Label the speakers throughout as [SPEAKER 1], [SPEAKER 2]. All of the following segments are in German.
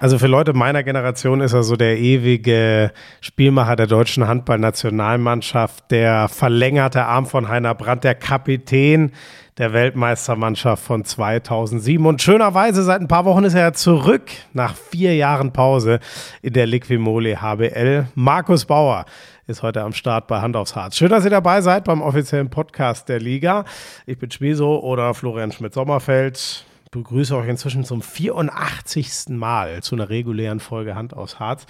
[SPEAKER 1] Also für Leute meiner Generation ist er so der ewige Spielmacher der deutschen Handballnationalmannschaft, der verlängerte Arm von Heiner Brandt, der Kapitän der Weltmeistermannschaft von 2007. Und schönerweise seit ein paar Wochen ist er zurück nach vier Jahren Pause in der Liquimole HBL. Markus Bauer ist heute am Start bei Hand aufs Harz. Schön, dass ihr dabei seid beim offiziellen Podcast der Liga. Ich bin Schmieso oder Florian Schmidt-Sommerfeld begrüße euch inzwischen zum 84. Mal zu einer regulären Folge Hand aus Harz.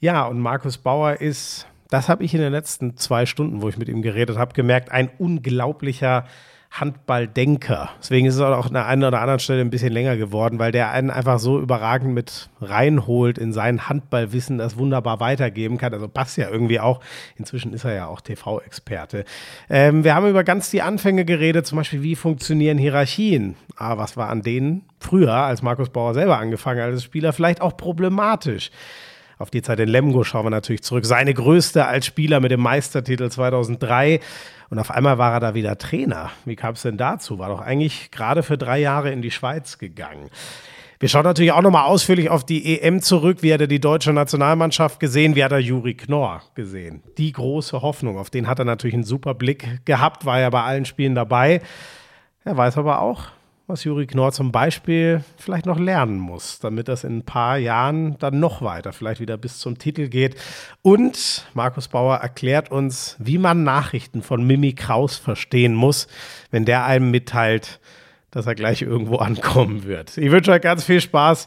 [SPEAKER 1] Ja, und Markus Bauer ist, das habe ich in den letzten zwei Stunden, wo ich mit ihm geredet habe, gemerkt, ein unglaublicher Handballdenker. Deswegen ist es auch an der einen oder anderen Stelle ein bisschen länger geworden, weil der einen einfach so überragend mit reinholt in sein Handballwissen, das wunderbar weitergeben kann. Also passt ja irgendwie auch. Inzwischen ist er ja auch TV-Experte. Ähm, wir haben über ganz die Anfänge geredet, zum Beispiel, wie funktionieren Hierarchien. Ah, was war an denen früher, als Markus Bauer selber angefangen hat als Spieler, vielleicht auch problematisch. Auf die Zeit in Lemgo schauen wir natürlich zurück. Seine größte als Spieler mit dem Meistertitel 2003. Und auf einmal war er da wieder Trainer. Wie kam es denn dazu? War doch eigentlich gerade für drei Jahre in die Schweiz gegangen. Wir schauen natürlich auch nochmal ausführlich auf die EM zurück. Wie hat er die deutsche Nationalmannschaft gesehen? Wie hat er Juri Knorr gesehen? Die große Hoffnung. Auf den hat er natürlich einen super Blick gehabt, war ja bei allen Spielen dabei. Er weiß aber auch, was Juri Knorr zum Beispiel vielleicht noch lernen muss, damit das in ein paar Jahren dann noch weiter, vielleicht wieder bis zum Titel geht. Und Markus Bauer erklärt uns, wie man Nachrichten von Mimi Kraus verstehen muss, wenn der einem mitteilt, dass er gleich irgendwo ankommen wird. Ich wünsche euch ganz viel Spaß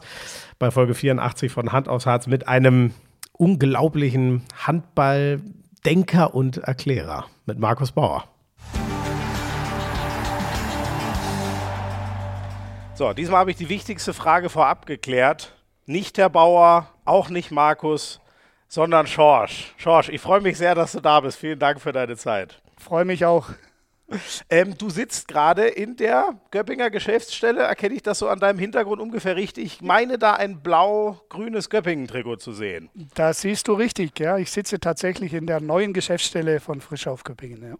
[SPEAKER 1] bei Folge 84 von Hand aufs Herz mit einem unglaublichen Handballdenker und Erklärer mit Markus Bauer. So, diesmal habe ich die wichtigste Frage vorab geklärt. Nicht Herr Bauer, auch nicht Markus, sondern Schorsch. Schorsch, ich freue mich sehr, dass du da bist. Vielen Dank für deine Zeit.
[SPEAKER 2] Freue mich auch.
[SPEAKER 1] Ähm, du sitzt gerade in der Göppinger Geschäftsstelle. Erkenne ich das so an deinem Hintergrund ungefähr richtig? Ich meine da ein blau-grünes Göppingen-Trikot zu sehen.
[SPEAKER 2] Das siehst du richtig, ja. Ich sitze tatsächlich in der neuen Geschäftsstelle von Frisch auf Göppingen, ja.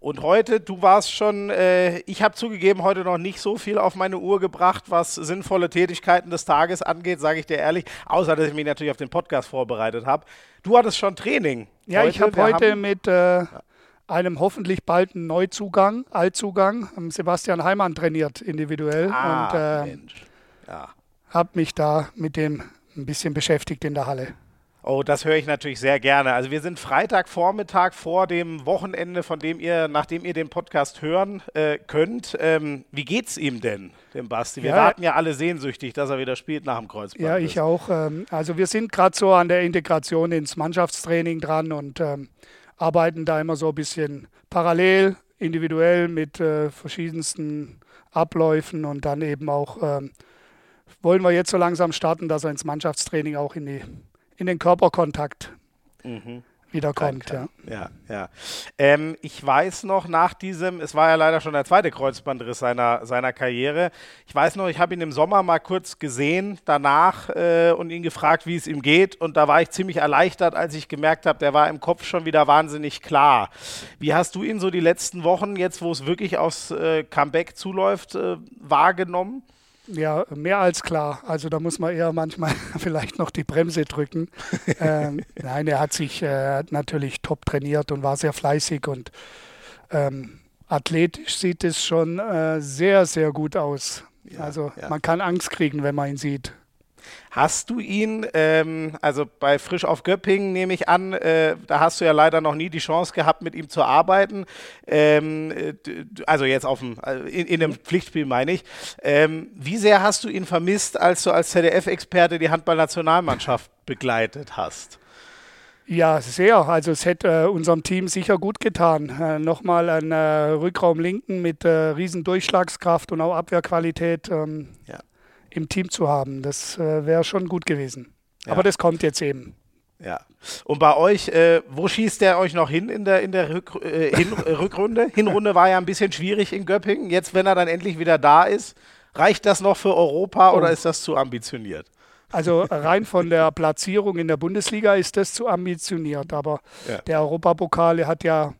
[SPEAKER 1] Und heute, du warst schon, äh, ich habe zugegeben, heute noch nicht so viel auf meine Uhr gebracht, was sinnvolle Tätigkeiten des Tages angeht, sage ich dir ehrlich. Außer, dass ich mich natürlich auf den Podcast vorbereitet habe. Du hattest schon Training.
[SPEAKER 2] Ja, heute. ich habe heute mit äh, einem hoffentlich balden Neuzugang, Altzugang, ähm, Sebastian Heimann trainiert individuell. Ah, und äh, Mensch. Ja. habe mich da mit dem ein bisschen beschäftigt in der Halle.
[SPEAKER 1] Oh, das höre ich natürlich sehr gerne. Also wir sind Freitagvormittag vor dem Wochenende, von dem ihr, nachdem ihr den Podcast hören äh, könnt. Ähm, wie geht's ihm denn, dem Basti? Wir ja, warten ja alle sehnsüchtig, dass er wieder spielt nach dem Kreuzband.
[SPEAKER 2] Ja, ich ist. auch. Ähm, also wir sind gerade so an der Integration ins Mannschaftstraining dran und ähm, arbeiten da immer so ein bisschen parallel, individuell mit äh, verschiedensten Abläufen und dann eben auch ähm, wollen wir jetzt so langsam starten, dass er ins Mannschaftstraining auch in die in den Körperkontakt mhm. Wiederkommt. Ja,
[SPEAKER 1] ja. ja. Ähm, ich weiß noch nach diesem, es war ja leider schon der zweite Kreuzbandriss seiner, seiner Karriere. Ich weiß noch, ich habe ihn im Sommer mal kurz gesehen danach äh, und ihn gefragt, wie es ihm geht. Und da war ich ziemlich erleichtert, als ich gemerkt habe, der war im Kopf schon wieder wahnsinnig klar. Wie hast du ihn so die letzten Wochen, jetzt wo es wirklich aufs äh, Comeback zuläuft, äh, wahrgenommen?
[SPEAKER 2] Ja, mehr als klar. Also da muss man eher manchmal vielleicht noch die Bremse drücken. ähm, nein, er hat sich äh, natürlich top trainiert und war sehr fleißig und ähm, athletisch sieht es schon äh, sehr, sehr gut aus. Ja, also ja. man kann Angst kriegen, wenn man ihn sieht.
[SPEAKER 1] Hast du ihn, ähm, also bei Frisch auf Göppingen nehme ich an, äh, da hast du ja leider noch nie die Chance gehabt, mit ihm zu arbeiten. Ähm, äh, also jetzt auf dem, äh, in, in einem Pflichtspiel meine ich. Ähm, wie sehr hast du ihn vermisst, als du als ZDF-Experte die Handballnationalmannschaft begleitet hast?
[SPEAKER 2] Ja, sehr. Also es hätte äh, unserem Team sicher gut getan. Äh, Nochmal ein äh, Rückraum linken mit äh, riesen Durchschlagskraft und auch Abwehrqualität. Ähm, ja im Team zu haben. Das äh, wäre schon gut gewesen. Ja. Aber das kommt jetzt eben.
[SPEAKER 1] Ja. Und bei euch, äh, wo schießt der euch noch hin in der, in der Rück, äh, hin, äh, Rückrunde? Hinrunde war ja ein bisschen schwierig in Göppingen. Jetzt, wenn er dann endlich wieder da ist, reicht das noch für Europa oh. oder ist das zu ambitioniert?
[SPEAKER 2] Also rein von der Platzierung in der Bundesliga ist das zu ambitioniert. Aber ja. der Europapokal hat ja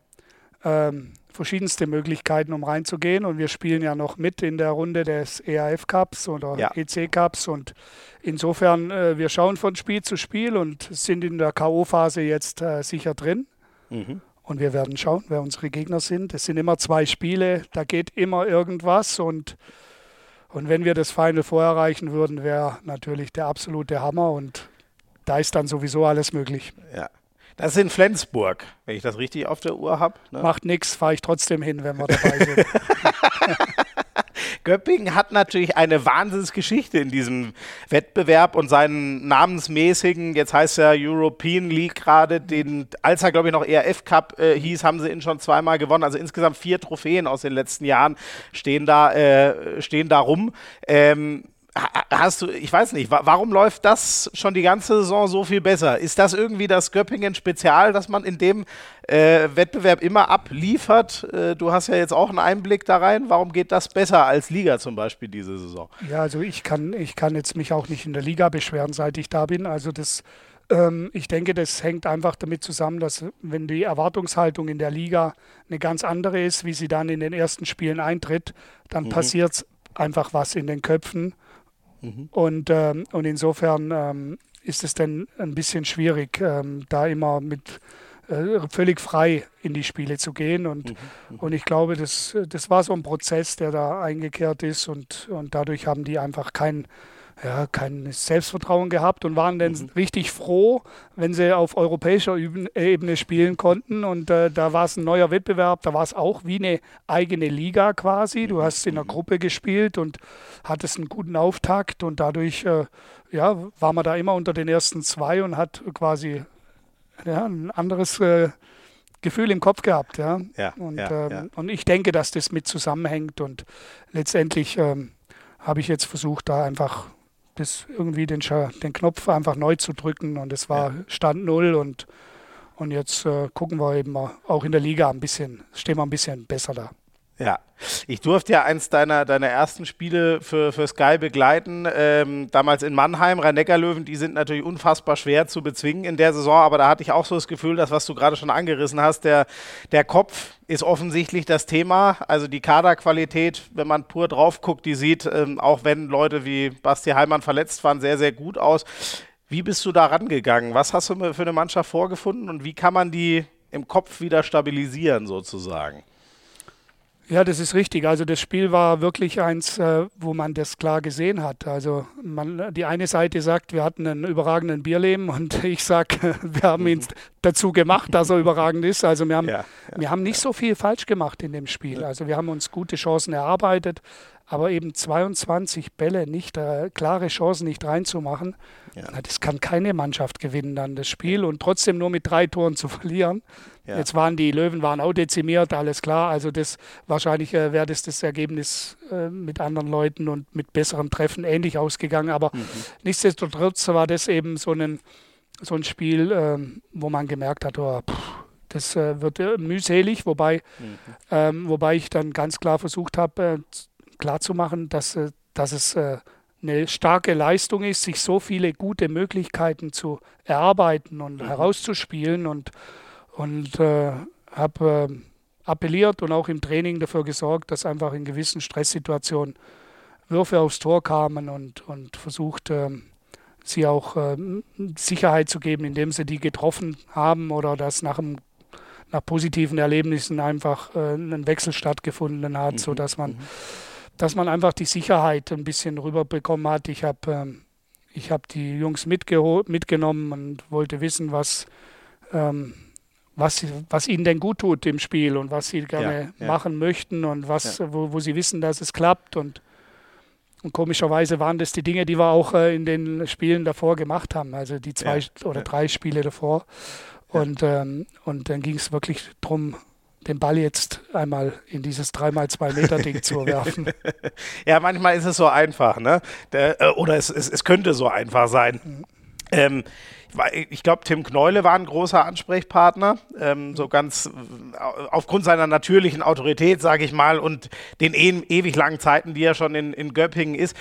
[SPEAKER 2] ähm, verschiedenste Möglichkeiten, um reinzugehen. Und wir spielen ja noch mit in der Runde des EAF Cups oder ja. EC Cups. Und insofern, äh, wir schauen von Spiel zu Spiel und sind in der K.O.-Phase jetzt äh, sicher drin. Mhm. Und wir werden schauen, wer unsere Gegner sind. Es sind immer zwei Spiele, da geht immer irgendwas. Und, und wenn wir das Final vorerreichen würden, wäre natürlich der absolute Hammer. Und da ist dann sowieso alles möglich.
[SPEAKER 1] Ja. Das ist in Flensburg, wenn ich das richtig auf der Uhr habe.
[SPEAKER 2] Ne? Macht nichts, fahre ich trotzdem hin, wenn wir dabei sind.
[SPEAKER 1] Göppingen hat natürlich eine Wahnsinnsgeschichte in diesem Wettbewerb und seinen namensmäßigen, jetzt heißt er European League gerade, den, als er glaube ich noch ERF Cup äh, hieß, haben sie ihn schon zweimal gewonnen. Also insgesamt vier Trophäen aus den letzten Jahren stehen da, äh, stehen da rum. Ähm, hast du, ich weiß nicht, warum läuft das schon die ganze Saison so viel besser? Ist das irgendwie das Göppingen-Spezial, dass man in dem äh, Wettbewerb immer abliefert? Äh, du hast ja jetzt auch einen Einblick da rein. Warum geht das besser als Liga zum Beispiel diese Saison?
[SPEAKER 2] Ja, also ich kann, ich kann jetzt mich auch nicht in der Liga beschweren, seit ich da bin. Also das, ähm, ich denke, das hängt einfach damit zusammen, dass wenn die Erwartungshaltung in der Liga eine ganz andere ist, wie sie dann in den ersten Spielen eintritt, dann mhm. passiert einfach was in den Köpfen. Mhm. Und, ähm, und insofern ähm, ist es dann ein bisschen schwierig, ähm, da immer mit äh, völlig frei in die Spiele zu gehen. Und, mhm. mhm. und ich glaube, das, das war so ein Prozess, der da eingekehrt ist und, und dadurch haben die einfach kein ja, kein Selbstvertrauen gehabt und waren dann mhm. richtig froh, wenn sie auf europäischer Ebene spielen konnten. Und äh, da war es ein neuer Wettbewerb, da war es auch wie eine eigene Liga quasi. Du hast in der mhm. Gruppe gespielt und hattest einen guten Auftakt und dadurch äh, ja, war man da immer unter den ersten zwei und hat quasi ja, ein anderes äh, Gefühl im Kopf gehabt. Ja. ja und, ja, ähm, ja. und ich denke, dass das mit zusammenhängt und letztendlich ähm, habe ich jetzt versucht, da einfach das irgendwie den, den Knopf einfach neu zu drücken und es war ja. Stand Null und, und jetzt äh, gucken wir eben auch in der Liga ein bisschen, stehen wir ein bisschen besser da.
[SPEAKER 1] Ja, ich durfte ja eins deiner, deiner ersten Spiele für, für Sky begleiten, ähm, damals in Mannheim. Rhein-Neckar-Löwen, die sind natürlich unfassbar schwer zu bezwingen in der Saison, aber da hatte ich auch so das Gefühl, dass was du gerade schon angerissen hast, der, der Kopf ist offensichtlich das Thema. Also die Kaderqualität, wenn man pur drauf guckt, die sieht, ähm, auch wenn Leute wie Basti Heimann verletzt waren, sehr, sehr gut aus. Wie bist du da rangegangen? Was hast du für eine Mannschaft vorgefunden und wie kann man die im Kopf wieder stabilisieren sozusagen?
[SPEAKER 2] Ja, das ist richtig. Also das Spiel war wirklich eins, äh, wo man das klar gesehen hat. Also man, die eine Seite sagt, wir hatten einen überragenden Bierleben und ich sage, wir haben ihn dazu gemacht, dass er überragend ist. Also wir haben, ja, ja, wir haben nicht ja. so viel falsch gemacht in dem Spiel. Also wir haben uns gute Chancen erarbeitet, aber eben 22 Bälle nicht, äh, klare Chancen nicht reinzumachen, na, das kann keine Mannschaft gewinnen dann das Spiel und trotzdem nur mit drei Toren zu verlieren. Ja. Jetzt waren die Löwen waren auch dezimiert, alles klar. Also das wahrscheinlich äh, wäre das das Ergebnis äh, mit anderen Leuten und mit besseren Treffen ähnlich ausgegangen. Aber mhm. nichtsdestotrotz war das eben so ein so ein Spiel, ähm, wo man gemerkt hat, oh, pff, das äh, wird äh, mühselig, wobei, mhm. ähm, wobei ich dann ganz klar versucht habe, äh, klarzumachen, dass, äh, dass es äh, eine starke Leistung ist, sich so viele gute Möglichkeiten zu erarbeiten und mhm. herauszuspielen und, und äh, habe äh, appelliert und auch im Training dafür gesorgt, dass einfach in gewissen Stresssituationen Würfe aufs Tor kamen und, und versucht, äh, sie auch äh, Sicherheit zu geben, indem sie die getroffen haben oder dass nach, einem, nach positiven Erlebnissen einfach äh, ein Wechsel stattgefunden hat, mhm. sodass man mhm dass man einfach die Sicherheit ein bisschen rüberbekommen hat. Ich habe ähm, ich hab die Jungs mitgenommen und wollte wissen, was, ähm, was, was ihnen denn gut tut im Spiel und was sie gerne ja, ja. machen möchten und was, ja. wo, wo sie wissen, dass es klappt. Und, und komischerweise waren das die Dinge, die wir auch äh, in den Spielen davor gemacht haben, also die zwei oder drei Spiele davor. Und, ähm, und dann ging es wirklich darum, den Ball jetzt einmal in dieses 3x2 Meter Ding zu werfen.
[SPEAKER 1] ja, manchmal ist es so einfach, ne? Der, äh, oder es, es, es, könnte so einfach sein. Mhm. Ähm, ich glaube, Tim Kneule war ein großer Ansprechpartner, ähm, so ganz äh, aufgrund seiner natürlichen Autorität, sage ich mal, und den e ewig langen Zeiten, die er schon in, in Göppingen ist.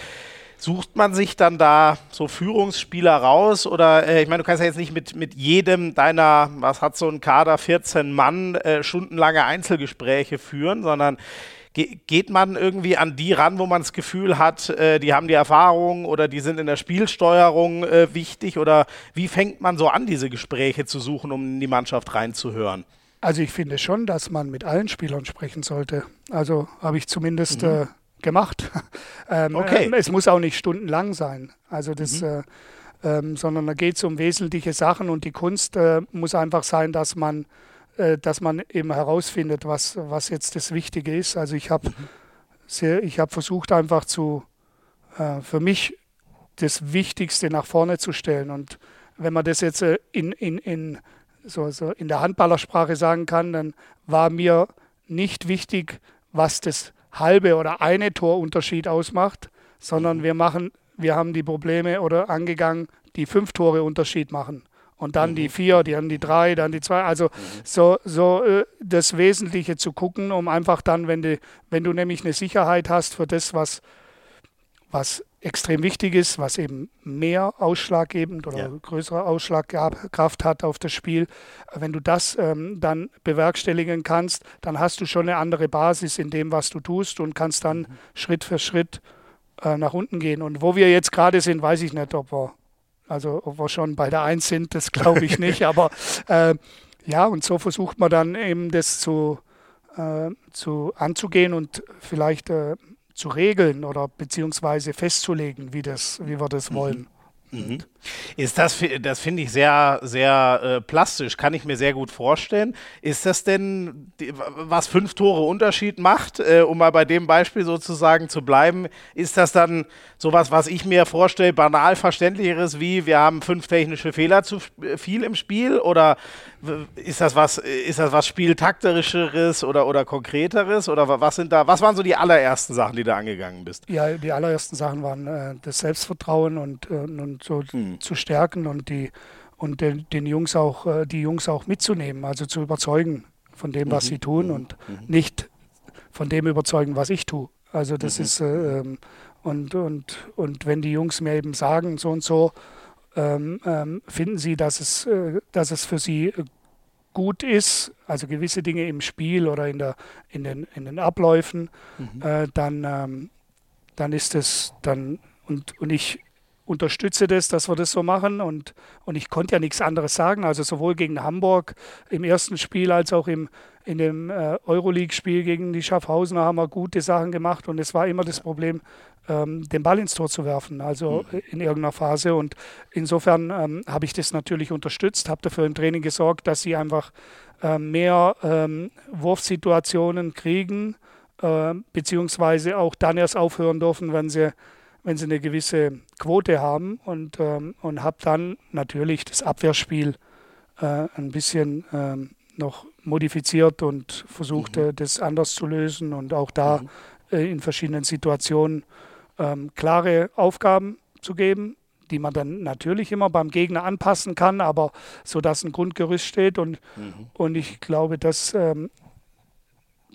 [SPEAKER 1] Sucht man sich dann da so Führungsspieler raus oder äh, ich meine, du kannst ja jetzt nicht mit, mit jedem deiner, was hat so ein Kader, 14 Mann, äh, stundenlange Einzelgespräche führen, sondern ge geht man irgendwie an die ran, wo man das Gefühl hat, äh, die haben die Erfahrung oder die sind in der Spielsteuerung äh, wichtig oder wie fängt man so an, diese Gespräche zu suchen, um in die Mannschaft reinzuhören?
[SPEAKER 2] Also ich finde schon, dass man mit allen Spielern sprechen sollte. Also habe ich zumindest mhm. äh, gemacht. ähm, okay. Äh, es muss auch nicht stundenlang sein. Also das, mhm. äh, ähm, sondern da geht es um wesentliche Sachen und die Kunst äh, muss einfach sein, dass man, äh, dass man eben herausfindet, was, was jetzt das Wichtige ist. Also ich habe mhm. ich habe versucht einfach zu äh, für mich das Wichtigste nach vorne zu stellen. Und wenn man das jetzt äh, in, in, in, so, so in der Handballersprache sagen kann, dann war mir nicht wichtig, was das halbe oder eine Torunterschied ausmacht, sondern mhm. wir machen, wir haben die Probleme oder angegangen, die fünf Tore Unterschied machen. Und dann mhm. die vier, dann die drei, dann die zwei. Also mhm. so, so äh, das Wesentliche zu gucken, um einfach dann, wenn du, wenn du nämlich eine Sicherheit hast für das, was, was extrem wichtig ist, was eben mehr ausschlaggebend oder ja. größere Ausschlagkraft hat auf das Spiel. Wenn du das ähm, dann bewerkstelligen kannst, dann hast du schon eine andere Basis in dem, was du tust und kannst dann mhm. Schritt für Schritt äh, nach unten gehen. Und wo wir jetzt gerade sind, weiß ich nicht, ob wir, also ob wir schon bei der Eins sind, das glaube ich nicht. aber äh, ja, und so versucht man dann eben das zu, äh, zu anzugehen und vielleicht äh, zu regeln oder beziehungsweise festzulegen, wie, das, wie wir das mhm. wollen.
[SPEAKER 1] Mhm. Ist das, das finde ich sehr, sehr äh, plastisch, kann ich mir sehr gut vorstellen. Ist das denn, was fünf Tore Unterschied macht, äh, um mal bei dem Beispiel sozusagen zu bleiben, ist das dann sowas, was ich mir vorstelle, banal verständlicheres wie, wir haben fünf technische Fehler zu viel im Spiel oder ist das was, ist das was Spieltakterischeres oder, oder konkreteres oder was sind da, was waren so die allerersten Sachen, die du angegangen bist?
[SPEAKER 2] Ja, die allerersten Sachen waren äh, das Selbstvertrauen und, äh, und so mhm. Zu stärken und die und den, den, Jungs auch, äh, die Jungs auch mitzunehmen, also zu überzeugen von dem, was mhm. sie tun und mhm. nicht von dem überzeugen, was ich tue. Also das mhm. ist äh, ähm, und, und, und wenn die Jungs mir eben sagen, so und so, ähm, ähm, finden sie, dass es, äh, dass es für sie äh, gut ist, also gewisse Dinge im Spiel oder in, der, in, den, in den Abläufen, mhm. äh, dann, ähm, dann ist es dann und, und ich unterstütze das, dass wir das so machen und, und ich konnte ja nichts anderes sagen. Also sowohl gegen Hamburg im ersten Spiel als auch im, in dem äh, Euroleague-Spiel gegen die Schaffhausener haben wir gute Sachen gemacht und es war immer das Problem, ähm, den Ball ins Tor zu werfen, also mhm. in irgendeiner Phase. Und insofern ähm, habe ich das natürlich unterstützt, habe dafür im Training gesorgt, dass sie einfach äh, mehr ähm, Wurfsituationen kriegen, äh, beziehungsweise auch dann erst aufhören dürfen, wenn sie wenn sie eine gewisse Quote haben und, ähm, und habe dann natürlich das Abwehrspiel äh, ein bisschen ähm, noch modifiziert und versucht, mhm. das anders zu lösen und auch da mhm. äh, in verschiedenen Situationen ähm, klare Aufgaben zu geben, die man dann natürlich immer beim Gegner anpassen kann, aber so dass ein Grundgerüst steht und, mhm. und ich glaube, dass ähm,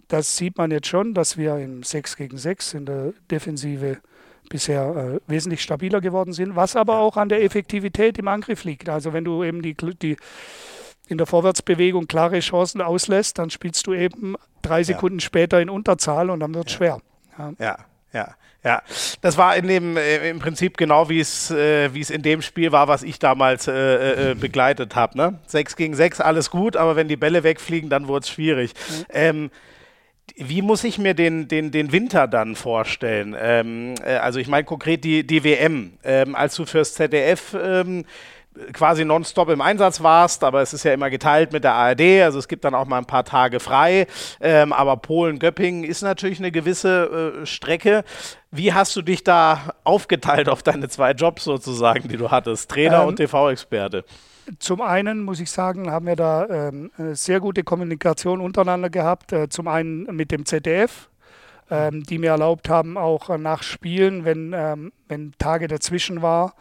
[SPEAKER 2] das sieht man jetzt schon, dass wir im 6 gegen 6 in der Defensive bisher äh, wesentlich stabiler geworden sind, was aber auch an der Effektivität im Angriff liegt. Also wenn du eben die, die in der Vorwärtsbewegung klare Chancen auslässt, dann spielst du eben drei Sekunden ja. später in Unterzahl und dann wird es ja. schwer.
[SPEAKER 1] Ja. ja. ja. Ja, das war in dem äh, im Prinzip genau wie es äh, wie es in dem Spiel war, was ich damals äh, äh, äh begleitet habe. Ne? 6 gegen 6, alles gut, aber wenn die Bälle wegfliegen, dann wurde es schwierig. Mhm. Ähm, wie muss ich mir den, den, den Winter dann vorstellen? Ähm, äh, also ich meine konkret die, die WM. Ähm, als du fürs ZDF ähm, quasi nonstop im Einsatz warst, aber es ist ja immer geteilt mit der ARD, also es gibt dann auch mal ein paar Tage frei. Ähm, aber Polen-Göppingen ist natürlich eine gewisse äh, Strecke. Wie hast du dich da aufgeteilt auf deine zwei Jobs sozusagen, die du hattest, Trainer ähm, und TV-Experte?
[SPEAKER 2] Zum einen muss ich sagen, haben wir da ähm, sehr gute Kommunikation untereinander gehabt. Äh, zum einen mit dem ZDF, ähm, die mir erlaubt haben, auch nach Spielen, wenn, ähm, wenn Tage dazwischen war,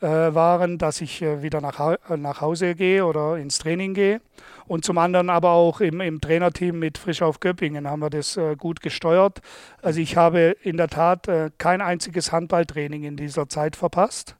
[SPEAKER 2] äh, waren, dass ich äh, wieder nach, nach Hause gehe oder ins Training gehe. Und zum anderen aber auch im, im Trainerteam mit Frisch auf Göppingen haben wir das äh, gut gesteuert. Also ich habe in der Tat äh, kein einziges Handballtraining in dieser Zeit verpasst.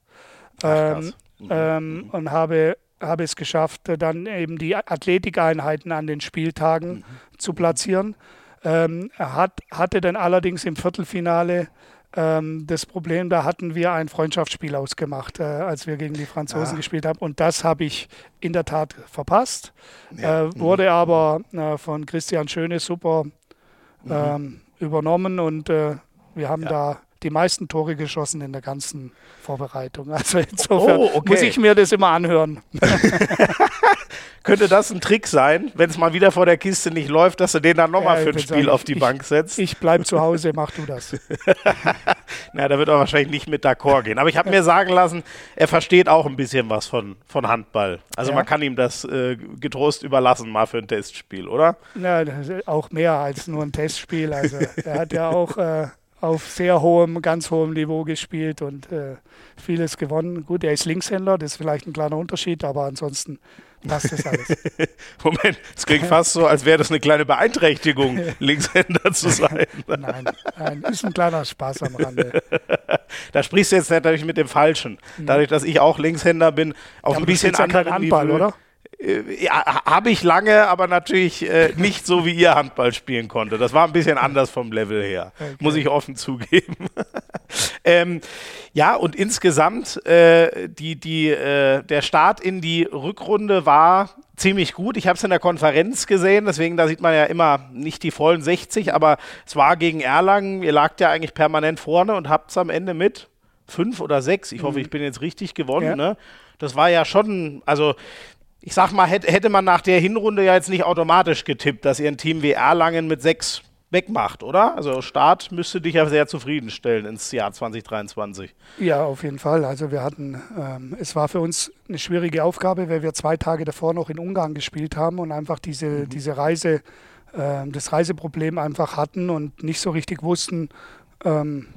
[SPEAKER 2] Ähm, mhm. ähm, mhm. und habe, habe es geschafft, äh, dann eben die Athletikeinheiten an den Spieltagen mhm. zu platzieren. Ähm, hat, hatte dann allerdings im Viertelfinale ähm, das Problem, da hatten wir ein Freundschaftsspiel ausgemacht, äh, als wir gegen die Franzosen ah. gespielt haben. Und das habe ich in der Tat verpasst. Ja. Äh, mhm. wurde aber äh, von Christian Schöne super mhm. ähm, übernommen und äh, wir haben ja. da die meisten Tore geschossen in der ganzen Vorbereitung. Also insofern oh, okay. muss ich mir das immer anhören.
[SPEAKER 1] Könnte das ein Trick sein, wenn es mal wieder vor der Kiste nicht läuft, dass du den dann nochmal ja, für ein Spiel auf die
[SPEAKER 2] ich,
[SPEAKER 1] Bank setzt?
[SPEAKER 2] Ich bleibe zu Hause, mach du das.
[SPEAKER 1] Na, da wird er wahrscheinlich nicht mit d'accord gehen. Aber ich habe mir sagen lassen, er versteht auch ein bisschen was von, von Handball. Also ja. man kann ihm das äh, getrost überlassen, mal für ein Testspiel, oder?
[SPEAKER 2] Ja, auch mehr als nur ein Testspiel. Also er hat ja auch äh, auf sehr hohem, ganz hohem Niveau gespielt und äh, vieles gewonnen. Gut, er ist Linkshänder, das ist vielleicht ein kleiner Unterschied, aber ansonsten passt das alles.
[SPEAKER 1] Moment, es klingt fast so, als wäre das eine kleine Beeinträchtigung, Linkshänder zu sein.
[SPEAKER 2] nein, nein, ist ein kleiner Spaß am Rande.
[SPEAKER 1] Da sprichst du jetzt natürlich mit dem Falschen. Mhm. Dadurch, dass ich auch Linkshänder bin, auf ja, ein bisschen anderen
[SPEAKER 2] Niveau. oder?
[SPEAKER 1] Äh, ja, habe ich lange, aber natürlich äh, nicht so, wie ihr Handball spielen konnte. Das war ein bisschen anders vom Level her, okay. muss ich offen zugeben. ähm, ja, und insgesamt, äh, die, die, äh, der Start in die Rückrunde war ziemlich gut. Ich habe es in der Konferenz gesehen, deswegen da sieht man ja immer nicht die vollen 60, aber es war gegen Erlangen. Ihr lagt ja eigentlich permanent vorne und habt es am Ende mit fünf oder sechs. Ich hoffe, mhm. ich bin jetzt richtig gewonnen. Ja. Ne? Das war ja schon, also ich sag mal, hätte man nach der Hinrunde ja jetzt nicht automatisch getippt, dass ihr ein Team wie Erlangen mit sechs wegmacht, oder? Also Start müsste dich ja sehr zufriedenstellen ins Jahr 2023.
[SPEAKER 2] Ja, auf jeden Fall. Also wir hatten, ähm, es war für uns eine schwierige Aufgabe, weil wir zwei Tage davor noch in Ungarn gespielt haben und einfach diese, mhm. diese Reise, äh, das Reiseproblem einfach hatten und nicht so richtig wussten, ähm,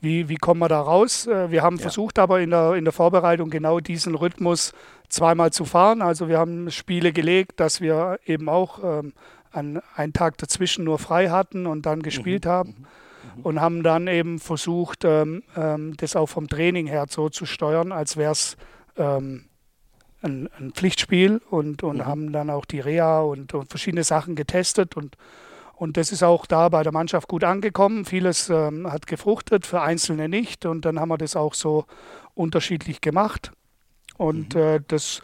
[SPEAKER 2] wie, wie kommen wir da raus? Äh, wir haben ja. versucht, aber in der, in der Vorbereitung genau diesen Rhythmus zweimal zu fahren. Also wir haben Spiele gelegt, dass wir eben auch ähm, an, einen Tag dazwischen nur frei hatten und dann gespielt mhm. haben. Mhm. mhm. Und haben dann eben versucht, ähm, ähm, das auch vom Training her so zu steuern, als wäre es ähm, ein, ein, Pflichtspiel und, und mhm. haben dann auch die Reha und, und verschiedene Sachen getestet und und das ist auch da bei der Mannschaft gut angekommen. Vieles ähm, hat gefruchtet, für Einzelne nicht. Und dann haben wir das auch so unterschiedlich gemacht. Und mhm. äh, das,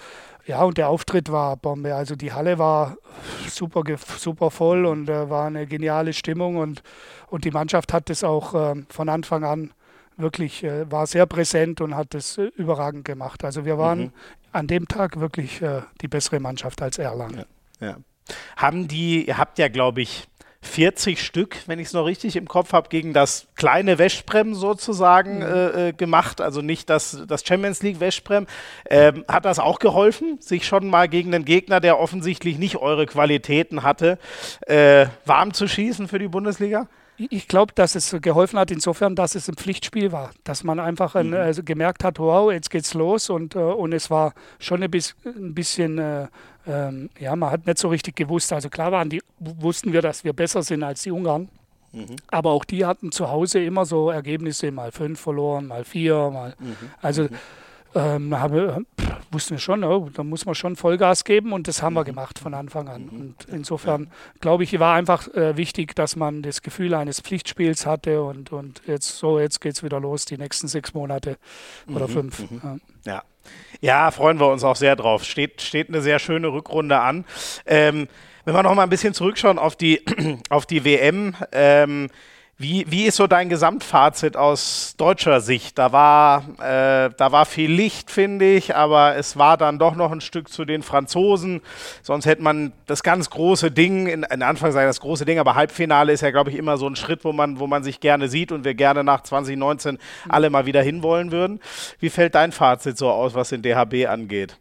[SPEAKER 2] ja, und der Auftritt war Bombe. Also die Halle war super, super voll und äh, war eine geniale Stimmung. Und, und die Mannschaft hat das auch äh, von Anfang an wirklich, äh, war sehr präsent und hat das äh, überragend gemacht. Also wir waren mhm. an dem Tag wirklich äh, die bessere Mannschaft als Erlangen.
[SPEAKER 1] Ja, ja. Haben die, ihr habt ja, glaube ich, 40 Stück, wenn ich es noch richtig im Kopf habe, gegen das kleine Wäschbrem sozusagen mhm. äh, äh, gemacht, also nicht das, das Champions League Wäschbrem. Ähm, hat das auch geholfen, sich schon mal gegen einen Gegner, der offensichtlich nicht eure Qualitäten hatte, äh, warm zu schießen für die Bundesliga?
[SPEAKER 2] Ich glaube, dass es geholfen hat, insofern, dass es ein Pflichtspiel war. Dass man einfach ein, mhm. also gemerkt hat, wow, jetzt geht's los und, äh, und es war schon ein, bis, ein bisschen, äh, ähm, ja, man hat nicht so richtig gewusst. Also klar waren die, wussten wir, dass wir besser sind als die Ungarn. Mhm. Aber auch die hatten zu Hause immer so Ergebnisse, mal fünf verloren, mal vier, mal. Mhm. Also mhm ähm, habe, wussten wir schon, oh, da muss man schon Vollgas geben und das haben wir mhm. gemacht von Anfang an. Mhm. Und insofern glaube ich, war einfach äh, wichtig, dass man das Gefühl eines Pflichtspiels hatte und, und jetzt so, jetzt geht es wieder los, die nächsten sechs Monate oder mhm. fünf.
[SPEAKER 1] Mhm. Ja. ja. ja. freuen wir uns auch sehr drauf. Steht, steht eine sehr schöne Rückrunde an. Ähm, wenn wir noch mal ein bisschen zurückschauen auf die, auf die WM, ähm, wie, wie ist so dein Gesamtfazit aus deutscher Sicht? Da war, äh, da war viel Licht, finde ich, aber es war dann doch noch ein Stück zu den Franzosen. Sonst hätte man das ganz große Ding, in, in Anführungszeichen das große Ding, aber Halbfinale ist ja, glaube ich, immer so ein Schritt, wo man, wo man sich gerne sieht und wir gerne nach 2019 alle mal wieder hinwollen würden. Wie fällt dein Fazit so aus, was den DHB angeht?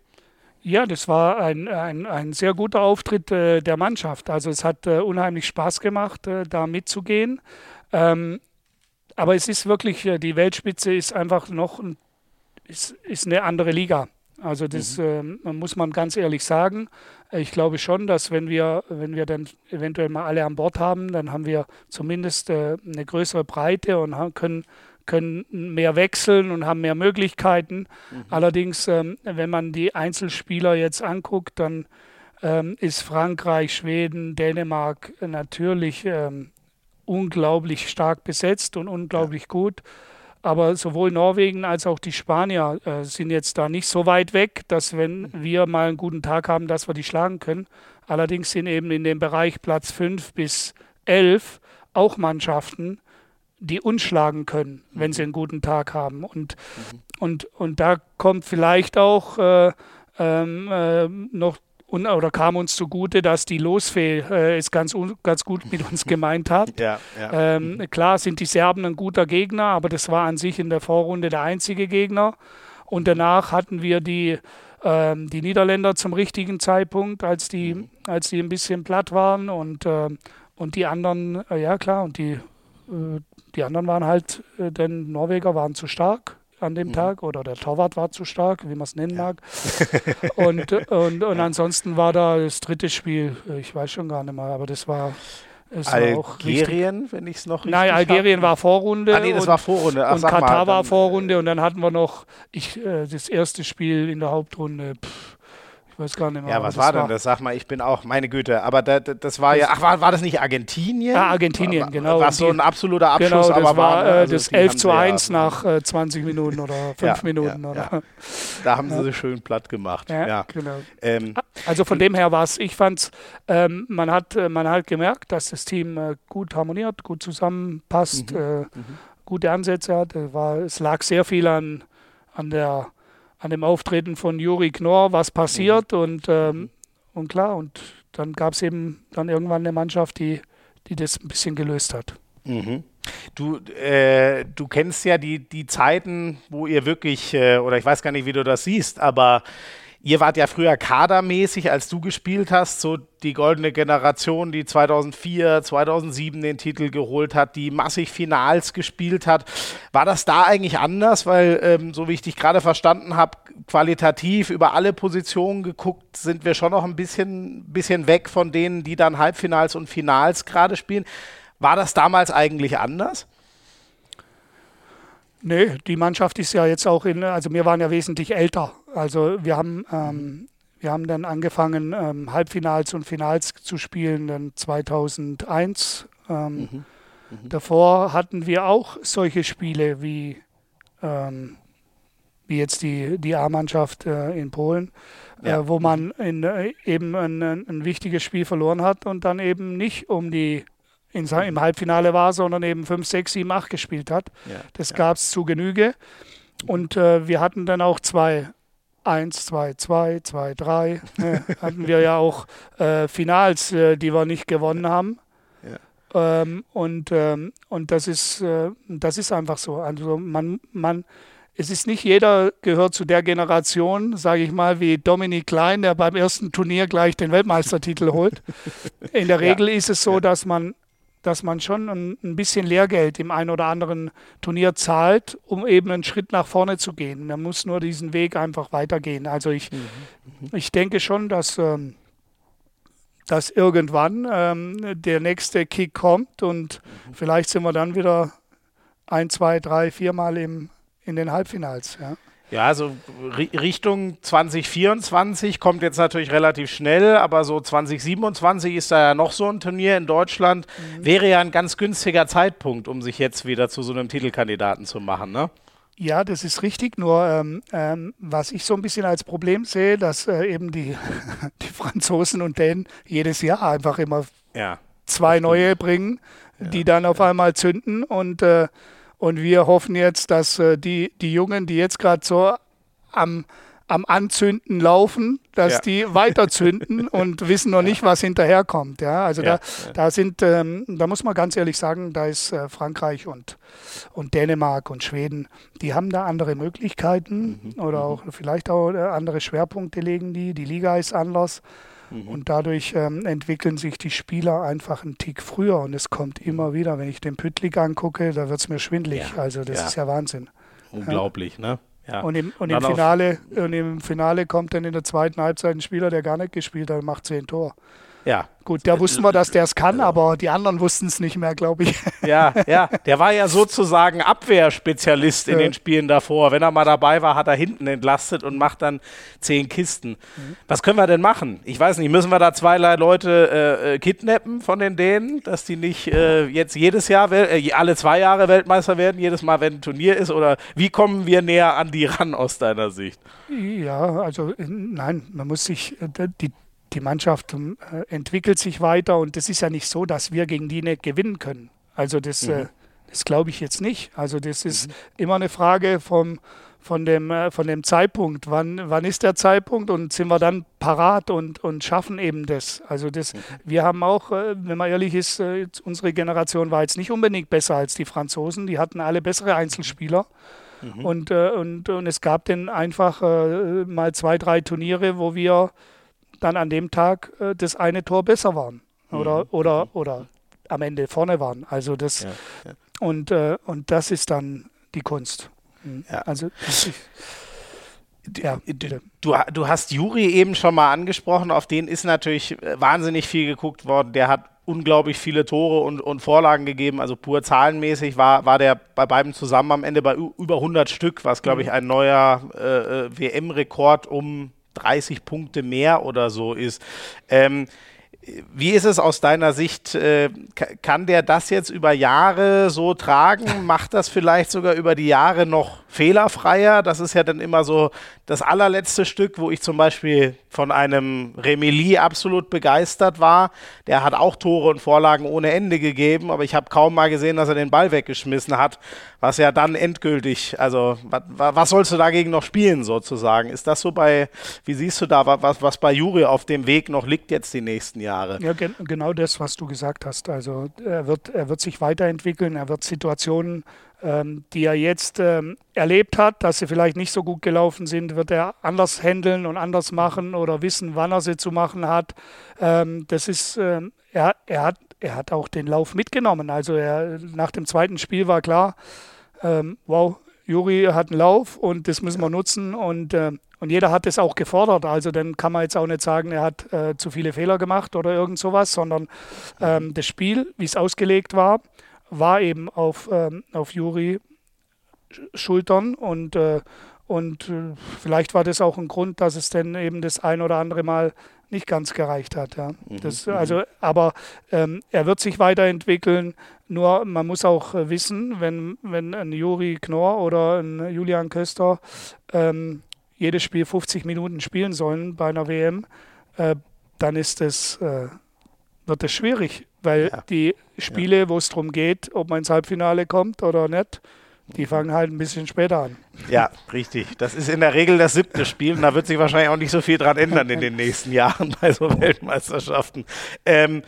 [SPEAKER 2] Ja, das war ein, ein, ein sehr guter Auftritt äh, der Mannschaft. Also es hat äh, unheimlich Spaß gemacht, äh, da mitzugehen. Ähm, aber es ist wirklich, äh, die Weltspitze ist einfach noch ein ist, ist eine andere Liga. Also das mhm. äh, muss man ganz ehrlich sagen. Ich glaube schon, dass wenn wir, wenn wir dann eventuell mal alle an Bord haben, dann haben wir zumindest äh, eine größere Breite und haben, können, können mehr wechseln und haben mehr Möglichkeiten. Mhm. Allerdings, ähm, wenn man die Einzelspieler jetzt anguckt, dann ähm, ist Frankreich, Schweden, Dänemark natürlich ähm, unglaublich stark besetzt und unglaublich ja. gut. Aber sowohl Norwegen als auch die Spanier äh, sind jetzt da nicht so weit weg, dass wenn mhm. wir mal einen guten Tag haben, dass wir die schlagen können. Allerdings sind eben in dem Bereich Platz 5 bis 11 auch Mannschaften, die uns schlagen können, mhm. wenn sie einen guten Tag haben. Und, mhm. und, und da kommt vielleicht auch äh, ähm, äh, noch und, oder kam uns zugute, dass die Losfee äh, es ganz, ganz gut mit uns gemeint hat. ja, ja. Ähm, klar sind die Serben ein guter Gegner, aber das war an sich in der Vorrunde der einzige Gegner. Und danach hatten wir die, ähm, die Niederländer zum richtigen Zeitpunkt, als die, mhm. als die ein bisschen platt waren. Und, äh, und die anderen, äh, ja klar, und die, äh, die anderen waren halt, äh, denn Norweger waren zu stark an dem mhm. Tag oder der Torwart war zu stark, wie man es nennen ja. mag. und, und, und ansonsten war da das dritte Spiel, ich weiß schon gar nicht mehr, aber das war.
[SPEAKER 1] Es Algerien, wenn ich es noch
[SPEAKER 2] richtig Nein, Algerien hab. war Vorrunde.
[SPEAKER 1] Ah, nee, das und, war Vorrunde.
[SPEAKER 2] Ach, und Katar mal, war Vorrunde und dann hatten wir noch ich, äh, das erste Spiel in der Hauptrunde. Pff, ich weiß gar nicht mehr.
[SPEAKER 1] Ja, was war denn war das? Sag mal, ich bin auch, meine Güte, aber da, das war ja, ach, war, war das nicht Argentinien?
[SPEAKER 2] Ja, Argentinien, war, genau.
[SPEAKER 1] War so ein absoluter Abschluss,
[SPEAKER 2] genau, das
[SPEAKER 1] aber
[SPEAKER 2] war, war also das 11 zu 1 ja, nach äh, 20 Minuten oder 5 ja,
[SPEAKER 1] Minuten.
[SPEAKER 2] Ja, oder.
[SPEAKER 1] Da haben sie sich schön platt gemacht. Ja,
[SPEAKER 2] genau. Ähm, also von dem her war es, ich fand ähm, man, hat, äh, man hat gemerkt, dass das Team äh, gut harmoniert, gut zusammenpasst, mhm. Äh, mhm. gute Ansätze hat. War, es lag sehr viel an, an der an dem Auftreten von Juri Knorr was passiert mhm. und, ähm, und klar, und dann gab es eben dann irgendwann eine Mannschaft, die, die das ein bisschen gelöst hat.
[SPEAKER 1] Mhm. Du, äh, du kennst ja die, die Zeiten, wo ihr wirklich, äh, oder ich weiß gar nicht, wie du das siehst, aber Ihr wart ja früher kadermäßig, als du gespielt hast, so die goldene Generation, die 2004, 2007 den Titel geholt hat, die massig Finals gespielt hat. War das da eigentlich anders? Weil, ähm, so wie ich dich gerade verstanden habe, qualitativ über alle Positionen geguckt, sind wir schon noch ein bisschen, bisschen weg von denen, die dann Halbfinals und Finals gerade spielen. War das damals eigentlich anders?
[SPEAKER 2] Nee, die Mannschaft ist ja jetzt auch in, also wir waren ja wesentlich älter. Also wir haben, ähm, wir haben dann angefangen, ähm, Halbfinals und Finals zu spielen, dann 2001. Ähm, mhm. Mhm. Davor hatten wir auch solche Spiele wie, ähm, wie jetzt die, die A-Mannschaft äh, in Polen, äh, ja. äh, wo man in, äh, eben ein, ein wichtiges Spiel verloren hat und dann eben nicht um die in, im Halbfinale war, sondern eben 5, 6, 7, 8 gespielt hat. Ja, das ja. gab es zu Genüge. Und äh, wir hatten dann auch zwei, 1, 2, 2, 2, 3. hatten wir ja auch äh, Finals, äh, die wir nicht gewonnen haben. Ja. Ähm, und, ähm, und das ist, äh, das ist einfach so. Also man, man, es ist nicht jeder gehört zu der Generation, sage ich mal, wie Dominik Klein, der beim ersten Turnier gleich den Weltmeistertitel holt. In der Regel ja. ist es so, dass man dass man schon ein, ein, bisschen Lehrgeld im einen oder anderen Turnier zahlt, um eben einen Schritt nach vorne zu gehen. Man muss nur diesen Weg einfach weitergehen. Also ich, mhm. mhm. ich denke schon, dass, ähm, dass irgendwann ähm, der nächste Kick kommt und mhm. vielleicht sind wir dann wieder ein, zwei, drei, viermal im, in den Halbfinals. Ja.
[SPEAKER 1] Ja, also Richtung 2024 kommt jetzt natürlich relativ schnell, aber so 2027 ist da ja noch so ein Turnier in Deutschland. Mhm. Wäre ja ein ganz günstiger Zeitpunkt, um sich jetzt wieder zu so einem Titelkandidaten zu machen, ne?
[SPEAKER 2] Ja, das ist richtig. Nur ähm, ähm, was ich so ein bisschen als Problem sehe, dass äh, eben die, die Franzosen und Dänen jedes Jahr einfach immer ja, zwei neue bringen, ja, die dann auf ja. einmal zünden und äh, und wir hoffen jetzt, dass äh, die, die Jungen, die jetzt gerade so am, am Anzünden laufen, dass ja. die weiterzünden und wissen noch nicht, was hinterherkommt. Ja, also ja, da, da sind, ähm, da muss man ganz ehrlich sagen, da ist äh, Frankreich und, und Dänemark und Schweden, die haben da andere Möglichkeiten mhm. oder mhm. auch vielleicht auch äh, andere Schwerpunkte legen die. Die Liga ist anders. Mhm. Und dadurch ähm, entwickeln sich die Spieler einfach einen Tick früher. Und es kommt immer wieder, wenn ich den Püttlik angucke, da wird es mir schwindlig. Ja. Also das ja. ist ja Wahnsinn.
[SPEAKER 1] Unglaublich, ne?
[SPEAKER 2] Ja. Und, im, und, und im Finale, und im Finale kommt dann in der zweiten Halbzeit ein Spieler, der gar nicht gespielt hat, macht zehn Tor.
[SPEAKER 1] Ja.
[SPEAKER 2] Gut, der wussten wir, dass der es kann, aber die anderen wussten es nicht mehr, glaube ich.
[SPEAKER 1] Ja, ja. Der war ja sozusagen Abwehrspezialist in ja. den Spielen davor. Wenn er mal dabei war, hat er hinten entlastet und macht dann zehn Kisten. Mhm. Was können wir denn machen? Ich weiß nicht, müssen wir da zweierlei Leute äh, äh kidnappen von den Dänen, dass die nicht äh, jetzt jedes Jahr, äh, alle zwei Jahre Weltmeister werden, jedes Mal, wenn ein Turnier ist? Oder wie kommen wir näher an die ran aus deiner Sicht?
[SPEAKER 2] Ja, also nein, man muss sich, äh, die die Mannschaft äh, entwickelt sich weiter und es ist ja nicht so, dass wir gegen die nicht gewinnen können. Also das, äh, mhm. das glaube ich jetzt nicht. Also das ist mhm. immer eine Frage vom, von, dem, äh, von dem Zeitpunkt. Wann, wann ist der Zeitpunkt und sind wir dann parat und, und schaffen eben das? Also das, mhm. wir haben auch, wenn man ehrlich ist, unsere Generation war jetzt nicht unbedingt besser als die Franzosen. Die hatten alle bessere Einzelspieler. Mhm. Und, und, und es gab dann einfach mal zwei, drei Turniere, wo wir dann an dem Tag äh, das eine Tor besser waren oder, mhm. oder, mhm. oder am Ende vorne waren. Also das ja, ja. Und, äh, und das ist dann die Kunst. Mhm. Ja. Also ich,
[SPEAKER 1] ja, du, du hast Juri eben schon mal angesprochen, auf den ist natürlich äh, wahnsinnig viel geguckt worden. Der hat unglaublich viele Tore und, und Vorlagen gegeben. Also pur zahlenmäßig war, war der bei beiden zusammen am Ende bei über 100 Stück, was, glaube ich, ein neuer äh, äh WM-Rekord um 30 Punkte mehr oder so ist. Ähm, wie ist es aus deiner Sicht? Äh, kann der das jetzt über Jahre so tragen? Macht das vielleicht sogar über die Jahre noch fehlerfreier? Das ist ja dann immer so das allerletzte Stück, wo ich zum Beispiel von einem Remeli absolut begeistert war. Der hat auch Tore und Vorlagen ohne Ende gegeben, aber ich habe kaum mal gesehen, dass er den Ball weggeschmissen hat, was ja dann endgültig, also was, was sollst du dagegen noch spielen sozusagen? Ist das so bei, wie siehst du da, was, was bei Juri auf dem Weg noch liegt jetzt die nächsten Jahre?
[SPEAKER 2] Ja, gen genau das, was du gesagt hast. Also er wird, er wird sich weiterentwickeln, er wird Situationen ähm, die er jetzt ähm, erlebt hat, dass sie vielleicht nicht so gut gelaufen sind, wird er anders handeln und anders machen oder wissen, wann er sie zu machen hat. Ähm, das ist, ähm, er, er, hat, er hat auch den Lauf mitgenommen. Also er, nach dem zweiten Spiel war klar, ähm, wow, Juri hat einen Lauf und das müssen wir nutzen und, äh, und jeder hat es auch gefordert. Also dann kann man jetzt auch nicht sagen, er hat äh, zu viele Fehler gemacht oder irgend sowas, sondern ähm, das Spiel, wie es ausgelegt war, war eben auf, ähm, auf Juri Schultern und, äh, und äh, vielleicht war das auch ein Grund, dass es dann eben das ein oder andere Mal nicht ganz gereicht hat. Ja. Mhm, das, mhm. also, aber ähm, er wird sich weiterentwickeln. Nur man muss auch äh, wissen, wenn, wenn ein Juri Knorr oder ein Julian Köster ähm, jedes Spiel 50 Minuten spielen sollen bei einer WM, äh, dann ist das, äh, wird es schwierig, weil ja. die Spiele, ja. wo es darum geht, ob man ins Halbfinale kommt oder nicht, die fangen halt ein bisschen später an.
[SPEAKER 1] Ja, richtig. Das ist in der Regel das siebte Spiel und da wird sich wahrscheinlich auch nicht so viel dran ändern in den nächsten Jahren bei so Weltmeisterschaften. Ähm,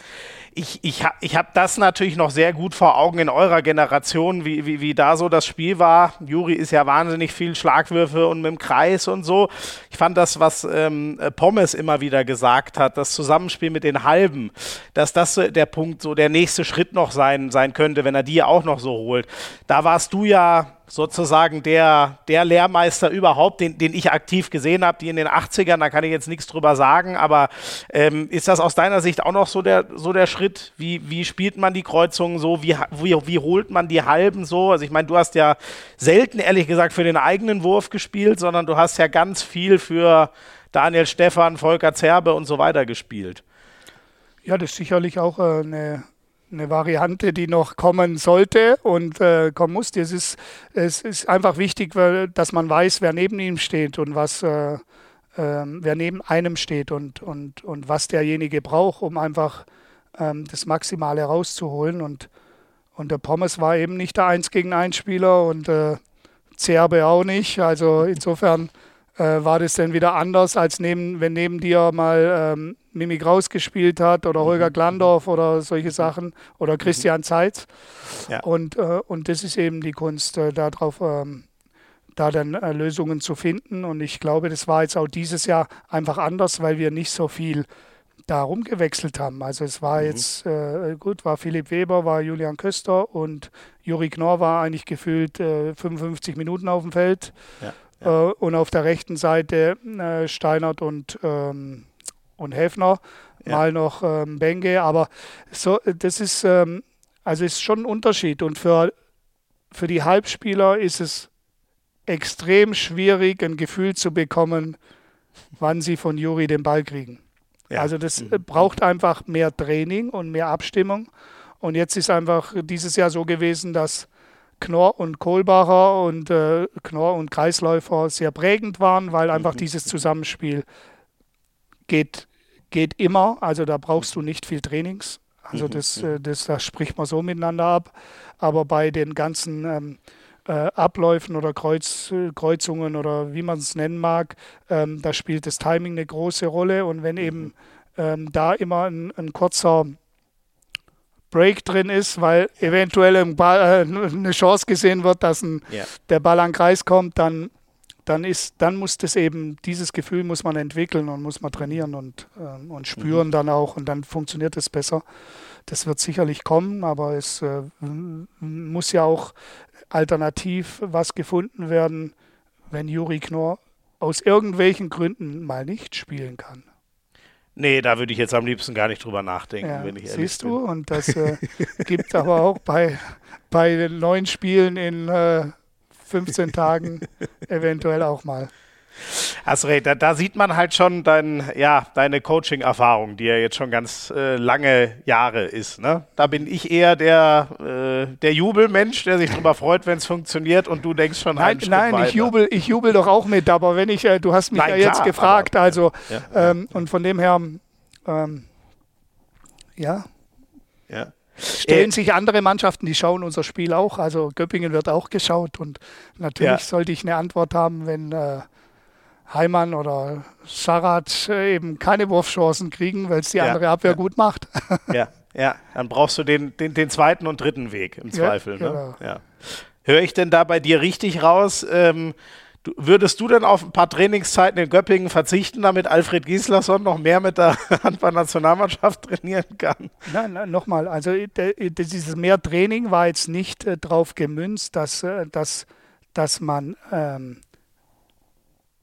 [SPEAKER 1] ich, ich habe ich hab das natürlich noch sehr gut vor Augen in eurer Generation, wie, wie, wie da so das Spiel war. Juri ist ja wahnsinnig viel Schlagwürfe und mit dem Kreis und so. Ich fand das, was ähm, Pommes immer wieder gesagt hat, das Zusammenspiel mit den Halben, dass das der Punkt, so der nächste Schritt noch sein, sein könnte, wenn er die auch noch so holt. Da warst du ja sozusagen der, der Lehrmeister überhaupt, den, den ich aktiv gesehen habe, die in den 80ern, da kann ich jetzt nichts drüber sagen, aber ähm, ist das aus deiner Sicht auch noch so der, so der Schritt? Wie, wie spielt man die Kreuzungen so? Wie, wie, wie holt man die Halben so? Also ich meine, du hast ja selten, ehrlich gesagt, für den eigenen Wurf gespielt, sondern du hast ja ganz viel für Daniel Stefan, Volker Zerbe und so weiter gespielt.
[SPEAKER 2] Ja, das ist sicherlich auch äh, eine eine Variante, die noch kommen sollte und äh, kommen muss. Es ist, es ist einfach wichtig, dass man weiß, wer neben ihm steht und was, äh, äh, wer neben einem steht und, und, und was derjenige braucht, um einfach ähm, das Maximale rauszuholen. Und, und der Pommes war eben nicht der Eins gegen Eins Spieler und äh, Zerbe auch nicht. Also insofern äh, war das dann wieder anders, als neben, wenn neben dir mal ähm, Mimi Kraus gespielt hat oder Holger mhm. Glandorf oder solche Sachen oder mhm. Christian Zeitz. Ja. Und, äh, und das ist eben die Kunst, äh, darauf ähm, da dann äh, Lösungen zu finden. Und ich glaube, das war jetzt auch dieses Jahr einfach anders, weil wir nicht so viel da rumgewechselt haben. Also es war mhm. jetzt äh, gut, war Philipp Weber, war Julian Köster und Juri Knorr war eigentlich gefühlt äh, 55 Minuten auf dem Feld. Ja. ja. Äh, und auf der rechten Seite äh, Steinert und, ähm, und Häfner, ja. mal noch ähm, Benge. Aber so, das ist, ähm, also ist schon ein Unterschied. Und für, für die Halbspieler ist es extrem schwierig, ein Gefühl zu bekommen, wann sie von Juri den Ball kriegen. Ja. Also das mhm. braucht einfach mehr Training und mehr Abstimmung. Und jetzt ist einfach dieses Jahr so gewesen, dass Knorr und Kohlbacher und äh, Knorr und Kreisläufer sehr prägend waren, weil einfach mhm. dieses Zusammenspiel geht, geht immer. Also da brauchst du nicht viel Trainings. Also mhm. das, äh, das, das spricht man so miteinander ab. Aber bei den ganzen ähm, äh, Abläufen oder Kreuz, Kreuzungen oder wie man es nennen mag, ähm, da spielt das Timing eine große Rolle. Und wenn eben mhm. ähm, da immer ein, ein kurzer Break drin ist, weil eventuell Ball, äh, eine Chance gesehen wird, dass ein, yeah. der Ball an den Kreis kommt, dann, dann, ist, dann muss das eben, dieses Gefühl muss man entwickeln und muss man trainieren und, äh, und spüren mhm. dann auch und dann funktioniert es besser. Das wird sicherlich kommen, aber es äh, muss ja auch alternativ was gefunden werden, wenn Juri Knorr aus irgendwelchen Gründen mal nicht spielen kann.
[SPEAKER 1] Nee, da würde ich jetzt am liebsten gar nicht drüber nachdenken, ja, wenn ich
[SPEAKER 2] ehrlich siehst bin. du, und das äh, gibt aber auch bei, bei den neuen Spielen in äh, 15 Tagen eventuell auch mal.
[SPEAKER 1] Recht, da, da, sieht man halt schon dein, ja, deine Coaching-Erfahrung, die ja jetzt schon ganz äh, lange Jahre ist. Ne? Da bin ich eher der, äh, der Jubelmensch, der sich darüber freut, wenn es funktioniert und du denkst schon
[SPEAKER 2] Nein, nein, ich jubel, ich jubel doch auch mit, aber wenn ich, äh, du hast mich nein, ja klar, jetzt gefragt, aber, also ja, ähm, und von dem her, ähm, ja. Ja stellen äh, sich andere Mannschaften, die schauen unser Spiel auch. Also Göppingen wird auch geschaut und natürlich ja. sollte ich eine Antwort haben, wenn äh, Heimann oder Sarat äh, eben keine Wurfchancen kriegen, weil es die ja, andere Abwehr
[SPEAKER 1] ja.
[SPEAKER 2] gut macht.
[SPEAKER 1] ja, ja, dann brauchst du den, den, den zweiten und dritten Weg im Zweifel. Ne? Genau. Höre ich denn da bei dir richtig raus? Ähm, würdest du denn auf ein paar Trainingszeiten in Göppingen verzichten, damit Alfred Gislason noch mehr mit der Handball-Nationalmannschaft trainieren kann?
[SPEAKER 2] Nein, nein nochmal. Also dieses mehr Training war jetzt nicht äh, darauf gemünzt, dass, äh, dass, dass man ähm,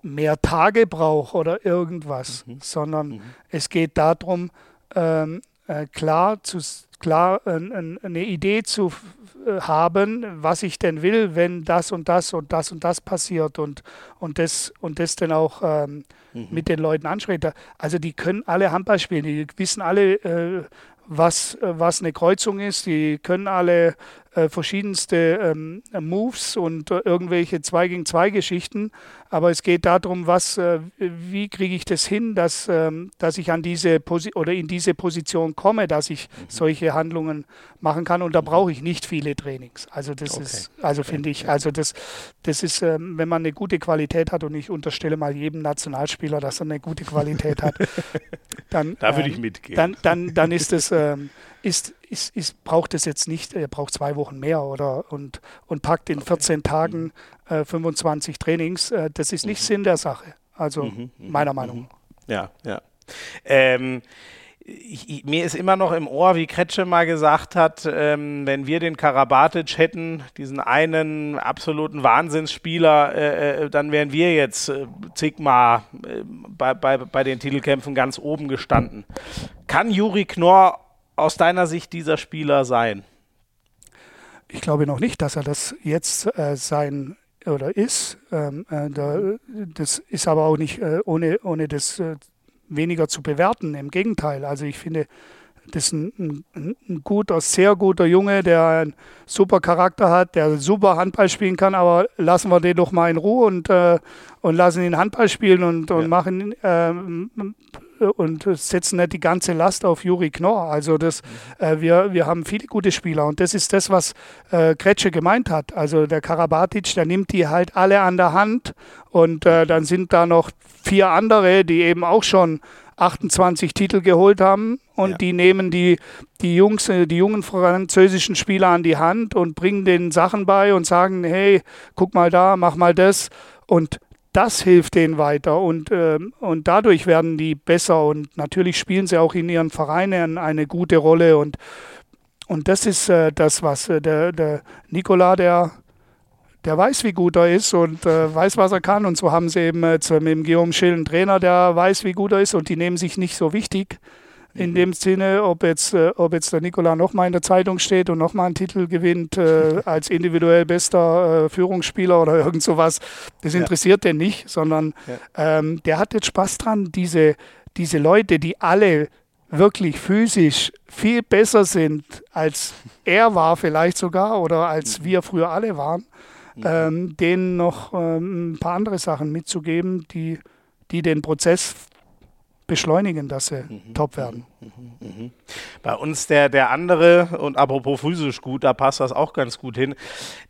[SPEAKER 2] mehr Tage braucht oder irgendwas, mhm. sondern mhm. es geht darum, ähm, äh, klar, zu, klar äh, eine Idee zu äh, haben, was ich denn will, wenn das und das und das und das passiert und, und, das, und das dann auch ähm, mhm. mit den Leuten anspricht. Also die können alle Handball spielen, die wissen alle, äh, was, was eine Kreuzung ist, die können alle äh, verschiedenste ähm, Moves und äh, irgendwelche 2 gegen 2 Geschichten. Aber es geht darum, was, äh, wie kriege ich das hin, dass, ähm, dass ich an diese Posi oder in diese Position komme, dass ich mhm. solche Handlungen machen kann. Und da brauche ich nicht viele Trainings. Also das okay. ist, also okay. finde ich, also das, das ist, ähm, wenn man eine gute Qualität hat und ich unterstelle mal jedem Nationalspieler, dass er eine gute Qualität hat, dann,
[SPEAKER 1] da würde ich ähm, mitgehen.
[SPEAKER 2] Dann, dann, dann ist es ähm, ist, ist, ist, braucht es jetzt nicht, er braucht zwei Wochen mehr oder und, und packt in 14 Tagen äh, 25 Trainings. Äh, das ist nicht mhm. Sinn der Sache. Also mhm, mhm meiner mhm. Meinung.
[SPEAKER 1] Ja, ja. Ähm, ich, mir ist immer noch im Ohr, wie Kretsche mal gesagt hat, ähm, wenn wir den Karabatic hätten, diesen einen absoluten Wahnsinnsspieler, äh, äh, dann wären wir jetzt äh, zigmal äh, bei, bei, bei den Titelkämpfen ganz oben gestanden. Kann Juri Knorr aus deiner Sicht dieser Spieler sein?
[SPEAKER 2] Ich glaube noch nicht, dass er das jetzt äh, sein oder ist. Ähm, äh, da, das ist aber auch nicht äh, ohne, ohne das äh, weniger zu bewerten. Im Gegenteil. Also ich finde, das ist ein, ein, ein, guter, sehr guter Junge, der einen super Charakter hat, der super Handball spielen kann, aber lassen wir den doch mal in Ruhe und, äh, und lassen ihn Handball spielen und, und ja. machen äh, und setzen nicht die ganze Last auf Juri Knorr. Also das, äh, wir, wir haben viele gute Spieler und das ist das, was äh, Kretsche gemeint hat. Also der Karabatic, der nimmt die halt alle an der Hand und äh, dann sind da noch vier andere, die eben auch schon 28 Titel geholt haben und ja. die nehmen die, die Jungs, äh, die jungen französischen Spieler an die Hand und bringen denen Sachen bei und sagen, hey, guck mal da, mach mal das und das hilft denen weiter und, äh, und dadurch werden die besser und natürlich spielen sie auch in ihren Vereinen eine gute Rolle und, und das ist äh, das, was äh, der, der Nikola, der, der weiß, wie gut er ist und äh, weiß, was er kann. Und so haben sie eben äh, mit dem Guillaume Schill einen Trainer, der weiß, wie gut er ist und die nehmen sich nicht so wichtig. In dem Sinne, ob jetzt, äh, ob jetzt der Nikola nochmal in der Zeitung steht und nochmal einen Titel gewinnt äh, als individuell bester äh, Führungsspieler oder irgend sowas, das interessiert ja. den nicht, sondern ja. ähm, der hat jetzt Spaß dran, diese, diese Leute, die alle wirklich physisch viel besser sind, als er war vielleicht sogar oder als mhm. wir früher alle waren, mhm. ähm, denen noch ähm, ein paar andere Sachen mitzugeben, die, die den Prozess beschleunigen, dass sie mhm. top werden.
[SPEAKER 1] Mhm. Mhm. Bei uns der, der andere, und apropos physisch gut, da passt das auch ganz gut hin.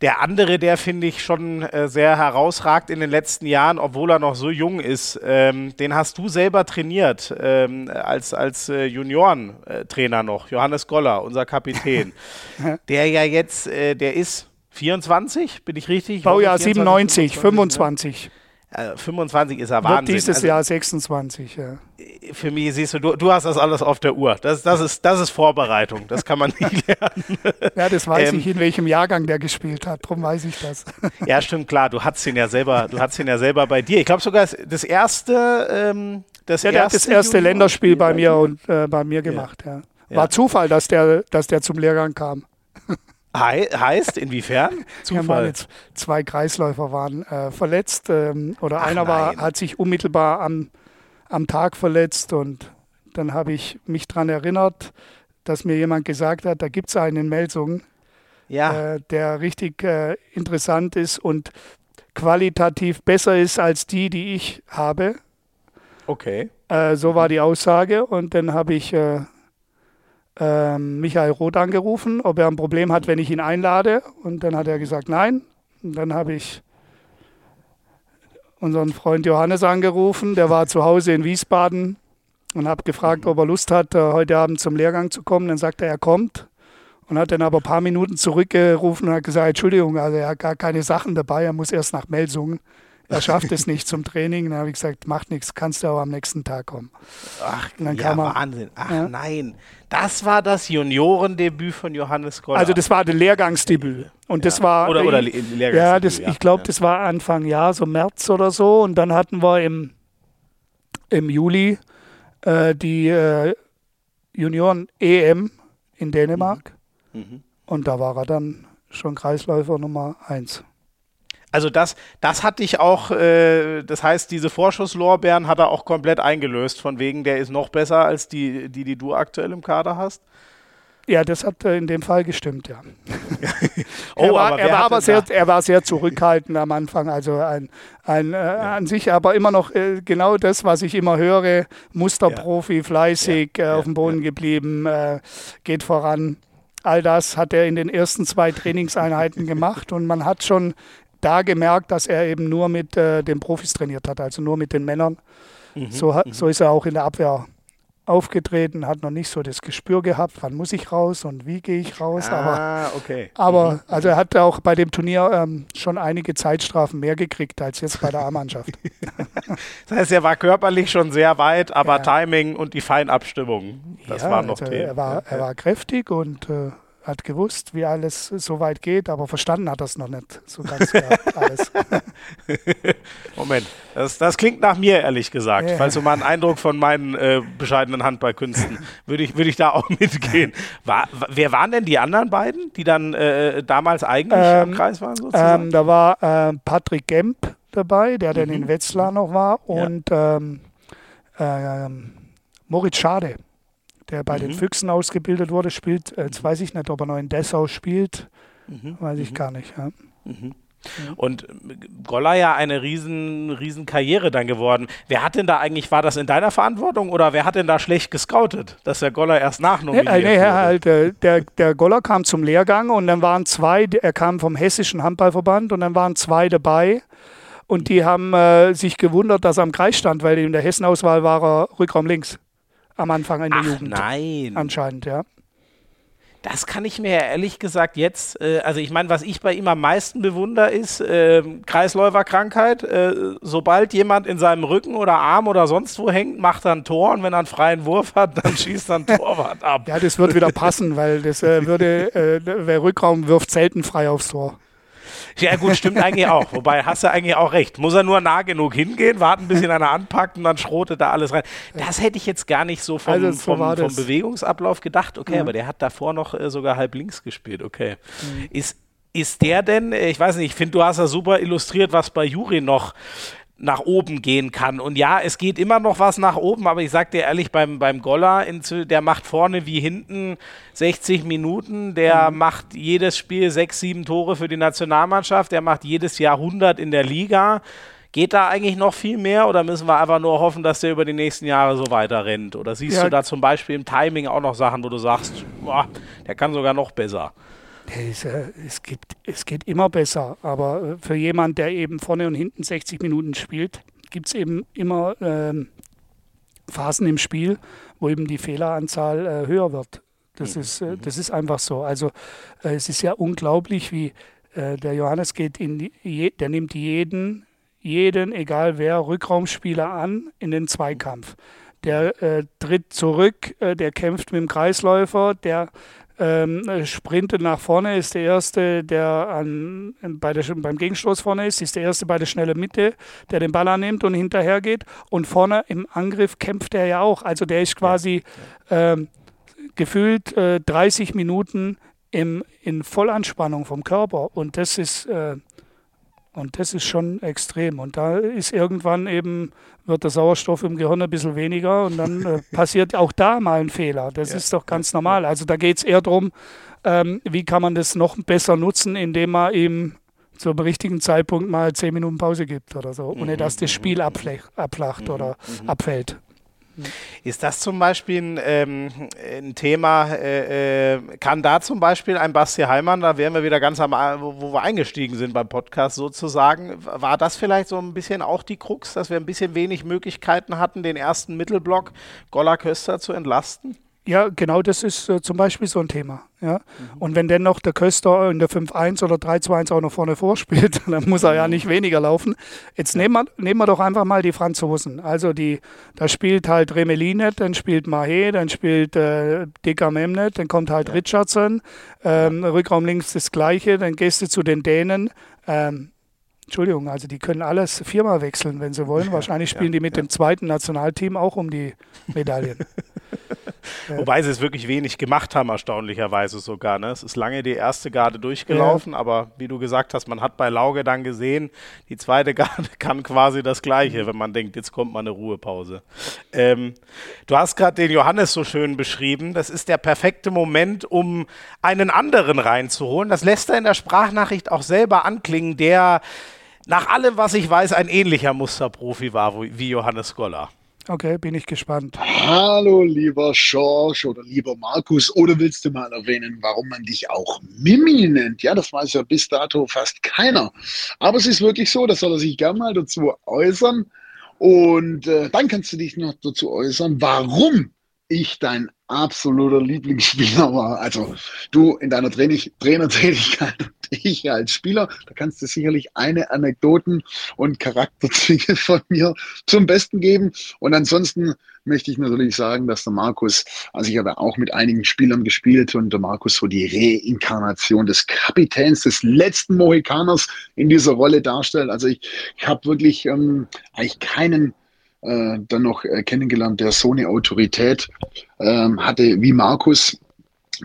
[SPEAKER 1] Der andere, der finde ich schon äh, sehr herausragt in den letzten Jahren, obwohl er noch so jung ist, ähm, den hast du selber trainiert, ähm, als, als äh, Juniorentrainer noch, Johannes Goller, unser Kapitän. der ja jetzt, äh, der ist 24, bin ich richtig?
[SPEAKER 2] Baujahr 97, 25.
[SPEAKER 1] 25 ist er Wahnsinn.
[SPEAKER 2] Wird dieses also, Jahr 26, ja.
[SPEAKER 1] Für mich siehst du, du, du hast das alles auf der Uhr. Das, das, ist, das ist Vorbereitung. Das kann man nicht lernen.
[SPEAKER 2] ja, das weiß ähm, ich, in welchem Jahrgang der gespielt hat. Darum weiß ich das.
[SPEAKER 1] ja, stimmt, klar. Du hattest ihn ja selber, du hattest ihn ja selber bei dir. Ich glaube sogar das erste. Ähm,
[SPEAKER 2] das ja, der erste hat das erste Länderspiel bei mir und äh, bei mir gemacht. Ja. ja. War Zufall, dass der, dass der zum Lehrgang kam.
[SPEAKER 1] He heißt, inwiefern?
[SPEAKER 2] Zufall. Ja, jetzt zwei Kreisläufer waren äh, verletzt ähm, oder Ach, einer war, hat sich unmittelbar am, am Tag verletzt und dann habe ich mich daran erinnert, dass mir jemand gesagt hat, da gibt es einen in Melsungen, ja. äh, der richtig äh, interessant ist und qualitativ besser ist als die, die ich habe.
[SPEAKER 1] Okay.
[SPEAKER 2] Äh, so war die Aussage und dann habe ich äh, ähm, Michael Roth angerufen, ob er ein Problem hat, wenn ich ihn einlade. Und dann hat er gesagt, nein. Und dann habe ich unseren Freund Johannes angerufen, der war zu Hause in Wiesbaden und habe gefragt, ob er Lust hat, äh, heute Abend zum Lehrgang zu kommen. Dann sagte er, er kommt und hat dann aber ein paar Minuten zurückgerufen und hat gesagt, Entschuldigung, also er hat gar keine Sachen dabei, er muss erst nach Melsungen er schafft es nicht zum Training. Dann habe ich gesagt, macht nichts, kannst du aber am nächsten Tag kommen.
[SPEAKER 1] Ach, ja, er, Wahnsinn. Ach ja. nein, das war das Juniorendebüt von Johannes Goller.
[SPEAKER 2] Also das war das Lehrgangsdebüt. Und ja. das war,
[SPEAKER 1] oder, oder Lehrgangsdebüt,
[SPEAKER 2] ja, das, ich glaube, das war Anfang Jahr, so März oder so. Und dann hatten wir im, im Juli äh, die äh, Junioren-EM in Dänemark. Mhm. Mhm. Und da war er dann schon Kreisläufer Nummer eins.
[SPEAKER 1] Also das, das hatte ich auch, äh, das heißt, diese Vorschusslorbeeren hat er auch komplett eingelöst, von wegen, der ist noch besser als die, die, die du aktuell im Kader hast.
[SPEAKER 2] Ja, das hat äh, in dem Fall gestimmt, ja. oh, er war, aber, er war aber sehr, er war sehr zurückhaltend am Anfang, also ein, ein, äh, ja. an sich aber immer noch äh, genau das, was ich immer höre, Musterprofi, fleißig, ja. äh, auf dem Boden geblieben, äh, geht voran. All das hat er in den ersten zwei Trainingseinheiten gemacht und man hat schon da gemerkt, dass er eben nur mit äh, den Profis trainiert hat, also nur mit den Männern. Mhm, so, mhm. so ist er auch in der Abwehr aufgetreten, hat noch nicht so das Gespür gehabt, wann muss ich raus und wie gehe ich raus.
[SPEAKER 1] Ah, aber, okay.
[SPEAKER 2] aber mhm. also er hat auch bei dem Turnier ähm, schon einige Zeitstrafen mehr gekriegt als jetzt bei der A-Mannschaft.
[SPEAKER 1] das heißt, er war körperlich schon sehr weit, aber ja. Timing und die Feinabstimmung, das ja, war noch also
[SPEAKER 2] Er war, er war kräftig und äh, hat gewusst, wie alles so weit geht, aber verstanden hat das noch nicht so ganz alles.
[SPEAKER 1] Moment, das, das, klingt nach mir, ehrlich gesagt. Ja. Falls du mal einen Eindruck von meinen äh, bescheidenen Handballkünsten, würde ich, würd ich da auch mitgehen. War, wer waren denn die anderen beiden, die dann äh, damals eigentlich ähm, am Kreis waren?
[SPEAKER 2] Sozusagen? Ähm, da war äh, Patrick Gemp dabei, der mhm. dann in Wetzlar noch war, und ja. ähm, ähm Moritz Schade der bei mhm. den Füchsen ausgebildet wurde, spielt, äh, jetzt weiß ich nicht, ob er noch in Dessau spielt, mhm. weiß ich mhm. gar nicht. Ja.
[SPEAKER 1] Mhm. Und äh, Goller ja eine riesen, riesen Karriere dann geworden. Wer hat denn da eigentlich, war das in deiner Verantwortung oder wer hat denn da schlecht gescoutet, dass der Goller erst nachnominiert ja, nee,
[SPEAKER 2] wurde? Halt, äh, der, der Goller kam zum Lehrgang und dann waren zwei, er kam vom Hessischen Handballverband und dann waren zwei dabei und die haben äh, sich gewundert, dass er am Kreis stand, weil in der Hessenauswahl war er Rückraum links am Anfang in der Ach, Jugend.
[SPEAKER 1] Nein.
[SPEAKER 2] Anscheinend, ja.
[SPEAKER 1] Das kann ich mir ja ehrlich gesagt jetzt, äh, also ich meine, was ich bei ihm am meisten bewundere, ist äh, Kreisläuferkrankheit. Äh, sobald jemand in seinem Rücken oder Arm oder sonst wo hängt, macht er ein Tor und wenn er einen freien Wurf hat, dann schießt er ein Torwart ab.
[SPEAKER 2] Ja, das wird wieder passen, weil das äh, würde, äh, der Rückraum wirft selten frei aufs Tor.
[SPEAKER 1] Ja, gut, stimmt eigentlich auch. Wobei hast du eigentlich auch recht. Muss er nur nah genug hingehen, warten, bis ihn einer anpackt und dann schrotet da alles rein. Das hätte ich jetzt gar nicht so vom, also so vom, vom Bewegungsablauf gedacht. Okay, ja. aber der hat davor noch äh, sogar halb links gespielt. Okay. Mhm. Ist, ist der denn, äh, ich weiß nicht, ich finde, du hast ja super illustriert, was bei Juri noch nach oben gehen kann. Und ja, es geht immer noch was nach oben, aber ich sag dir ehrlich, beim, beim Goller, der macht vorne wie hinten 60 Minuten, der mhm. macht jedes Spiel sechs, sieben Tore für die Nationalmannschaft, der macht jedes Jahr 100 in der Liga. Geht da eigentlich noch viel mehr oder müssen wir einfach nur hoffen, dass der über die nächsten Jahre so weiter rennt? Oder siehst ja. du da zum Beispiel im Timing auch noch Sachen, wo du sagst, boah, der kann sogar noch besser?
[SPEAKER 2] Es, äh, es, gibt, es geht immer besser, aber äh, für jemanden, der eben vorne und hinten 60 Minuten spielt, gibt es eben immer ähm, Phasen im Spiel, wo eben die Fehleranzahl äh, höher wird. Das, mhm. ist, äh, mhm. das ist einfach so. Also äh, es ist ja unglaublich, wie äh, der Johannes geht in die, je, der nimmt jeden, jeden, egal wer, Rückraumspieler an in den Zweikampf. Der äh, tritt zurück, äh, der kämpft mit dem Kreisläufer, der ähm, sprintet nach vorne, ist der Erste, der an, bei der, beim Gegenstoß vorne ist, ist der Erste bei der schnellen Mitte, der den Ball annimmt und hinterher geht. Und vorne im Angriff kämpft er ja auch. Also der ist quasi ähm, gefühlt äh, 30 Minuten im, in Vollanspannung vom Körper. Und das ist, äh, und das ist schon extrem. Und da ist irgendwann eben, wird der Sauerstoff im Gehirn ein bisschen weniger und dann äh, passiert auch da mal ein Fehler. Das ja. ist doch ganz normal. Also da geht es eher darum, ähm, wie kann man das noch besser nutzen, indem man eben zum richtigen Zeitpunkt mal zehn Minuten Pause gibt oder so, ohne mhm. dass das Spiel abflacht mhm. oder mhm. abfällt.
[SPEAKER 1] Ist das zum Beispiel ein, ähm, ein Thema, äh, äh, kann da zum Beispiel ein Basti Heimann, da wären wir wieder ganz am, wo, wir eingestiegen sind beim Podcast sozusagen, war das vielleicht so ein bisschen auch die Krux, dass wir ein bisschen wenig Möglichkeiten hatten, den ersten Mittelblock Golla Köster zu entlasten?
[SPEAKER 2] Ja, genau das ist äh, zum Beispiel so ein Thema. Ja? Mhm. Und wenn dennoch der Köster in der 5-1 oder 3-2-1 auch noch vorne vorspielt, dann muss er ja mhm. nicht weniger laufen. Jetzt nehmen wir, nehmen wir doch einfach mal die Franzosen. Also die, da spielt halt Remelinet, dann spielt Mahé, dann spielt äh, Dicker Memnet, dann kommt halt ja. Richardson, ähm, ja. Rückraum links das Gleiche, dann gehst du zu den Dänen. Ähm, Entschuldigung, also die können alles viermal wechseln, wenn sie wollen. Wahrscheinlich spielen ja, die mit dem zweiten Nationalteam auch um die Medaillen.
[SPEAKER 1] Wobei sie es wirklich wenig gemacht haben, erstaunlicherweise sogar. Ne? Es ist lange die erste Garde durchgelaufen, ja. aber wie du gesagt hast, man hat bei Lauge dann gesehen, die zweite Garde kann quasi das Gleiche, wenn man denkt, jetzt kommt mal eine Ruhepause. Ähm, du hast gerade den Johannes so schön beschrieben. Das ist der perfekte Moment, um einen anderen reinzuholen. Das lässt er in der Sprachnachricht auch selber anklingen, der nach allem, was ich weiß, ein ähnlicher Musterprofi war wie Johannes Goller.
[SPEAKER 2] Okay, bin ich gespannt.
[SPEAKER 3] Hallo, lieber Schorsch oder lieber Markus. Oder willst du mal erwähnen, warum man dich auch Mimi nennt? Ja, das weiß ja bis dato fast keiner. Aber es ist wirklich so, das soll er sich gerne mal dazu äußern. Und äh, dann kannst du dich noch dazu äußern, warum ich dein absoluter Lieblingsspieler war. Also du in deiner Trainertätigkeit und ich als Spieler, da kannst du sicherlich eine Anekdoten und Charakterzüge von mir zum Besten geben. Und ansonsten möchte ich natürlich sagen, dass der Markus, also ich habe auch mit einigen Spielern gespielt und der Markus so die Reinkarnation des Kapitäns, des letzten Mohikaners in dieser Rolle darstellt. Also ich, ich habe wirklich ähm, eigentlich keinen äh, dann noch äh, kennengelernt, der so eine Autorität ähm, hatte wie Markus.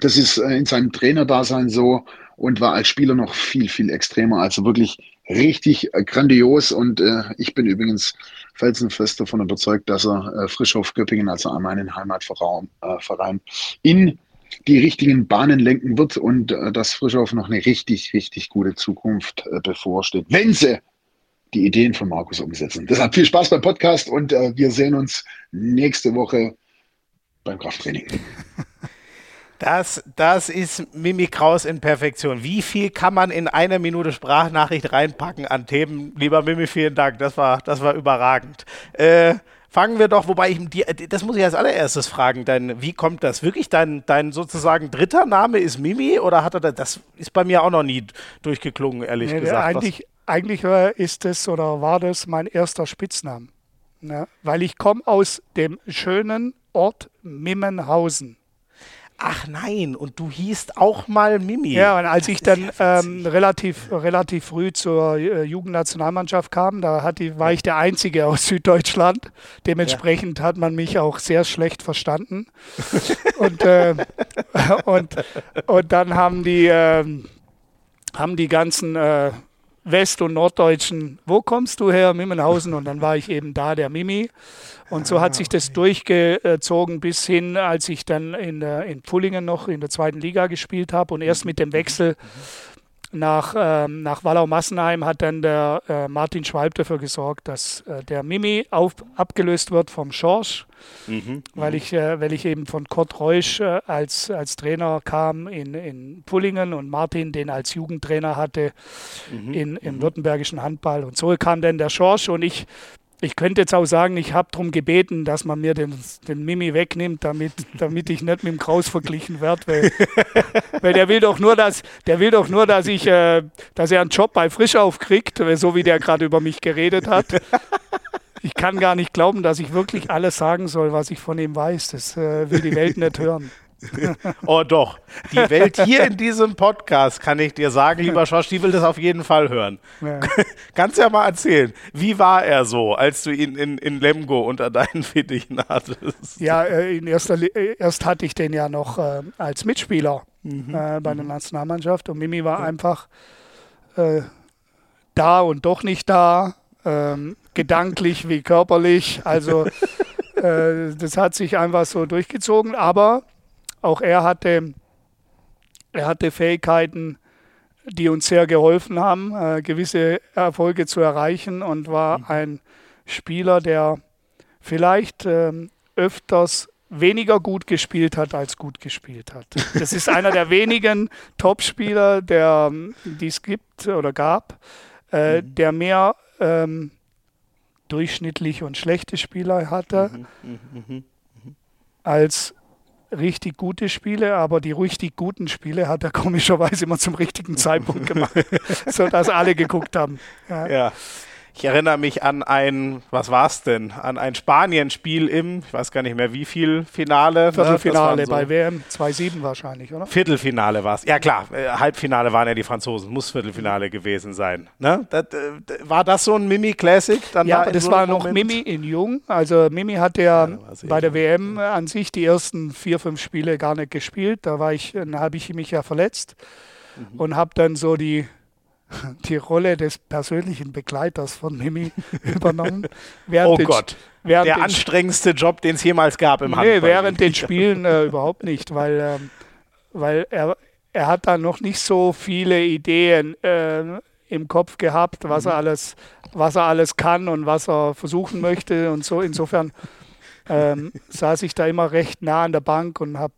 [SPEAKER 3] Das ist äh, in seinem Trainerdasein so und war als Spieler noch viel, viel extremer. Also wirklich richtig äh, grandios. Und äh, ich bin übrigens felsenfest davon überzeugt, dass er äh, Frischhof Göppingen, also an meinen Heimatverein, äh, in die richtigen Bahnen lenken wird und äh, dass Frischhof noch eine richtig, richtig gute Zukunft äh, bevorsteht, wenn sie die Ideen von Markus umsetzen. Deshalb viel Spaß beim Podcast und äh, wir sehen uns nächste Woche beim Krafttraining.
[SPEAKER 1] Das, das ist Mimi Kraus in Perfektion. Wie viel kann man in einer Minute Sprachnachricht reinpacken an Themen? Lieber Mimi, vielen Dank. Das war, das war überragend. Äh, fangen wir doch, wobei ich dir, das muss ich als allererstes fragen, dein, wie kommt das? Wirklich dein, dein sozusagen dritter Name ist Mimi oder hat er das, das ist bei mir auch noch nie durchgeklungen, ehrlich nee, gesagt.
[SPEAKER 2] Eigentlich, eigentlich ist es oder war das mein erster Spitzname. Ja, weil ich komme aus dem schönen Ort Mimmenhausen.
[SPEAKER 1] Ach nein, und du hießt auch mal Mimi.
[SPEAKER 2] Ja, und als ich dann ja ähm, relativ, relativ früh zur äh, Jugendnationalmannschaft kam, da hat die, war ich der Einzige aus Süddeutschland. Dementsprechend ja. hat man mich auch sehr schlecht verstanden. und, äh, und, und dann haben die, äh, haben die ganzen äh, West- und Norddeutschen, wo kommst du her, Mimmenhausen? Und dann war ich eben da, der Mimi. Und so hat sich das durchgezogen bis hin, als ich dann in, in Pullingen noch in der zweiten Liga gespielt habe. Und erst mit dem Wechsel nach, ähm, nach Wallau-Massenheim hat dann der äh, Martin Schwalb dafür gesorgt, dass äh, der Mimi auf, abgelöst wird vom Schorsch, mhm, weil, ich, äh, weil ich eben von Kurt Reusch äh, als, als Trainer kam in, in Pullingen und Martin den als Jugendtrainer hatte mhm, in, im mhm. württembergischen Handball. Und so kam dann der Schorsch und ich ich könnte jetzt auch sagen, ich habe darum gebeten, dass man mir den, den Mimi wegnimmt, damit, damit ich nicht mit dem Kraus verglichen werde. Weil, weil, der will doch nur, dass, der will doch nur, dass ich, äh, dass er einen Job bei Frischauf kriegt, so wie der gerade über mich geredet hat. Ich kann gar nicht glauben, dass ich wirklich alles sagen soll, was ich von ihm weiß. Das äh, will die Welt nicht hören.
[SPEAKER 1] oh doch, die Welt hier in diesem Podcast, kann ich dir sagen, lieber Schorsch, die will das auf jeden Fall hören. Ja. Kannst ja mal erzählen, wie war er so, als du ihn in, in Lemgo unter deinen Fittichen hattest?
[SPEAKER 2] Ja, äh, in erster, äh, erst hatte ich den ja noch äh, als Mitspieler mhm. äh, bei der mhm. Nationalmannschaft und Mimi war ja. einfach äh, da und doch nicht da, ähm, gedanklich wie körperlich. Also äh, das hat sich einfach so durchgezogen, aber auch er hatte, er hatte Fähigkeiten, die uns sehr geholfen haben, äh, gewisse Erfolge zu erreichen und war mhm. ein Spieler, der vielleicht ähm, öfters weniger gut gespielt hat, als gut gespielt hat. Das ist einer der wenigen Topspieler, ähm, die es gibt oder gab, äh, mhm. der mehr ähm, durchschnittliche und schlechte Spieler hatte, mhm, mhm, mhm. als richtig gute Spiele, aber die richtig guten Spiele hat er komischerweise immer zum richtigen Zeitpunkt gemacht, sodass alle geguckt haben.
[SPEAKER 1] Ja. ja. Ich erinnere mich an ein, was war es denn? An ein Spanien-Spiel im, ich weiß gar nicht mehr wie viel Finale.
[SPEAKER 2] Ne? Viertelfinale so bei WM 2-7 wahrscheinlich, oder?
[SPEAKER 1] Viertelfinale war es. Ja klar, äh, Halbfinale waren ja die Franzosen, muss Viertelfinale gewesen sein. Ne? Das, äh, war das so ein Mimi-Classic?
[SPEAKER 2] Ja, aber das so war noch Mimi in Jung. Also Mimi hat ja, ja bei der WM an sich die ersten vier, fünf Spiele gar nicht gespielt. Da war ich, habe ich mich ja verletzt mhm. und habe dann so die die Rolle des persönlichen Begleiters von Mimi übernommen.
[SPEAKER 1] oh Gott, der anstrengendste Job, den es jemals gab im Handball.
[SPEAKER 2] Nee, während den Spielen äh, überhaupt nicht, weil, ähm, weil er, er hat da noch nicht so viele Ideen äh, im Kopf gehabt, was, mhm. er alles, was er alles kann und was er versuchen möchte und so. Insofern ähm, saß ich da immer recht nah an der Bank und habe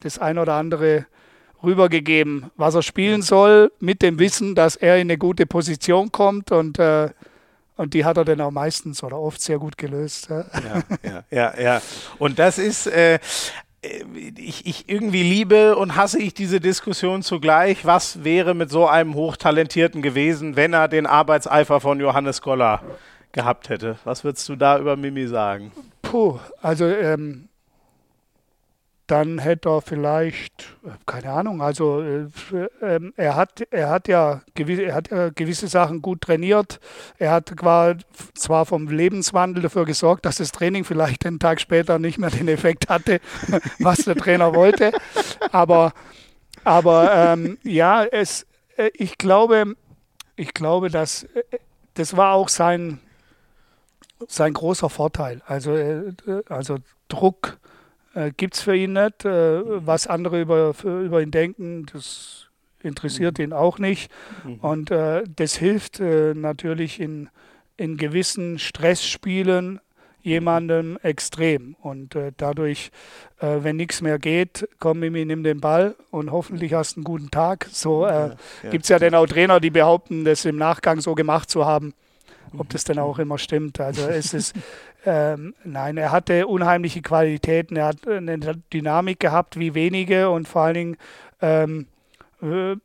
[SPEAKER 2] das ein oder andere rübergegeben, was er spielen soll, mit dem Wissen, dass er in eine gute Position kommt und äh, und die hat er dann auch meistens oder oft sehr gut gelöst. Ja,
[SPEAKER 1] ja, ja. ja. Und das ist, äh, ich, ich, irgendwie liebe und hasse ich diese Diskussion zugleich. Was wäre mit so einem Hochtalentierten gewesen, wenn er den Arbeitseifer von Johannes Goller gehabt hätte? Was würdest du da über Mimi sagen?
[SPEAKER 2] Puh, also ähm, dann hätte er vielleicht, keine Ahnung, also äh, äh, er, hat, er, hat ja gewisse, er hat ja gewisse Sachen gut trainiert. Er hat zwar vom Lebenswandel dafür gesorgt, dass das Training vielleicht einen Tag später nicht mehr den Effekt hatte, was der Trainer wollte. Aber, aber ähm, ja, es, äh, ich, glaube, ich glaube, dass äh, das war auch sein, sein großer Vorteil. Also, äh, also Druck äh, gibt es für ihn nicht. Äh, was andere über, für, über ihn denken, das interessiert mhm. ihn auch nicht. Mhm. Und äh, das hilft äh, natürlich in, in gewissen Stressspielen jemandem extrem. Und äh, dadurch, äh, wenn nichts mehr geht, komm Mimi, nimm den Ball und hoffentlich hast du einen guten Tag. So äh, ja, gibt es ja dann auch Trainer, die behaupten, das im Nachgang so gemacht zu haben. Ob das denn auch immer stimmt. Also es ist, ähm, nein, er hatte unheimliche Qualitäten, er hat eine Dynamik gehabt wie wenige und vor allen Dingen ähm, äh,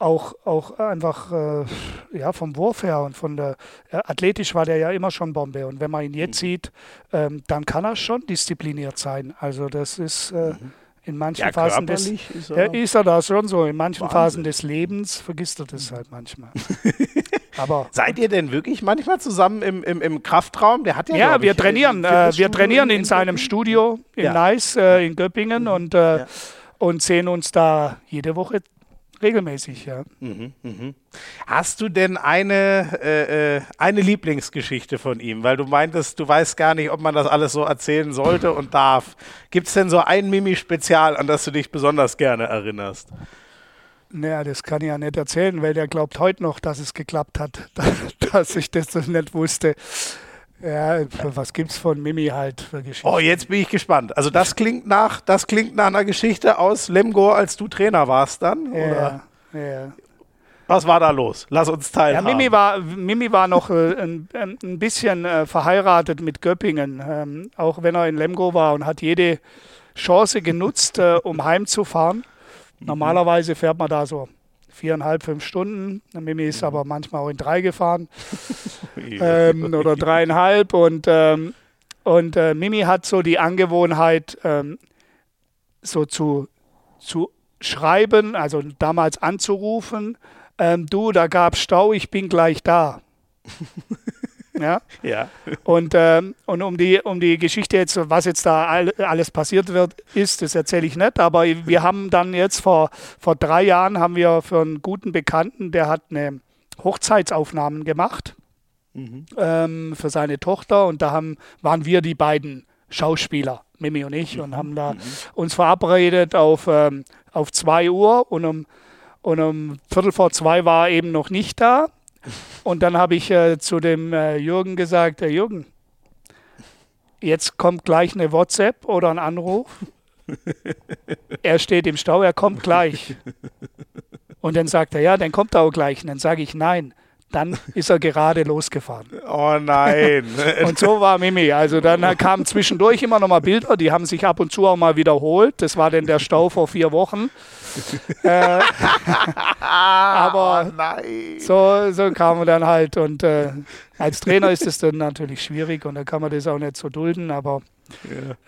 [SPEAKER 2] auch, auch einfach äh, ja, vom Wurf her und von der äh, athletisch war der ja immer schon Bombe. Und wenn man ihn jetzt mhm. sieht, ähm, dann kann er schon diszipliniert sein. Also das ist äh, mhm. in manchen ja, Phasen des ist er, ja, ist er da schon so. In manchen Wahnsinn. Phasen des Lebens vergisst er das halt manchmal.
[SPEAKER 1] Aber Seid ihr denn wirklich manchmal zusammen im, im, im Kraftraum? Der hat ja,
[SPEAKER 2] ja wir ich, trainieren. Äh, wir trainieren in, in seinem Göppingen? Studio in ja. Nice äh, in Göppingen mhm. und, äh, ja. und sehen uns da jede Woche regelmäßig, ja. Mhm,
[SPEAKER 1] mh. Hast du denn eine, äh, äh, eine Lieblingsgeschichte von ihm? Weil du meintest, du weißt gar nicht, ob man das alles so erzählen sollte und darf. Gibt es denn so ein Mimi-Spezial, an das du dich besonders gerne erinnerst?
[SPEAKER 2] Naja, das kann ich ja nicht erzählen, weil der glaubt heute noch, dass es geklappt hat, dass ich das nicht wusste. Ja, was gibt's von Mimi halt für
[SPEAKER 1] Geschichten? Oh, jetzt bin ich gespannt. Also das klingt nach, das klingt nach einer Geschichte aus Lemgo, als du Trainer warst dann, ja? Ja. Was war da los? Lass uns teilhaben.
[SPEAKER 2] Ja, Mimi war, Mimi war noch äh, ein, ein, bisschen äh, verheiratet mit Göppingen, ähm, auch wenn er in Lemgo war und hat jede Chance genutzt, äh, um heimzufahren. Mhm. Normalerweise fährt man da so viereinhalb, fünf Stunden. Mimi ist aber manchmal auch in drei gefahren ähm, oder dreieinhalb. Und, ähm, und äh, Mimi hat so die Angewohnheit, ähm, so zu, zu schreiben, also damals anzurufen, ähm, du, da gab es Stau, ich bin gleich da. Ja. ja. Und, ähm, und um, die, um die Geschichte jetzt, was jetzt da all, alles passiert wird, ist, das erzähle ich nicht. Aber wir haben dann jetzt vor, vor drei Jahren haben wir für einen guten Bekannten, der hat eine Hochzeitsaufnahmen gemacht mhm. ähm, für seine Tochter. Und da haben, waren wir die beiden Schauspieler, Mimi und ich, mhm. und haben da mhm. uns verabredet auf, ähm, auf zwei Uhr und um, und um Viertel vor zwei war er eben noch nicht da. Und dann habe ich äh, zu dem äh, Jürgen gesagt, äh, Jürgen, jetzt kommt gleich eine WhatsApp oder ein Anruf. er steht im Stau, er kommt gleich. Und dann sagt er, ja, dann kommt er auch gleich. Und dann sage ich, nein, dann ist er gerade losgefahren.
[SPEAKER 1] Oh nein.
[SPEAKER 2] und so war Mimi. Also dann kamen zwischendurch immer noch mal Bilder, die haben sich ab und zu auch mal wiederholt. Das war dann der Stau vor vier Wochen. Äh, aber oh so, so kam man dann halt. Und äh, als Trainer ist es dann natürlich schwierig und da kann man das auch nicht so dulden. Aber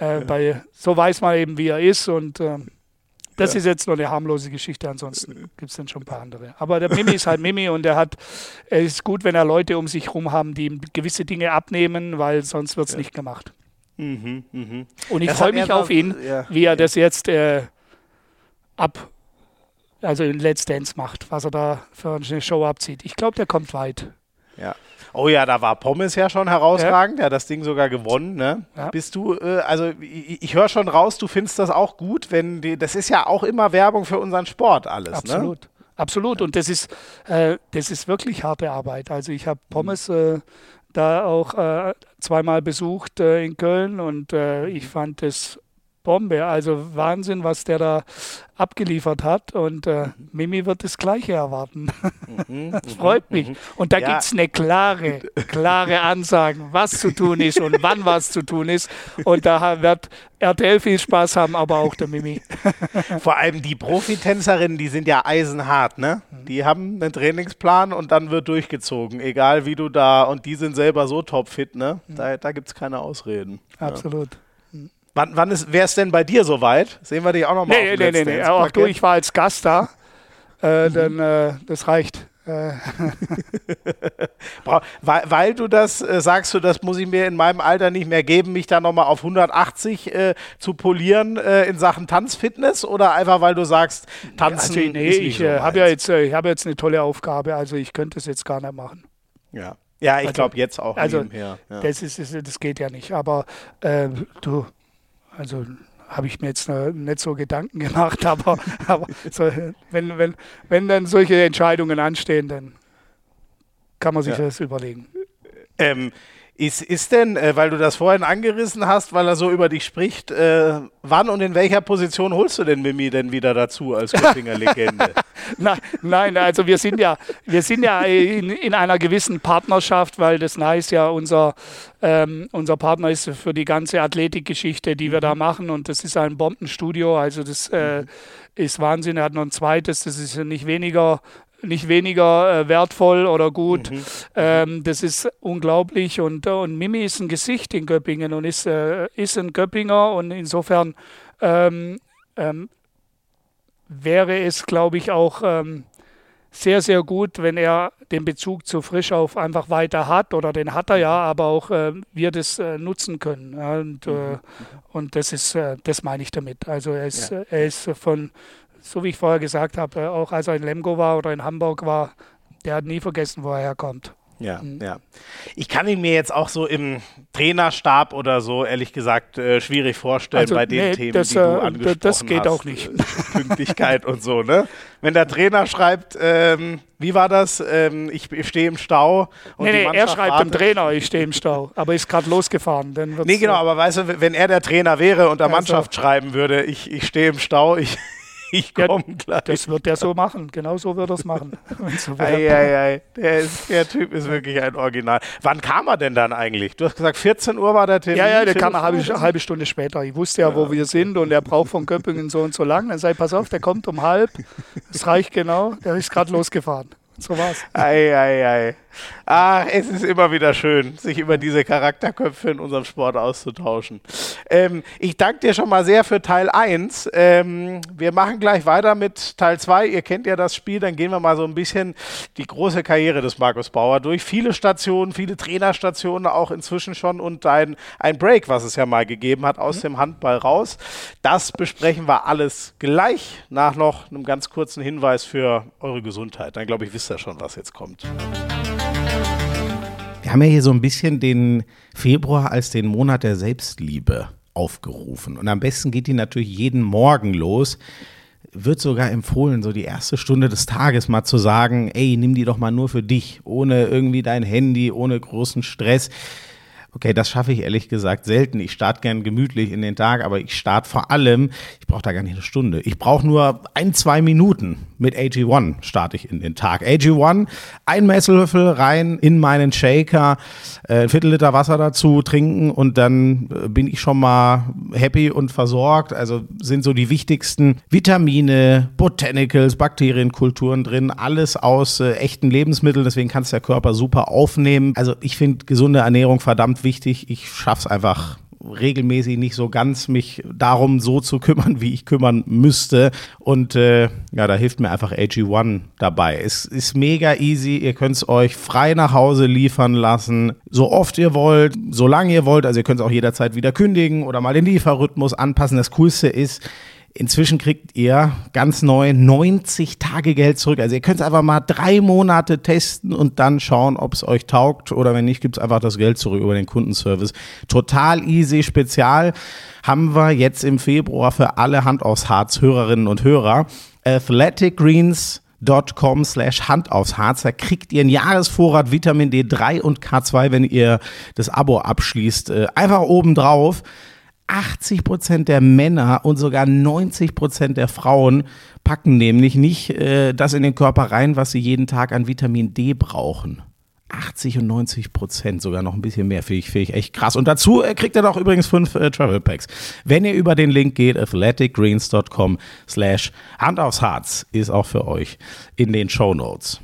[SPEAKER 2] ja, äh, bei, so weiß man eben, wie er ist und ähm, das ja. ist jetzt nur eine harmlose Geschichte, ansonsten gibt es dann schon ein paar andere. Aber der Mimi ist halt Mimi und er hat, es ist gut, wenn er Leute um sich herum haben, die ihm gewisse Dinge abnehmen, weil sonst wird es ja. nicht gemacht. Mhm, mh. Und ich freue mich auf ihn, ja, wie er das jetzt äh, ab, also in Let's Dance macht, was er da für eine Show abzieht. Ich glaube, der kommt weit.
[SPEAKER 1] Ja. Oh ja, da war Pommes ja schon herausragend. Ja. Der hat das Ding sogar gewonnen. Ne? Ja. Bist du, äh, also ich, ich höre schon raus, du findest das auch gut, wenn die, das ist ja auch immer Werbung für unseren Sport alles.
[SPEAKER 2] Absolut.
[SPEAKER 1] Ne?
[SPEAKER 2] Absolut. Und das ist, äh, das ist wirklich harte Arbeit. Also ich habe Pommes äh, da auch äh, zweimal besucht äh, in Köln und äh, ich fand das Bombe. Also Wahnsinn, was der da abgeliefert hat. Und äh, mhm. Mimi wird das Gleiche erwarten. Mhm, das freut mhm, mich. Mhm. Und da ja. gibt es eine klare, klare Ansage, was zu tun ist und wann was zu tun ist. Und da wird RTL viel Spaß haben, aber auch der Mimi.
[SPEAKER 1] Vor allem die Profitänzerinnen, die sind ja eisenhart, ne? Die haben einen Trainingsplan und dann wird durchgezogen, egal wie du da, und die sind selber so topfit, ne? Da, da gibt es keine Ausreden.
[SPEAKER 2] Absolut. Ja.
[SPEAKER 1] Wann, wann wäre es denn bei dir soweit? Sehen wir dich auch nochmal
[SPEAKER 2] nee, auf Nee, nee, nee, auch du, ich war als Gast da. Äh, mhm. Dann, äh, das reicht. Äh.
[SPEAKER 1] weil, weil, du das äh, sagst, du, das muss ich mir in meinem Alter nicht mehr geben, mich da nochmal auf 180 äh, zu polieren äh, in Sachen Tanzfitness oder einfach weil du sagst, tanzen
[SPEAKER 2] also, nee, ich so habe ja jetzt, ich habe jetzt eine tolle Aufgabe, also ich könnte es jetzt gar nicht machen.
[SPEAKER 1] Ja. Ja, ich also, glaube jetzt auch
[SPEAKER 2] also, nebenher. Ja. Das, ist, das geht ja nicht. Aber du, also habe ich mir jetzt nicht so Gedanken gemacht, aber, aber so, wenn, wenn, wenn dann solche Entscheidungen anstehen, dann kann man sich ja. das überlegen.
[SPEAKER 1] Ähm, ist, ist denn, äh, weil du das vorhin angerissen hast, weil er so über dich spricht, äh, wann und in welcher Position holst du denn Mimi denn wieder dazu als Göttinger-Legende?
[SPEAKER 2] nein, nein, also wir sind ja, wir sind ja in, in einer gewissen Partnerschaft, weil das Nice ja unser, ähm, unser Partner ist für die ganze Athletikgeschichte, die wir da mhm. machen und das ist ein Bombenstudio, also das äh, mhm. ist Wahnsinn. Er hat noch ein zweites, das ist nicht weniger nicht weniger äh, wertvoll oder gut. Mhm. Ähm, das ist unglaublich. Und, äh, und Mimi ist ein Gesicht in Göppingen und ist, äh, ist ein Göppinger und insofern ähm, ähm, wäre es, glaube ich, auch ähm, sehr, sehr gut, wenn er den Bezug zu Frischauf einfach weiter hat oder den hat er ja, aber auch äh, wir das äh, nutzen können. Und, äh, mhm. und das ist, das meine ich damit. Also er ist, ja. er ist von, so wie ich vorher gesagt habe, äh, auch als er in Lemgo war oder in Hamburg war, der hat nie vergessen, wo er herkommt.
[SPEAKER 1] Ja, mhm. ja. Ich kann ihn mir jetzt auch so im Trainerstab oder so, ehrlich gesagt, äh, schwierig vorstellen also, bei den nee, Themen,
[SPEAKER 2] das,
[SPEAKER 1] die du äh, angesprochen hast.
[SPEAKER 2] Das geht
[SPEAKER 1] hast.
[SPEAKER 2] auch nicht.
[SPEAKER 1] Äh, Pünktlichkeit und so, ne? Wenn der Trainer schreibt, ähm, wie war das? Ähm, ich, ich stehe im Stau.
[SPEAKER 2] Und nee, nee, er schreibt wartet. dem Trainer, ich stehe im Stau. Aber ist gerade losgefahren. Dann
[SPEAKER 1] nee, genau, aber weißt du, wenn er der Trainer wäre und der also, Mannschaft schreiben würde, ich, ich stehe im Stau, ich ich komme ja, gleich.
[SPEAKER 2] Das wird der so machen. Genau so wird er es machen.
[SPEAKER 1] So ei, ei, ei. Der, ist, der, Typ ist wirklich ein Original. Wann kam er denn dann eigentlich? Du hast gesagt, 14 Uhr war der Termin.
[SPEAKER 2] Ja, ja, der kam eine halbe, halbe, Stunde später. Ich wusste ja, ja, wo wir sind und er braucht von Köppingen so und so lang. Dann sei pass auf, der kommt um halb. Das reicht genau. Der ist gerade losgefahren. So war's.
[SPEAKER 1] Ei, ei, ei. Ach, es ist immer wieder schön, sich über diese Charakterköpfe in unserem Sport auszutauschen. Ähm, ich danke dir schon mal sehr für Teil 1. Ähm, wir machen gleich weiter mit Teil 2. Ihr kennt ja das Spiel, dann gehen wir mal so ein bisschen die große Karriere des Markus Bauer durch. Viele Stationen, viele Trainerstationen auch inzwischen schon und ein, ein Break, was es ja mal gegeben hat, aus mhm. dem Handball raus. Das besprechen wir alles gleich nach noch einem ganz kurzen Hinweis für eure Gesundheit. Dann glaube ich, wisst ihr schon, was jetzt kommt. Wir haben ja hier so ein bisschen den Februar als den Monat der Selbstliebe aufgerufen. Und am besten geht die natürlich jeden Morgen los. Wird sogar empfohlen, so die erste Stunde des Tages mal zu sagen, ey, nimm die doch mal nur für dich, ohne irgendwie dein Handy, ohne großen Stress. Okay, das schaffe ich ehrlich gesagt selten. Ich starte gern gemütlich in den Tag, aber ich starte vor allem, ich brauche da gar nicht eine Stunde. Ich brauche nur ein, zwei Minuten. Mit AG1 starte ich in den Tag. AG1, ein Messlöffel rein in meinen Shaker, äh, ein Viertel Liter Wasser dazu trinken und dann äh, bin ich schon mal happy und versorgt. Also sind so die wichtigsten Vitamine, Botanicals, Bakterienkulturen drin, alles aus äh, echten Lebensmitteln. Deswegen kann es der Körper super aufnehmen. Also ich finde gesunde Ernährung verdammt wichtig. Ich schaffe es einfach regelmäßig nicht so ganz mich darum so zu kümmern, wie ich kümmern müsste. Und äh, ja, da hilft mir einfach AG1 dabei. Es ist mega easy. Ihr könnt es euch frei nach Hause liefern lassen, so oft ihr wollt, solange ihr wollt. Also ihr könnt es auch jederzeit wieder kündigen oder mal den Lieferrhythmus anpassen. Das Coolste ist, Inzwischen kriegt ihr ganz neu 90 Tage Geld zurück. Also ihr könnt einfach mal drei Monate testen und dann schauen, ob es euch taugt oder wenn nicht, gibt es einfach das Geld zurück über den Kundenservice. Total easy, spezial haben wir jetzt im Februar für alle Hand aufs Harz Hörerinnen und Hörer. Athletic Greens com slash Hand aufs Harz. Da kriegt ihr einen Jahresvorrat Vitamin D3 und K2, wenn ihr das Abo abschließt. Äh, einfach oben drauf. 80 Prozent der Männer und sogar 90 Prozent der Frauen packen nämlich nicht äh, das in den Körper rein, was sie jeden Tag an Vitamin D brauchen. 80 und 90 Prozent, sogar noch ein bisschen mehr, finde ich, find ich echt krass. Und dazu äh, kriegt ihr doch übrigens fünf äh, Travel Packs. Wenn ihr über den Link geht, athleticgreens.com slash Hand aufs Harz, ist auch für euch in den Show Notes.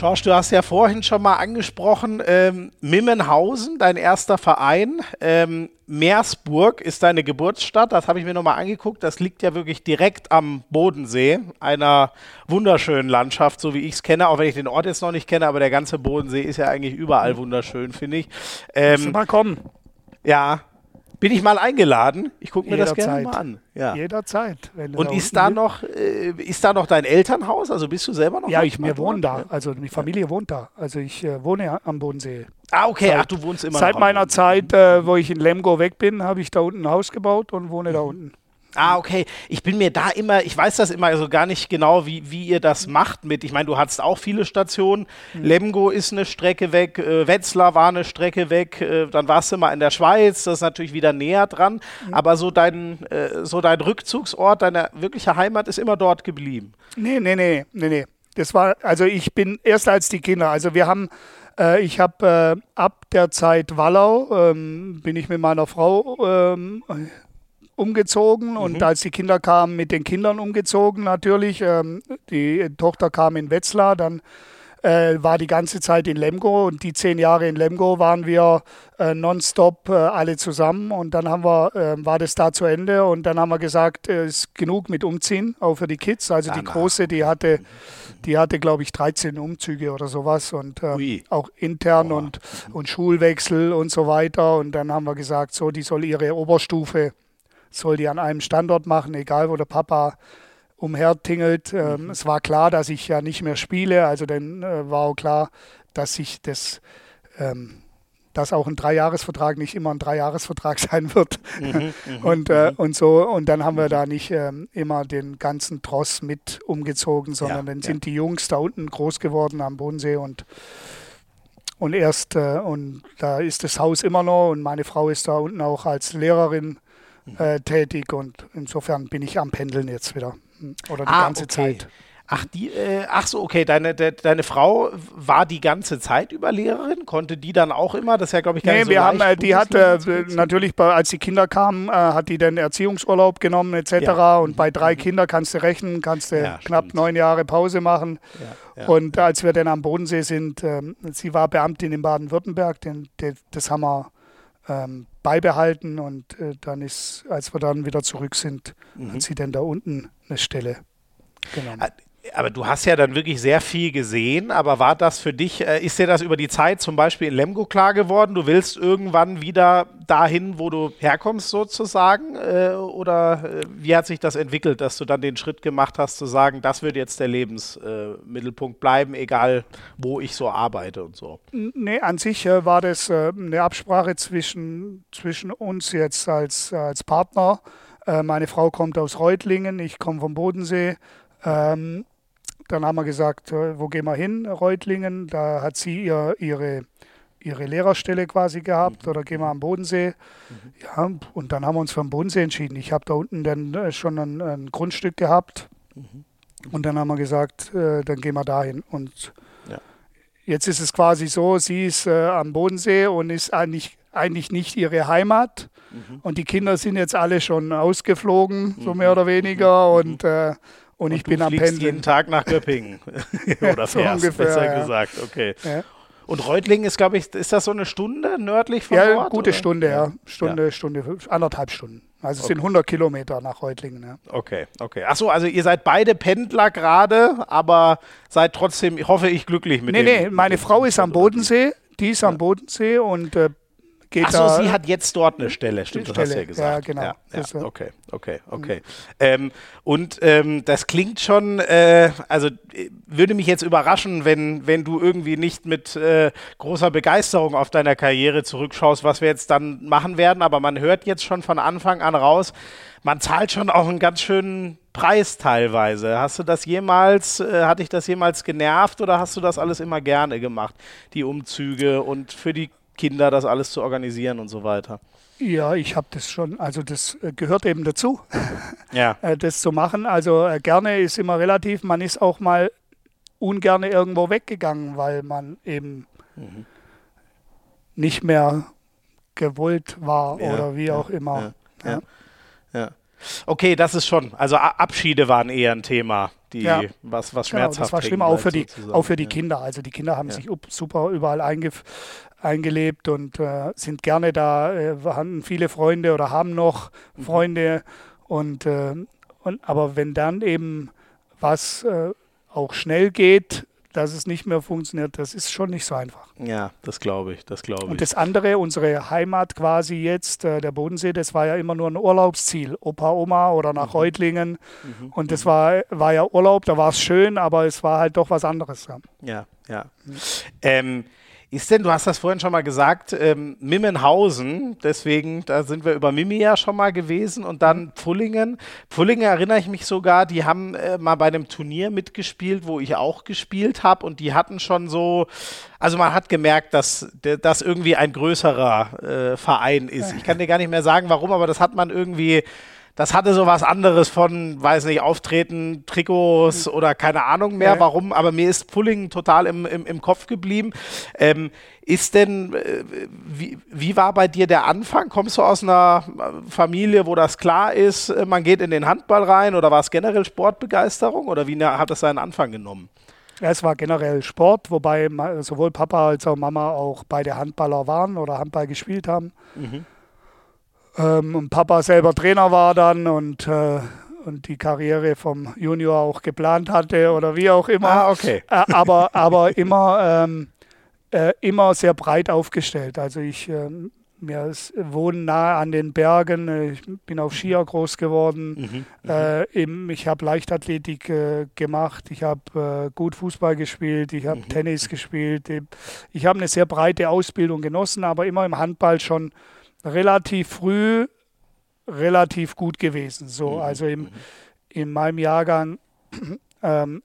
[SPEAKER 1] George, du hast ja vorhin schon mal angesprochen, ähm, Mimmenhausen, dein erster Verein. Ähm, Meersburg ist deine Geburtsstadt, das habe ich mir nochmal angeguckt. Das liegt ja wirklich direkt am Bodensee, einer wunderschönen Landschaft, so wie ich es kenne, auch wenn ich den Ort jetzt noch nicht kenne, aber der ganze Bodensee ist ja eigentlich überall wunderschön, finde ich.
[SPEAKER 2] Ähm, mal kommen.
[SPEAKER 1] Ja, bin ich mal eingeladen. Ich gucke mir das gerne mal an.
[SPEAKER 2] Ja. Jederzeit.
[SPEAKER 1] Und ist da noch, äh, ist da noch dein Elternhaus? Also bist du selber noch?
[SPEAKER 2] Ja, ich wir wohnen da. Also die Familie wohnt da. Also ich äh, wohne am Bodensee.
[SPEAKER 1] Ah, okay. Seit, Ach, du wohnst immer
[SPEAKER 2] Seit meiner Zeit, äh, wo ich in Lemgo weg bin, habe ich da unten ein Haus gebaut und wohne da unten.
[SPEAKER 1] Ah, okay. Ich bin mir da immer, ich weiß das immer so gar nicht genau, wie, wie ihr das macht mit. Ich meine, du hattest auch viele Stationen. Mhm. Lemgo ist eine Strecke weg, äh, Wetzlar war eine Strecke weg, äh, dann warst du mal in der Schweiz, das ist natürlich wieder näher dran. Mhm. Aber so dein, äh, so dein Rückzugsort, deine wirkliche Heimat ist immer dort geblieben.
[SPEAKER 2] Nee, nee, nee, nee, nee. Das war, also ich bin erst als die Kinder. Also wir haben äh, ich habe äh, ab der Zeit Wallau, ähm, bin ich mit meiner Frau ähm, umgezogen und mhm. als die Kinder kamen, mit den Kindern umgezogen natürlich. Ähm, die Tochter kam in Wetzlar, dann äh, war die ganze Zeit in Lemgo und die zehn Jahre in Lemgo waren wir äh, nonstop äh, alle zusammen und dann haben wir, äh, war das da zu Ende und dann haben wir gesagt, es äh, ist genug mit Umziehen, auch für die Kids. Also die Große, die hatte, die hatte glaube ich 13 Umzüge oder sowas und äh, auch intern und, und Schulwechsel und so weiter und dann haben wir gesagt, so, die soll ihre Oberstufe, soll die an einem Standort machen, egal wo der Papa umhertingelt. Ähm, mhm. Es war klar, dass ich ja nicht mehr spiele, also dann äh, war auch klar, dass ich das, ähm, dass auch ein Dreijahresvertrag nicht immer ein Dreijahresvertrag sein wird. Mhm, mhm, und, äh, mhm. und so, und dann haben wir da nicht ähm, immer den ganzen Tross mit umgezogen, sondern ja, dann sind ja. die Jungs da unten groß geworden am Bodensee und und erst, äh, und da ist das Haus immer noch und meine Frau ist da unten auch als Lehrerin mhm. Äh, tätig und insofern bin ich am Pendeln jetzt wieder. Oder die ah, ganze okay. Zeit.
[SPEAKER 1] Ach, die, äh, ach so, okay. Deine, de, deine Frau war die ganze Zeit über Lehrerin? Konnte die dann auch immer? Das ist ja, glaube ich, gar nee, nicht so
[SPEAKER 2] wir haben, äh, die hat äh, natürlich, bei, als die Kinder kamen, äh, hat die dann Erziehungsurlaub genommen etc. Ja. Und bei drei mhm. Kindern kannst du rechnen, kannst du ja, knapp stimmt. neun Jahre Pause machen. Ja, und als wir dann am Bodensee sind, ähm, sie war Beamtin in Baden-Württemberg, das haben wir ähm, beibehalten und äh, dann ist, als wir dann wieder zurück sind, mhm. hat sie dann da unten eine Stelle genommen.
[SPEAKER 1] Aber du hast ja dann wirklich sehr viel gesehen, aber war das für dich, äh, ist dir das über die Zeit zum Beispiel in Lemgo klar geworden? Du willst irgendwann wieder dahin, wo du herkommst sozusagen? Äh, oder äh, wie hat sich das entwickelt, dass du dann den Schritt gemacht hast zu sagen, das wird jetzt der Lebensmittelpunkt äh, bleiben, egal wo ich so arbeite und so?
[SPEAKER 2] Nee, an sich äh, war das äh, eine Absprache zwischen, zwischen uns jetzt als, als Partner. meine Frau kommt aus Reutlingen, ich komme vom Bodensee. Ähm, dann haben wir gesagt, äh, wo gehen wir hin? Reutlingen. Da hat sie ihr, ihre, ihre Lehrerstelle quasi gehabt. Mhm. Oder gehen wir am Bodensee. Mhm. Ja, und dann haben wir uns für den Bodensee entschieden. Ich habe da unten dann äh, schon ein, ein Grundstück gehabt. Mhm. Und dann haben wir gesagt, äh, dann gehen wir dahin. Und ja. jetzt ist es quasi so, sie ist äh, am Bodensee und ist eigentlich, eigentlich nicht ihre Heimat. Mhm. Und die Kinder sind jetzt alle schon ausgeflogen, so mhm. mehr oder weniger. Mhm. Und äh, und, und ich bin am Pendeln.
[SPEAKER 1] jeden Tag nach Göppingen. Oder so fährst, ungefähr, besser ja. gesagt. Okay. Ja. Und Reutlingen ist, glaube ich, ist das so eine Stunde nördlich von
[SPEAKER 2] ja,
[SPEAKER 1] dort?
[SPEAKER 2] Ja, gute oder? Stunde, ja. Stunde, ja. Stunde, anderthalb Stunden. Also es okay. sind 100 Kilometer nach Reutlingen. Ja.
[SPEAKER 1] Okay, okay. Achso, also ihr seid beide Pendler gerade, aber seid trotzdem, hoffe ich, glücklich mit
[SPEAKER 2] nee, dem. Nee, nee, meine Frau ist am Bodensee, die ist am Bodensee und äh,
[SPEAKER 1] geht Ach so, da, sie hat jetzt dort eine Stelle, stimmt, Stelle, das hast du ja gesagt.
[SPEAKER 2] Ja, genau. Ja,
[SPEAKER 1] ja, okay, okay, okay. Mhm. Ähm, und ähm, das klingt schon, äh, also würde mich jetzt überraschen, wenn, wenn du irgendwie nicht mit äh, großer Begeisterung auf deiner Karriere zurückschaust, was wir jetzt dann machen werden, aber man hört jetzt schon von Anfang an raus, man zahlt schon auch einen ganz schönen Preis teilweise. Hast du das jemals, äh, hat dich das jemals genervt oder hast du das alles immer gerne gemacht, die Umzüge und für die Kinder, das alles zu organisieren und so weiter.
[SPEAKER 2] Ja, ich habe das schon, also das äh, gehört eben dazu,
[SPEAKER 1] ja.
[SPEAKER 2] Äh, das zu machen. Also äh, gerne ist immer relativ, man ist auch mal ungerne irgendwo weggegangen, weil man eben mhm. nicht mehr gewollt war ja, oder wie ja, auch immer.
[SPEAKER 1] Ja, Okay, das ist schon, also Abschiede waren eher ein Thema die ja. was, was schmerzhaft genau,
[SPEAKER 2] Das war schlimm, auch für die, auch für die. Kinder. Also die Kinder haben ja. sich super überall einge, eingelebt und äh, sind gerne da, äh, haben viele Freunde oder haben noch mhm. Freunde. Und, äh, und aber wenn dann eben was äh, auch schnell geht, dass es nicht mehr funktioniert, das ist schon nicht so einfach.
[SPEAKER 1] Ja, das glaube ich, das glaube ich.
[SPEAKER 2] Und das andere, unsere Heimat quasi jetzt, äh, der Bodensee, das war ja immer nur ein Urlaubsziel. Opa, Oma oder nach mhm. Reutlingen. Mhm. Und das mhm. war, war ja Urlaub, da war es schön, aber es war halt doch was anderes.
[SPEAKER 1] Ja, ja. ja. Mhm. Ähm, ist denn, du hast das vorhin schon mal gesagt, ähm, Mimmenhausen, deswegen, da sind wir über Mimi ja schon mal gewesen und dann Pfullingen. Pfullingen erinnere ich mich sogar, die haben äh, mal bei einem Turnier mitgespielt, wo ich auch gespielt habe und die hatten schon so, also man hat gemerkt, dass das irgendwie ein größerer äh, Verein ist. Ich kann dir gar nicht mehr sagen, warum, aber das hat man irgendwie das hatte so was anderes von, weiß nicht, Auftreten, Trikots hm. oder keine Ahnung mehr, ja. warum, aber mir ist Pulling total im, im, im Kopf geblieben. Ähm, ist denn, äh, wie, wie war bei dir der Anfang? Kommst du aus einer Familie, wo das klar ist, äh, man geht in den Handball rein oder war es generell Sportbegeisterung oder wie hat das seinen Anfang genommen?
[SPEAKER 2] Es war generell Sport, wobei sowohl Papa als auch Mama auch beide Handballer waren oder Handball gespielt haben. Mhm. Ähm, und Papa selber Trainer war dann und, äh, und die Karriere vom Junior auch geplant hatte oder wie auch immer.
[SPEAKER 1] Ah, okay.
[SPEAKER 2] Äh, aber, aber immer, ähm, äh, immer sehr breit aufgestellt. Also ich ähm, wir wohnen nahe an den Bergen. Ich bin auf Skier groß geworden. Mhm, mhm. äh, im, ich habe Leichtathletik äh, gemacht. Ich habe äh, gut Fußball gespielt. Ich habe mhm. Tennis gespielt. Ich habe eine sehr breite Ausbildung genossen, aber immer im Handball schon relativ früh relativ gut gewesen. So, mhm, also im, mhm. in meinem Jahrgang ähm,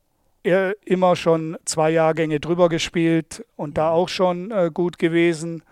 [SPEAKER 2] immer schon zwei Jahrgänge drüber gespielt und da auch schon äh, gut gewesen.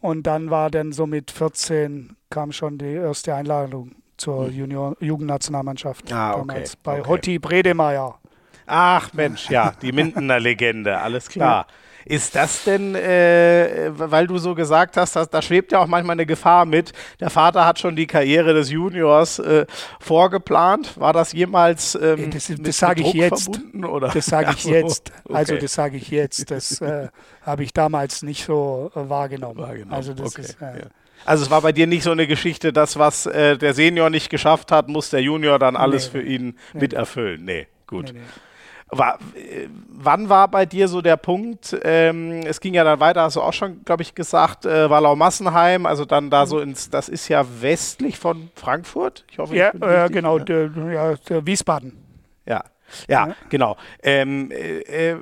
[SPEAKER 2] Und dann war dann so mit 14 kam schon die erste Einladung zur. Junior Jugendnationalmannschaft
[SPEAKER 1] ah, okay,
[SPEAKER 2] bei
[SPEAKER 1] okay.
[SPEAKER 2] Hotti Bredemeier.
[SPEAKER 1] Ach Mensch, ja, die Mindener Legende, alles klar. Ja. Ist das denn, äh, weil du so gesagt hast, dass, da schwebt ja auch manchmal eine Gefahr mit. Der Vater hat schon die Karriere des Juniors äh, vorgeplant. War das jemals ähm,
[SPEAKER 2] das, das sage ich jetzt.
[SPEAKER 1] Oder?
[SPEAKER 2] Das sage ich jetzt. Okay. Also das sage ich jetzt. Das äh, habe ich damals nicht so äh, wahrgenommen. wahrgenommen. Also das
[SPEAKER 1] okay. ist äh, ja. Also es war bei dir nicht so eine Geschichte, dass was äh, der Senior nicht geschafft hat, muss der Junior dann alles nee, für ihn nee. miterfüllen. Nee, gut. Nee, war, äh, wann war bei dir so der Punkt? Ähm, es ging ja dann weiter, hast du auch schon, glaube ich, gesagt, äh, Wallau-Massenheim, also dann da so ins, das ist ja westlich von Frankfurt.
[SPEAKER 2] Ich hoffe, ja, äh, genau, ja. Der, ja, Wiesbaden.
[SPEAKER 1] Ja, ja, ja. genau. Ähm, äh, äh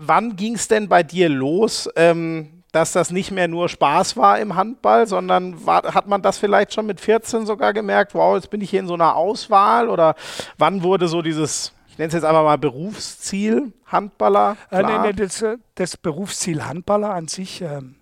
[SPEAKER 1] wann ging es denn bei dir los? Ähm, dass das nicht mehr nur Spaß war im Handball, sondern war, hat man das vielleicht schon mit 14 sogar gemerkt, wow, jetzt bin ich hier in so einer Auswahl oder wann wurde so dieses ich nenne es jetzt einfach mal Berufsziel Handballer.
[SPEAKER 2] Äh, nee, nee, das, äh, das, Berufsziel Handballer an sich ähm,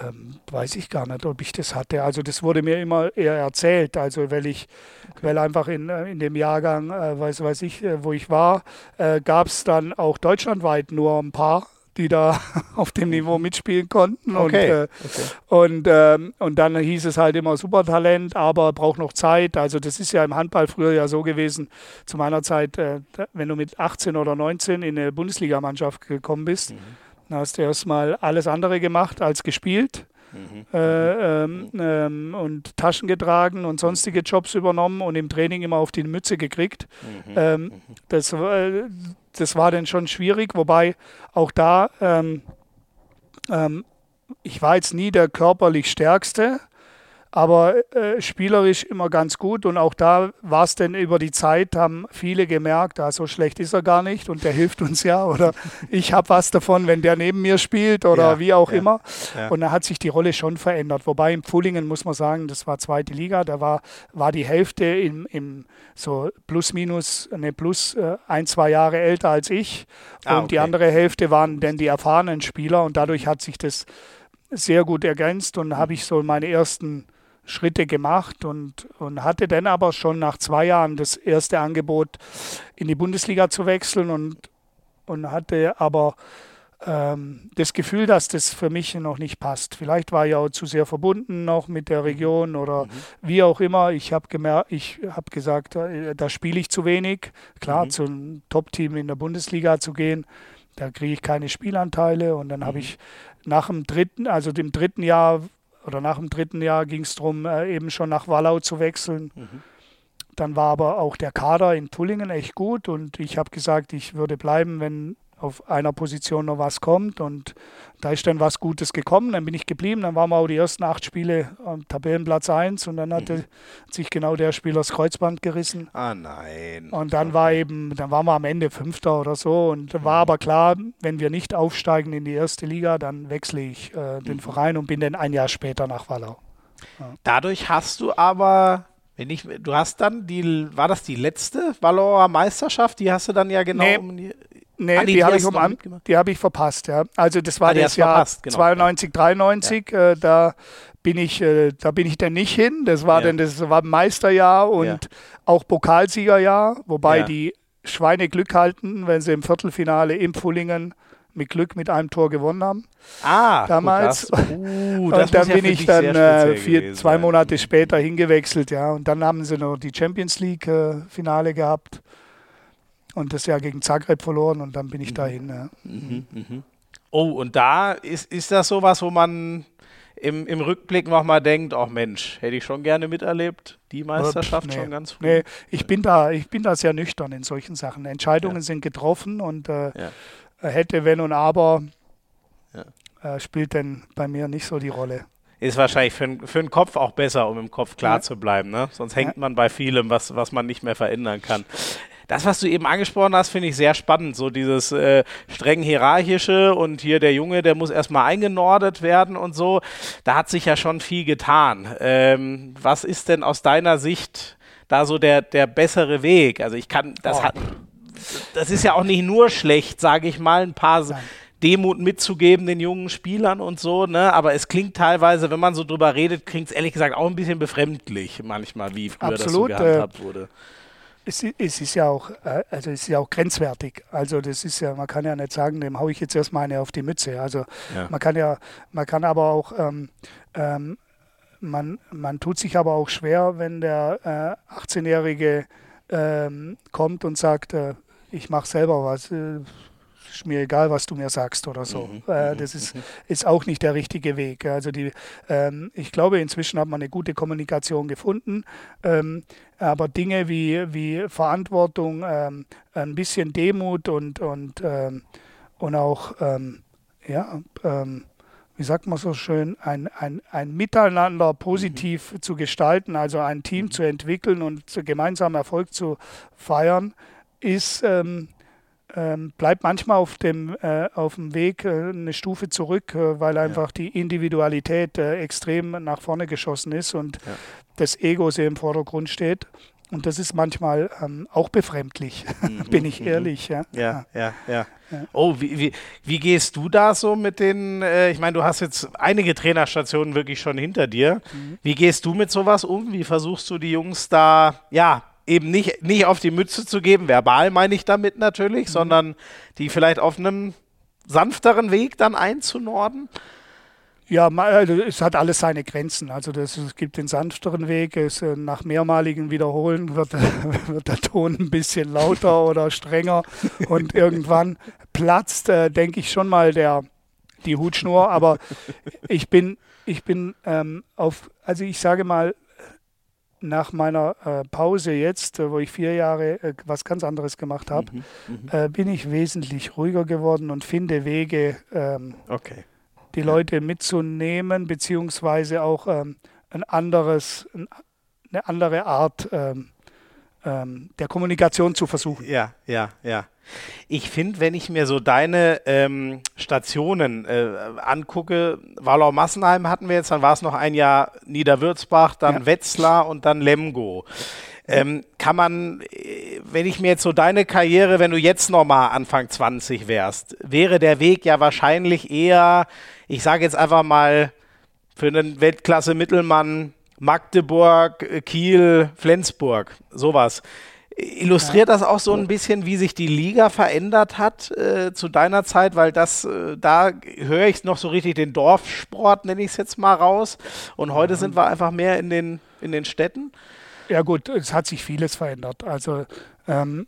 [SPEAKER 2] ähm, weiß ich gar nicht, ob ich das hatte. Also das wurde mir immer eher erzählt. Also weil ich, okay. weil einfach in, äh, in dem Jahrgang, äh, weiß, weiß ich, äh, wo ich war, äh, gab es dann auch deutschlandweit nur ein paar die da auf dem Niveau mitspielen konnten.
[SPEAKER 1] Okay.
[SPEAKER 2] Und, äh, okay. und, ähm, und dann hieß es halt immer Supertalent, aber braucht noch Zeit. Also das ist ja im Handball früher ja so gewesen, zu meiner Zeit, äh, wenn du mit 18 oder 19 in eine Bundesligamannschaft gekommen bist, mhm. dann hast du erstmal alles andere gemacht als gespielt. Mhm. Äh, ähm, ähm, und Taschen getragen und sonstige Jobs übernommen und im Training immer auf die Mütze gekriegt. Mhm. Ähm, mhm. das, äh, das war dann schon schwierig, wobei auch da, ähm, ähm, ich war jetzt nie der körperlich Stärkste, aber äh, spielerisch immer ganz gut. Und auch da war es denn über die Zeit, haben viele gemerkt, ah, so schlecht ist er gar nicht und der hilft uns ja. Oder ich habe was davon, wenn der neben mir spielt oder ja, wie auch ja, immer. Ja. Und da hat sich die Rolle schon verändert. Wobei im Pfullingen muss man sagen, das war zweite Liga, da war, war die Hälfte im, im so plus minus, ne, plus äh, ein, zwei Jahre älter als ich. Ah, und okay. die andere Hälfte waren dann die erfahrenen Spieler und dadurch hat sich das sehr gut ergänzt und habe ich so meine ersten Schritte gemacht und, und hatte dann aber schon nach zwei Jahren das erste Angebot, in die Bundesliga zu wechseln und, und hatte aber ähm, das Gefühl, dass das für mich noch nicht passt. Vielleicht war ich auch zu sehr verbunden noch mit der Region oder mhm. wie auch immer. Ich habe gemerkt, ich habe gesagt, äh, da spiele ich zu wenig. Klar, mhm. zum Top-Team in der Bundesliga zu gehen, da kriege ich keine Spielanteile und dann mhm. habe ich nach dem dritten, also dem dritten Jahr oder nach dem dritten Jahr ging es darum, äh, eben schon nach Wallau zu wechseln. Mhm. Dann war aber auch der Kader in Pullingen echt gut und ich habe gesagt, ich würde bleiben, wenn auf einer Position noch was kommt. Und da ist dann was Gutes gekommen. Dann bin ich geblieben. Dann waren wir auch die ersten acht Spiele am Tabellenplatz 1 und dann hatte mhm. sich genau der Spieler das Kreuzband gerissen.
[SPEAKER 1] Ah nein.
[SPEAKER 2] Und dann war eben, dann waren wir am Ende Fünfter oder so. Und mhm. war aber klar, wenn wir nicht aufsteigen in die erste Liga, dann wechsle ich äh, den mhm. Verein und bin dann ein Jahr später nach Wallau.
[SPEAKER 1] Ja. Dadurch hast du aber wenn ich, du hast dann die, war das die letzte Valorer Meisterschaft? Die hast du dann ja genau nee, um die,
[SPEAKER 2] Nee, ah, die, die habe ich, um, hab ich verpasst, ja. Also das war ah, das Jahr genau. 92, 93, ja. äh, da bin ich, äh, da bin ich dann nicht hin. Das war ja. dann, das war Meisterjahr und ja. auch Pokalsiegerjahr, wobei die Schweine Glück halten, wenn sie im Viertelfinale im Pfullingen mit Glück mit einem Tor gewonnen haben.
[SPEAKER 1] Ah,
[SPEAKER 2] damals.
[SPEAKER 1] Gut, das, uh,
[SPEAKER 2] und dann bin ich dann äh, vier, zwei Monate später hingewechselt, ja. Und dann haben sie noch die Champions League äh, Finale gehabt. Und das ja gegen Zagreb verloren und dann bin ich mhm. dahin. Ja. Mhm,
[SPEAKER 1] mhm. Oh, und da ist, ist das sowas, wo man im, im Rückblick nochmal denkt, ach Mensch, hätte ich schon gerne miterlebt, die Meisterschaft nee, schon ganz früh.
[SPEAKER 2] Nee, ich bin da, ich bin da sehr nüchtern in solchen Sachen. Entscheidungen ja. sind getroffen und äh, ja. hätte, wenn und aber ja. äh, spielt denn bei mir nicht so die Rolle.
[SPEAKER 1] Ist wahrscheinlich für, für den Kopf auch besser, um im Kopf klar zu bleiben. Ne? Sonst hängt man bei vielem, was, was man nicht mehr verändern kann das, was du eben angesprochen hast, finde ich sehr spannend. So dieses äh, streng hierarchische und hier der Junge, der muss erstmal eingenordet werden und so. Da hat sich ja schon viel getan. Ähm, was ist denn aus deiner Sicht da so der, der bessere Weg? Also ich kann, das oh. hat, das ist ja auch nicht nur schlecht, sage ich mal, ein paar. Nein. Demut mitzugeben den jungen Spielern und so, ne? Aber es klingt teilweise, wenn man so drüber redet, klingt es ehrlich gesagt auch ein bisschen befremdlich manchmal, wie früher Absolut, das so gehandhabt äh, wurde
[SPEAKER 2] es, es, ist ja auch, äh, also es ist ja auch grenzwertig. Also das ist ja, man kann ja nicht sagen, dem haue ich jetzt erstmal eine auf die Mütze. Also ja. man kann ja, man kann aber auch, ähm, ähm, man, man tut sich aber auch schwer, wenn der äh, 18-Jährige ähm, kommt und sagt, äh, ich mache selber was. Äh, ist mir egal, was du mir sagst oder so. Mhm. Äh, mhm, das ist, mhm. ist auch nicht der richtige Weg. Also die, ähm, ich glaube, inzwischen hat man eine gute Kommunikation gefunden. Ähm, aber Dinge wie, wie Verantwortung, ähm, ein bisschen Demut und, und, ähm, und auch, ähm, ja, ähm, wie sagt man so schön, ein, ein, ein Miteinander positiv mhm. zu gestalten, also ein Team mhm. zu entwickeln und gemeinsam Erfolg zu feiern, ist, ähm, ähm, bleibt manchmal auf dem, äh, auf dem Weg äh, eine Stufe zurück, äh, weil einfach ja. die Individualität äh, extrem nach vorne geschossen ist und ja. Das Ego sehr im Vordergrund steht. Und das ist manchmal ähm, auch befremdlich, mhm, bin ich mhm. ehrlich. Ja,
[SPEAKER 1] ja, ja. ja, ja. Oh, wie, wie, wie, gehst du da so mit den, äh, ich meine, du hast jetzt einige Trainerstationen wirklich schon hinter dir. Mhm. Wie gehst du mit sowas um? Wie versuchst du die Jungs da, ja, eben nicht, nicht auf die Mütze zu geben, verbal meine ich damit natürlich, mhm. sondern die vielleicht auf einem sanfteren Weg dann einzunorden?
[SPEAKER 2] Ja, also es hat alles seine Grenzen. Also das, es gibt den sanfteren Weg. Es, äh, nach mehrmaligen Wiederholen wird, wird, der Ton ein bisschen lauter oder strenger und irgendwann platzt, äh, denke ich schon mal der die Hutschnur. Aber ich bin ich bin ähm, auf, also ich sage mal nach meiner äh, Pause jetzt, äh, wo ich vier Jahre äh, was ganz anderes gemacht habe, mhm, mhm, äh, bin ich wesentlich ruhiger geworden und finde Wege, ähm, okay. Die. Leute mitzunehmen, beziehungsweise auch ähm, ein anderes, ein, eine andere Art ähm, ähm der Kommunikation zu versuchen.
[SPEAKER 1] Ja, ja, ja. Ich finde, wenn ich mir so deine ähm, Stationen äh, angucke, Wallau-Massenheim hatten wir jetzt, dann war es noch ein Jahr Niederwürzbach, dann ja. Wetzlar und dann Lemgo. Ähm, kann man, äh, wenn ich mir jetzt so deine Karriere, wenn du jetzt nochmal Anfang 20 wärst, wäre der Weg ja wahrscheinlich eher, ich sage jetzt einfach mal, für einen Weltklasse-Mittelmann Magdeburg, Kiel, Flensburg, sowas. Illustriert das auch so ein bisschen, wie sich die Liga verändert hat äh, zu deiner Zeit, weil das, äh, da höre ich noch so richtig den Dorfsport, nenne ich es jetzt mal raus. Und heute sind wir einfach mehr in den, in den Städten.
[SPEAKER 2] Ja gut, es hat sich vieles verändert. Also ähm,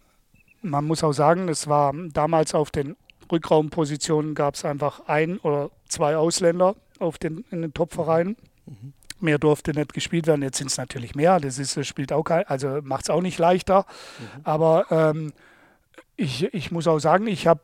[SPEAKER 2] man muss auch sagen, es war damals auf den Rückraumpositionen gab es einfach ein oder zwei Ausländer auf den, in den Topvereinen. Mhm. Mehr durfte nicht gespielt werden. Jetzt sind es natürlich mehr. Das ist, spielt auch kein, also macht es auch nicht leichter. Mhm. Aber ähm, ich, ich muss auch sagen, ich habe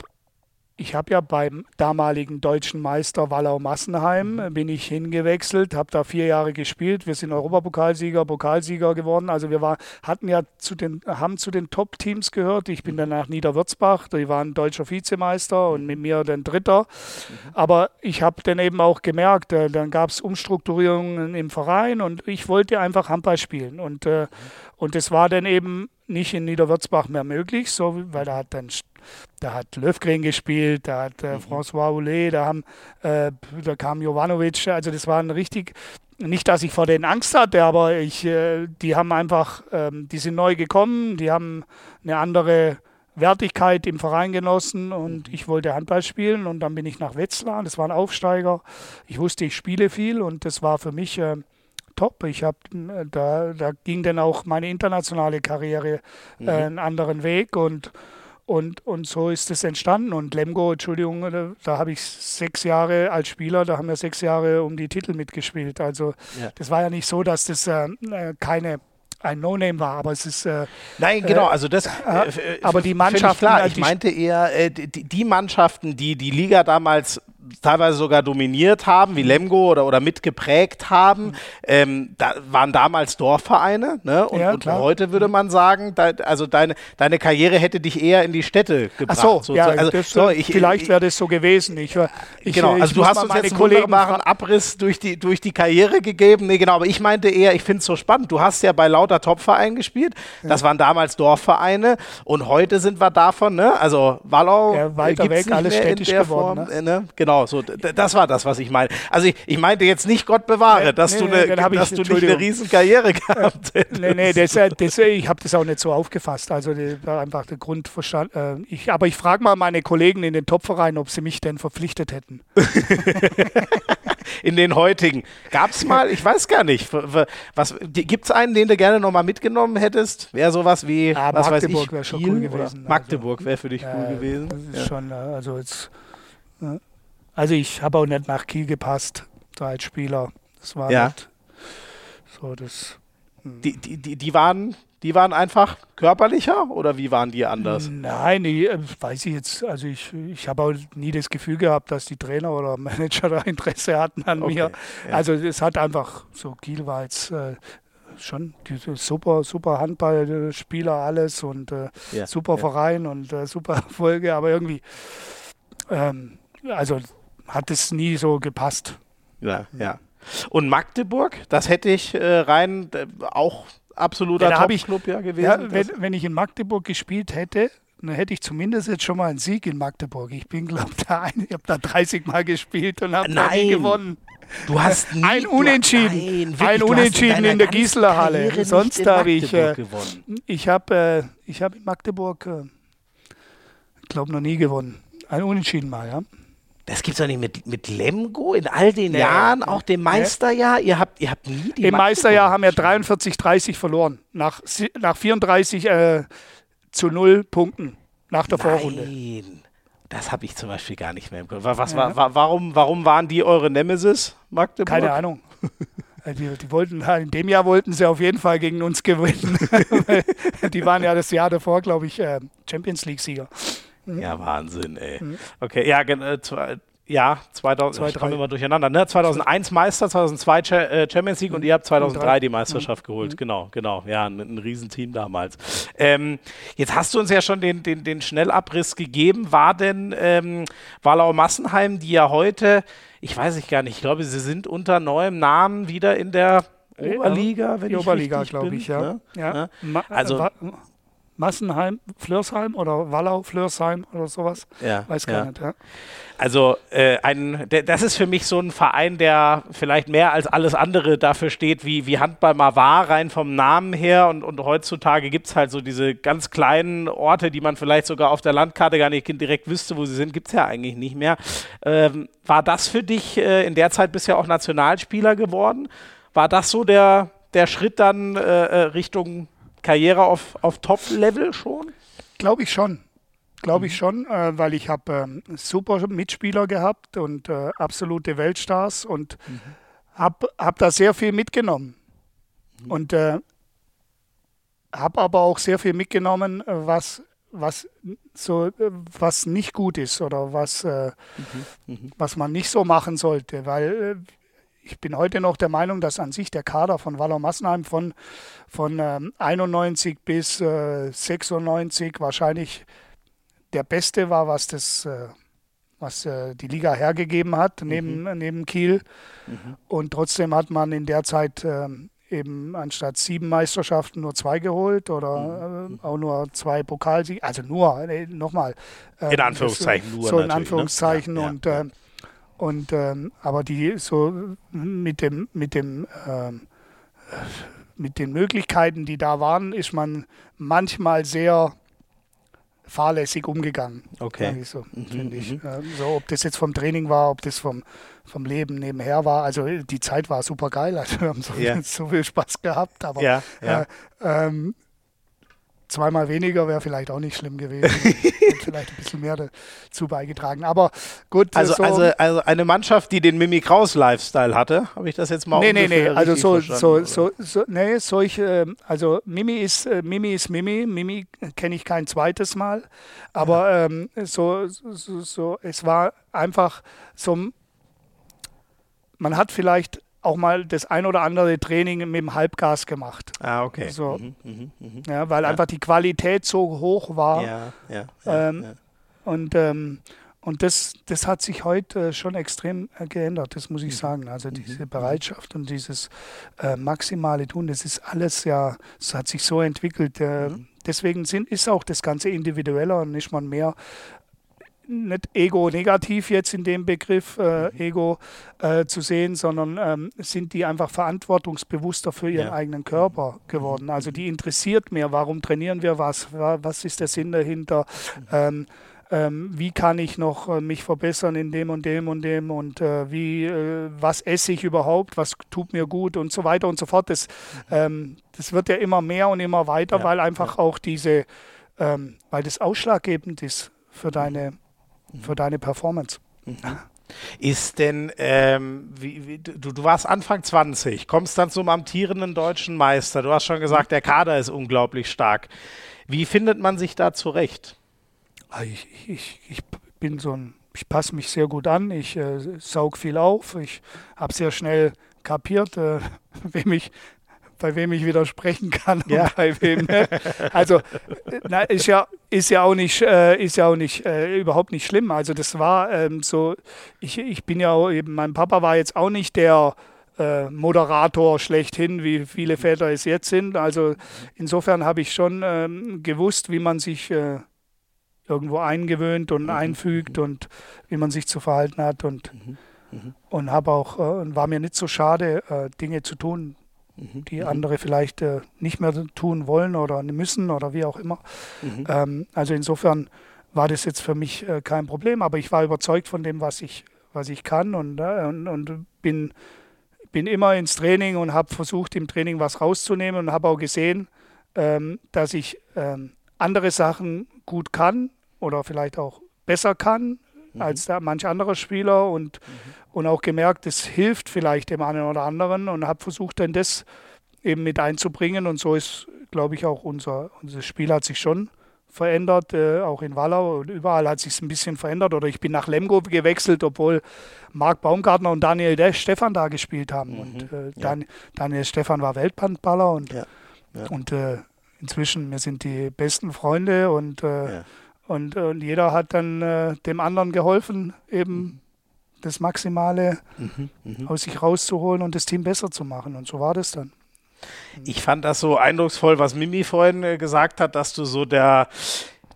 [SPEAKER 2] ich habe ja beim damaligen deutschen Meister Wallau Massenheim mhm. bin ich hingewechselt, habe da vier Jahre gespielt. Wir sind Europapokalsieger, Pokalsieger geworden. Also wir war, hatten ja zu den, haben zu den Top-Teams gehört. Ich bin dann nach Niederwürzbach, die waren deutscher Vizemeister und mit mir dann Dritter. Mhm. Aber ich habe dann eben auch gemerkt, äh, dann gab es Umstrukturierungen im Verein und ich wollte einfach Handball spielen. Und, äh, und das war dann eben nicht in Niederwürzbach mehr möglich, so, weil da hat dann da hat Löfgren gespielt, da hat äh, mhm. François Houlet, da, haben, äh, da kam Jovanovic. Also das waren richtig, nicht, dass ich vor denen Angst hatte, aber ich, äh, die haben einfach, ähm, die sind neu gekommen, die haben eine andere Wertigkeit im Verein genossen und mhm. ich wollte Handball spielen und dann bin ich nach Wetzlar, das war ein Aufsteiger. Ich wusste, ich spiele viel und das war für mich äh, top. Ich habe äh, da, da ging dann auch meine internationale Karriere äh, mhm. einen anderen Weg und Und, und so ist es entstanden. Und Lemgo, Entschuldigung, da, da habe ich sechs Jahre als Spieler, da haben wir sechs Jahre um die Titel mitgespielt. Also ja. das war ja nicht so, dass das äh, äh keine ein No-Name war, aber es ist. Äh,
[SPEAKER 1] Nein, genau, also das. Äh,
[SPEAKER 2] äh aber die Mannschaften.
[SPEAKER 1] Klar, ich meinte eher äh, die, die, Mannschaften, die die Liga damals teilweise sogar dominiert haben, wie Lemgo oder, oder mitgeprägt haben, mhm. ähm, da waren damals Dorfvereine. Ne? Und, ja, und heute würde man sagen, da, also deine, deine Karriere hätte dich eher in die Städte gebracht.
[SPEAKER 2] Ach so, ja, das, so, ich, vielleicht wäre das so gewesen. Ich,
[SPEAKER 1] ich, genau, also du hast uns jetzt einen wunderbaren Abriss durch die, durch die Karriere gegeben. Nee, genau, aber ich meinte eher, ich finde es so spannend. Du hast ja bei lauter Topvereinen gespielt. Das ja. waren damals Dorfvereine und heute sind wir davon, ne? also Wallau
[SPEAKER 2] ja, weiter weg, alles städtisch geworden.
[SPEAKER 1] Form, ne? Ne? Genau, Genau, so, das war das, was ich meine. Also ich, ich meinte jetzt nicht, Gott bewahre, dass nee, du, ne, dass ich, du nicht eine riesen Karriere gehabt hättest.
[SPEAKER 2] Nee, nee, das, das, ich habe das auch nicht so aufgefasst. Also das war einfach der Grund Äh, ich, aber ich frage mal meine Kollegen in den Topvereinen, ob sie mich denn verpflichtet hätten.
[SPEAKER 1] in den heutigen. Gab es mal, ich weiß gar nicht, gibt es einen, den du gerne nochmal mitgenommen hättest? Wäre sowas wie,
[SPEAKER 2] ja,
[SPEAKER 1] was
[SPEAKER 2] Magdeburg wäre schon cool gewesen.
[SPEAKER 1] Also. Magdeburg wäre für dich cool gewesen.
[SPEAKER 2] Das ist ja. schon, äh, also jetzt, also ich habe auch nicht nach Kiel gepasst, da als Spieler. Das war ja. nicht so das.
[SPEAKER 1] Hm. Die, die, die, die waren die waren einfach körperlicher oder wie waren die anders?
[SPEAKER 2] Nein, ich, äh, weiß ich jetzt. Also ich, ich habe auch nie das Gefühl gehabt, dass die Trainer oder Manager da Interesse hatten an okay, mir. Ja. Also es hat einfach so Kiel war jetzt äh, schon diese super super Handballspieler alles und äh, ja, super ja. Verein und äh, super Folge, aber irgendwie ähm, also hat es nie so gepasst.
[SPEAKER 1] Ja, ja. Und Magdeburg, das hätte ich äh, rein äh, auch absoluter ja, Top-Club ja gewesen. Ja,
[SPEAKER 2] wenn, wenn, ich in Magdeburg gespielt hätte, dann hätte ich zumindest jetzt schon mal einen Sieg in Magdeburg. Ich bin, glaube ich, da ein, ich habe da 30 Mal gespielt und habe nie gewonnen.
[SPEAKER 1] Du hast nie,
[SPEAKER 2] ein Unentschieden, nein, ein Unentschieden in, in der Gießler Halle. Sonst habe ich, äh, ich habe, äh, ich habe in Magdeburg, äh, glaube noch nie gewonnen. Ein Unentschieden mal, ja.
[SPEAKER 1] Das gibt es doch nicht mit, mit Lemgo in all den nee. Jahren, auch dem Meisterjahr. Ihr habt, ihr habt nie
[SPEAKER 2] die Im Meisterjahr haben wir 43, 30 verloren. Nach, nach 34 äh, zu 0 Punkten nach der Nein. Vorrunde.
[SPEAKER 1] Das habe ich zum Beispiel gar nicht mehr im Kopf. Was, ja. war, warum, warum waren die eure Nemesis, Magdeburg?
[SPEAKER 2] Keine Ahnung. Äh, die, die, wollten, in dem Jahr wollten sie auf jeden Fall gegen uns gewinnen. die waren ja das Jahr davor, glaube ich, äh, Champions League-Sieger.
[SPEAKER 1] Mhm. Ja, Wahnsinn, ey. Mhm. Okay, ja, äh, ja, 2000, Zwei, ich komme immer durcheinander, ne? 2001 Meister, 2002 äh, Champions League mhm. und ihr habt 2003 die Meisterschaft mhm. geholt. Genau, genau. Ja, ein, ein Riesenteam damals. Ähm, jetzt hast du uns ja schon den, den, den Schnellabriss gegeben. War denn ähm, Wallau Massenheim, die ja heute, ich weiß ich gar nicht, ich glaube, sie sind unter neuem Namen wieder in der Oberliga,
[SPEAKER 2] wenn die ich Oberliga, glaube ich, ja. Ne? ja.
[SPEAKER 1] Ne? Also,
[SPEAKER 2] Massenheim, Flörsheim oder Wallau, Flörsheim oder sowas. Ja, Weiß gar ja. nicht, ja.
[SPEAKER 1] Also äh, ein, das ist für mich so ein Verein, der vielleicht mehr als alles andere dafür steht, wie, wie Handball mal war, rein vom Namen her. Und, und heutzutage gibt es halt so diese ganz kleinen Orte, die man vielleicht sogar auf der Landkarte gar nicht direkt wüsste, wo sie sind, gibt es ja eigentlich nicht mehr. Ähm, war das für dich äh, in der Zeit bisher auch Nationalspieler geworden? War das so der, der Schritt dann äh, äh Richtung Karriere auf, auf Top-Level schon?
[SPEAKER 2] Glaube ich schon. Glaube mhm. ich schon, äh, weil ich habe ähm, super Mitspieler gehabt und äh, absolute Weltstars und mhm. habe hab da sehr viel mitgenommen. Mhm. Und äh, habe aber auch sehr viel mitgenommen, äh, was, was, so, äh, was nicht gut ist oder was, äh, mhm. mhm. was man nicht so machen sollte. Weil ich bin heute noch der Meinung, dass an sich der Kader von Wallau Massenheim von, von ähm, 91 bis äh, 96 wahrscheinlich der beste war, was das äh, was äh, die Liga hergegeben hat, neben, mhm. neben Kiel. Mhm. Und trotzdem hat man in der Zeit ähm, eben anstatt sieben Meisterschaften nur zwei geholt oder mhm. äh, auch nur zwei Pokalsiege. Also nur, äh, nochmal.
[SPEAKER 1] Äh, in Anführungszeichen das,
[SPEAKER 2] nur. So in Anführungszeichen. Ne? Ja, und ja, ja. Und ähm, aber die so mit dem, mit dem ähm, mit den Möglichkeiten, die da waren, ist man manchmal sehr fahrlässig umgegangen.
[SPEAKER 1] Okay.
[SPEAKER 2] So, mhm, ich. Mhm. so, ob das jetzt vom Training war, ob das vom, vom Leben nebenher war. Also die Zeit war super geil. Also wir haben so, yeah. so viel Spaß gehabt. Aber
[SPEAKER 1] ja, ja.
[SPEAKER 2] Äh, ähm, zweimal weniger wäre vielleicht auch nicht schlimm gewesen. vielleicht ein bisschen mehr dazu beigetragen. Aber gut.
[SPEAKER 1] Also, so also, also eine Mannschaft, die den Mimi Kraus-Lifestyle hatte, habe ich das jetzt mal
[SPEAKER 2] Nee, nee, nee. Also so, so, so, so, nee, solche, ähm, also Mimi ist, äh, Mimi ist Mimi. Mimi kenne ich kein zweites Mal. Aber ja. ähm, so, so, so, es war einfach so, man hat vielleicht auch mal das ein oder andere Training mit dem Halbgas gemacht.
[SPEAKER 1] Ah, okay.
[SPEAKER 2] So, mhm, mh, mh. Ja, weil ja. einfach die Qualität so hoch war. Ja, ja. ja, ähm, ja. Und, ähm, und das, das hat sich heute schon extrem äh, geändert, das muss ich mhm. sagen. Also mhm. diese Bereitschaft und dieses äh, maximale Tun, das ist alles ja, es hat sich so entwickelt. Äh, mhm. Deswegen sind, ist auch das Ganze individueller und nicht mal mehr nicht ego-negativ jetzt in dem Begriff äh, mhm. Ego äh, zu sehen, sondern ähm, sind die einfach verantwortungsbewusster für ihren ja. eigenen Körper mhm. geworden. Also die interessiert mehr, warum trainieren wir was, was ist der Sinn dahinter, mhm. ähm, ähm, wie kann ich noch äh, mich verbessern in dem und dem und dem und äh, wie, äh, was esse ich überhaupt, was tut mir gut und so weiter und so fort. Das, ähm, das wird ja immer mehr und immer weiter, ja. weil einfach auch diese, ähm, weil das ausschlaggebend ist für deine für deine Performance. Mhm.
[SPEAKER 1] Ist denn, ähm, wie, wie, du, du warst Anfang 20, kommst dann zum amtierenden deutschen Meister. Du hast schon gesagt, der Kader ist unglaublich stark. Wie findet man sich da zurecht?
[SPEAKER 2] Ah, ich, ich, ich bin so ein, ich passe mich sehr gut an, ich äh, saug viel auf, ich habe sehr schnell kapiert, äh, wem ich bei wem ich widersprechen kann ja. und bei wem. Ne? Also na, ist ja ist ja auch nicht äh, ist ja auch nicht äh, überhaupt nicht schlimm. Also das war ähm, so. Ich, ich bin ja auch eben. Mein Papa war jetzt auch nicht der äh, Moderator schlechthin, wie viele Väter es jetzt sind. Also insofern habe ich schon ähm, gewusst, wie man sich äh, irgendwo eingewöhnt und mhm. einfügt und wie man sich zu verhalten hat und mhm. Mhm. und habe auch äh, war mir nicht so schade äh, Dinge zu tun, Mhm. die mhm. andere vielleicht äh, nicht mehr tun wollen oder müssen oder wie auch immer. Mhm. Ähm, also insofern war das jetzt für mich äh, kein Problem, aber ich war überzeugt von dem, was ich, was ich kann und, äh, und, und bin, bin immer ins Training und habe versucht, im Training was rauszunehmen und habe auch gesehen, ähm, dass ich ähm, andere Sachen gut kann oder vielleicht auch besser kann mhm. als da manch anderer Spieler und, mhm. und auch gemerkt, es hilft vielleicht dem einen oder anderen und habe versucht, dann das eben mit einzubringen und so ist, glaube ich, auch unser, unser Spiel hat sich schon verändert, äh, auch in Wallau und überall hat sich ein bisschen verändert oder ich bin nach Lemgo gewechselt, obwohl Marc Baumgartner und Daniel Desch Stefan da gespielt haben mhm. und äh, Dan ja. Daniel Stefan war Weltbandballer und, ja. Ja. und äh, inzwischen, wir sind die besten Freunde und äh, und, und jeder hat dann äh, dem anderen geholfen, eben das Maximale mhm, mh. aus sich rauszuholen und das Team besser zu machen. Und so war das dann.
[SPEAKER 1] Ich fand das so eindrucksvoll, was Mimi vorhin äh, gesagt hat, dass du so der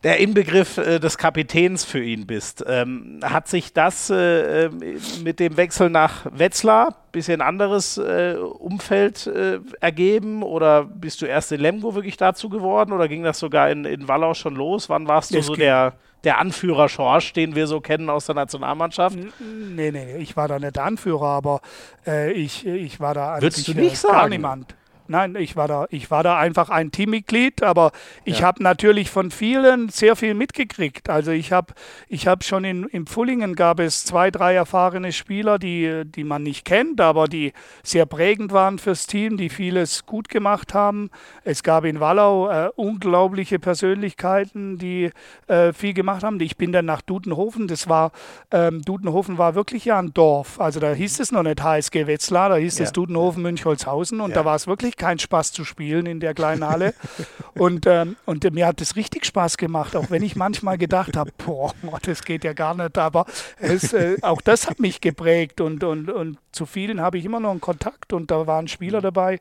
[SPEAKER 1] der Inbegriff äh, des Kapitäns für ihn bist. Ähm, hat sich das äh, ähm, mit dem Wechsel nach Wetzlar, bisschen anderes äh, Umfeld äh, ergeben oder bist du erst in Lemgo wirklich dazu geworden oder ging das sogar in, in Wallau schon los? Wann warst du es so der, der Anführer Schorsch, den wir so kennen aus der Nationalmannschaft?
[SPEAKER 2] Nee, nee, nee, ich war da nicht der Anführer, aber äh, ich, ich war da
[SPEAKER 1] Würdest du nicht äh, sagen?
[SPEAKER 2] niemand. Nein, ich war da, ich war da einfach ein Teammitglied, aber ich ja. habe natürlich von vielen sehr viel mitgekriegt. Also ich habe ich hab schon in, in Pfullingen gab es zwei, drei erfahrene Spieler, die, die man nicht kennt, aber die sehr prägend waren fürs Team, die vieles gut gemacht haben. Es gab in Wallau äh, unglaubliche Persönlichkeiten, die äh, viel gemacht haben. Ich bin dann nach Dudenhofen, das war, ähm, Dudenhofen war wirklich ja ein Dorf. Also da hieß es noch nicht HSG Wetzlar, da hieß ja. es Dudenhofen Münchholzhausen und ja. da war es wirklich keinen Spaß zu spielen in der kleinen Halle. und, ähm, und mir hat es richtig Spaß gemacht, auch wenn ich manchmal gedacht habe, boah, das geht ja gar nicht. Aber es, äh, auch das hat mich geprägt und, und, und zu vielen habe ich immer noch einen Kontakt und da waren Spieler dabei,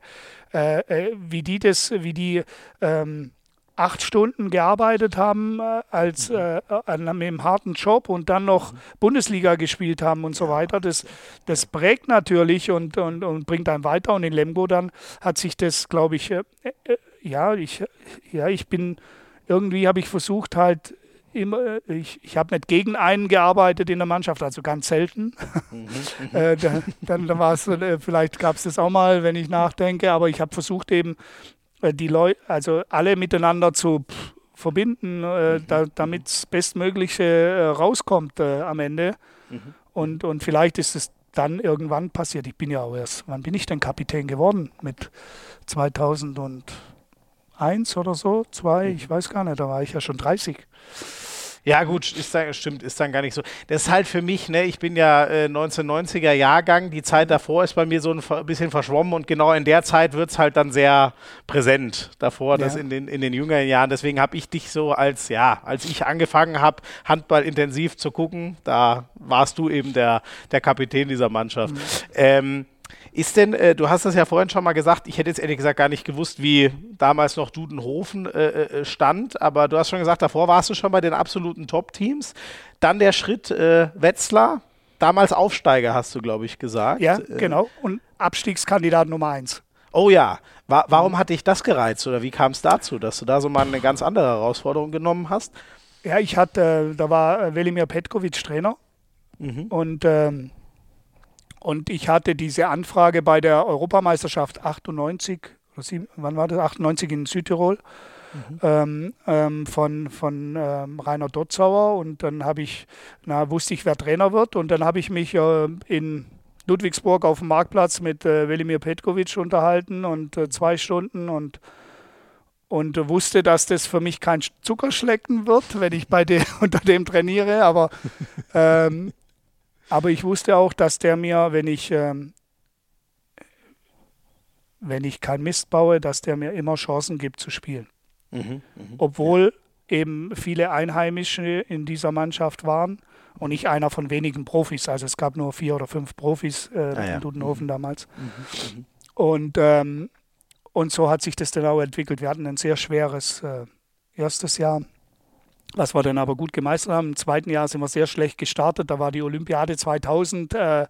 [SPEAKER 2] äh, äh, wie die das, wie die ähm, acht Stunden gearbeitet haben äh, als mhm. äh, an einem harten Job und dann noch mhm. Bundesliga gespielt haben und so weiter. Das, das prägt natürlich und, und, und bringt einen weiter. Und in Lemgo dann hat sich das, glaube ich, äh, äh, ja, ich, ja, ich bin irgendwie habe ich versucht halt immer, äh, ich, ich habe nicht gegen einen gearbeitet in der Mannschaft, also ganz selten. Mhm, mhm. äh, dann, dann war es, äh, vielleicht gab es das auch mal, wenn ich nachdenke, aber ich habe versucht eben die Leute, also alle miteinander zu pff, verbinden, äh, mhm. da, damit das Bestmögliche äh, rauskommt äh, am Ende. Mhm. Und, und vielleicht ist es dann irgendwann passiert. Ich bin ja auch erst, wann bin ich denn Kapitän geworden? Mit 2001 oder so, zwei, mhm. ich weiß gar nicht, da war ich ja schon 30.
[SPEAKER 1] Ja, gut, ist dann, stimmt, ist dann gar nicht so. Das ist halt für mich, ne, ich bin ja äh, 1990er Jahrgang, die Zeit davor ist bei mir so ein bisschen verschwommen und genau in der Zeit wird es halt dann sehr präsent. Davor, ja. das in den, in den jüngeren Jahren. Deswegen habe ich dich so als, ja, als ich angefangen habe, Handball intensiv zu gucken, da warst du eben der, der Kapitän dieser Mannschaft. Mhm. Ähm, ist denn, äh, du hast das ja vorhin schon mal gesagt, ich hätte jetzt ehrlich gesagt gar nicht gewusst, wie damals noch Dudenhofen äh, äh, stand, aber du hast schon gesagt, davor warst du schon bei den absoluten Top-Teams. Dann der Schritt äh, Wetzlar, damals Aufsteiger, hast du, glaube ich, gesagt.
[SPEAKER 2] Ja, äh, genau. Und Abstiegskandidat Nummer eins.
[SPEAKER 1] Oh ja. Wa warum hat dich das gereizt oder wie kam es dazu, dass du da so mal eine ganz andere Herausforderung genommen hast?
[SPEAKER 2] Ja, ich hatte, da war Velimir Petkovic Trainer. Mhm. Und ähm, und ich hatte diese Anfrage bei der Europameisterschaft 98, wann war das? 98 in Südtirol. Mhm. Ähm, ähm, von, von ähm, Rainer Dotzauer und dann habe ich, na, wusste ich, wer Trainer wird und dann habe ich mich äh, in Ludwigsburg auf dem Marktplatz mit äh, Velimir Petkovic unterhalten und äh, zwei Stunden und und wusste, dass das für mich kein Zuckerschlecken wird, wenn ich bei dem unter dem trainiere, aber ähm, aber ich wusste auch, dass der mir, wenn ich, ähm, wenn ich kein Mist baue, dass der mir immer Chancen gibt zu spielen. Mhm, mh, Obwohl ja. eben viele Einheimische in dieser Mannschaft waren und ich einer von wenigen Profis. Also es gab nur vier oder fünf Profis äh, ah, ja. in Dudenhofen mhm. damals. Mhm, mhm, und, ähm, und so hat sich das dann auch entwickelt. Wir hatten ein sehr schweres äh, erstes Jahr was wir dann aber gut gemeistert haben. Im zweiten Jahr sind wir sehr schlecht gestartet. Da war die Olympiade 2000, äh,